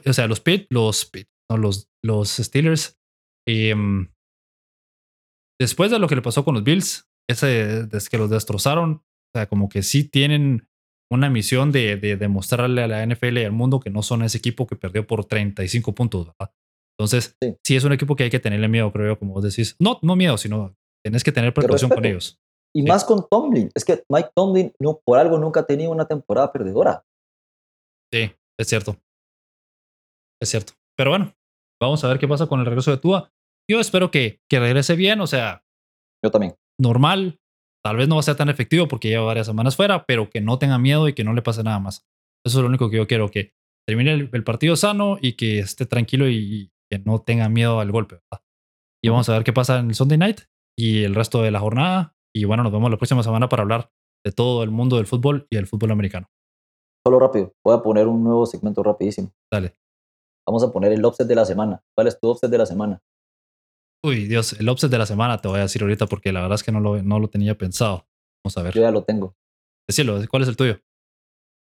o sea, los Pit, los Pit, no, los, los Steelers, em, después de lo que le pasó con los Bills, ese, desde que los destrozaron, o sea, como que sí tienen una misión de, de demostrarle a la NFL y al mundo que no son ese equipo que perdió por 35 puntos, ¿verdad? Entonces, sí. es un equipo que hay que tenerle miedo, creo yo, como vos decís. No, no miedo, sino tienes que tener precaución con ellos. Y más con Tomlin. Es que Mike Tomlin no, por algo nunca ha tenido una temporada perdedora. Sí, es cierto. Es cierto. Pero bueno, vamos a ver qué pasa con el regreso de Tua. Yo espero que, que regrese bien, o sea. Yo también. Normal. Tal vez no va a ser tan efectivo porque lleva varias semanas fuera, pero que no tenga miedo y que no le pase nada más. Eso es lo único que yo quiero, que termine el, partido sano y que esté tranquilo y, que no tenga miedo al golpe. Y vamos a ver qué pasa en el Sunday Night y el resto de la jornada. Y bueno, nos vemos la próxima semana para hablar de todo el mundo del fútbol y el fútbol americano. Solo rápido, voy a poner un nuevo segmento rapidísimo. Dale. Vamos a poner el offset de la semana. ¿Cuál es tu offset de la semana? Uy, Dios, el offset de la semana te voy a decir ahorita porque la verdad es que no lo, no lo tenía pensado. Vamos a ver. Yo ya lo tengo. Decilo, ¿cuál es el tuyo?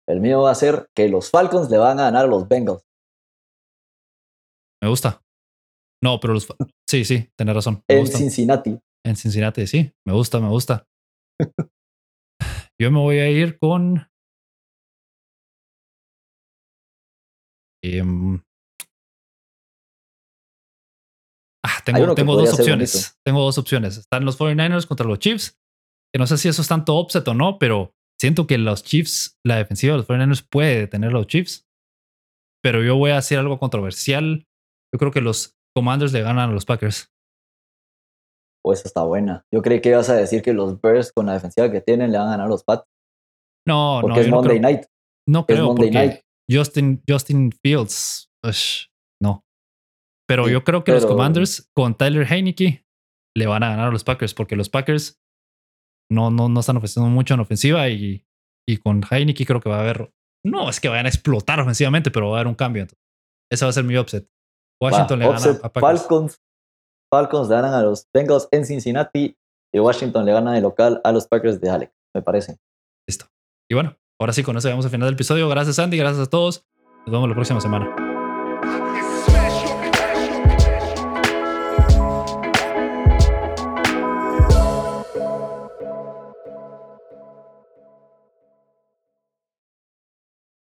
El mío va a ser que los Falcons le van a ganar a los Bengals. Me gusta. No, pero los. (laughs) Sí, sí, tenés razón. en Cincinnati. En Cincinnati, sí. Me gusta, me gusta. (laughs) Yo me voy a ir con. Em, tengo, tengo dos opciones. Tengo dos opciones. Están los 49ers contra los Chiefs. Que no sé si eso es tanto offset o no, pero siento que los Chiefs, la defensiva de los 49ers puede detener a los Chiefs. Pero yo voy a hacer algo controversial. Yo creo que los Commanders le ganan a los Packers. Pues está buena. Yo creí que ibas a decir que los Bears con la defensiva que tienen le van a ganar a los Pats. No, porque no. es Monday Night. No creo porque Justin, Justin Fields. Pero yo creo que los Commanders con Tyler Heineke le van a ganar a los Packers porque los Packers no, no, no están ofreciendo mucho en ofensiva y, y con Heineke creo que va a haber. No es que vayan a explotar ofensivamente, pero va a haber un cambio. Entonces. Ese va a ser mi upset. Washington le gana a Packers. Falcons, Falcons le ganan a los Bengals en Cincinnati y Washington le gana de local a los Packers de Alex, me parece. Listo. Y bueno, ahora sí, con eso llegamos al final del episodio. Gracias, Andy. Gracias a todos. Nos vemos la próxima semana.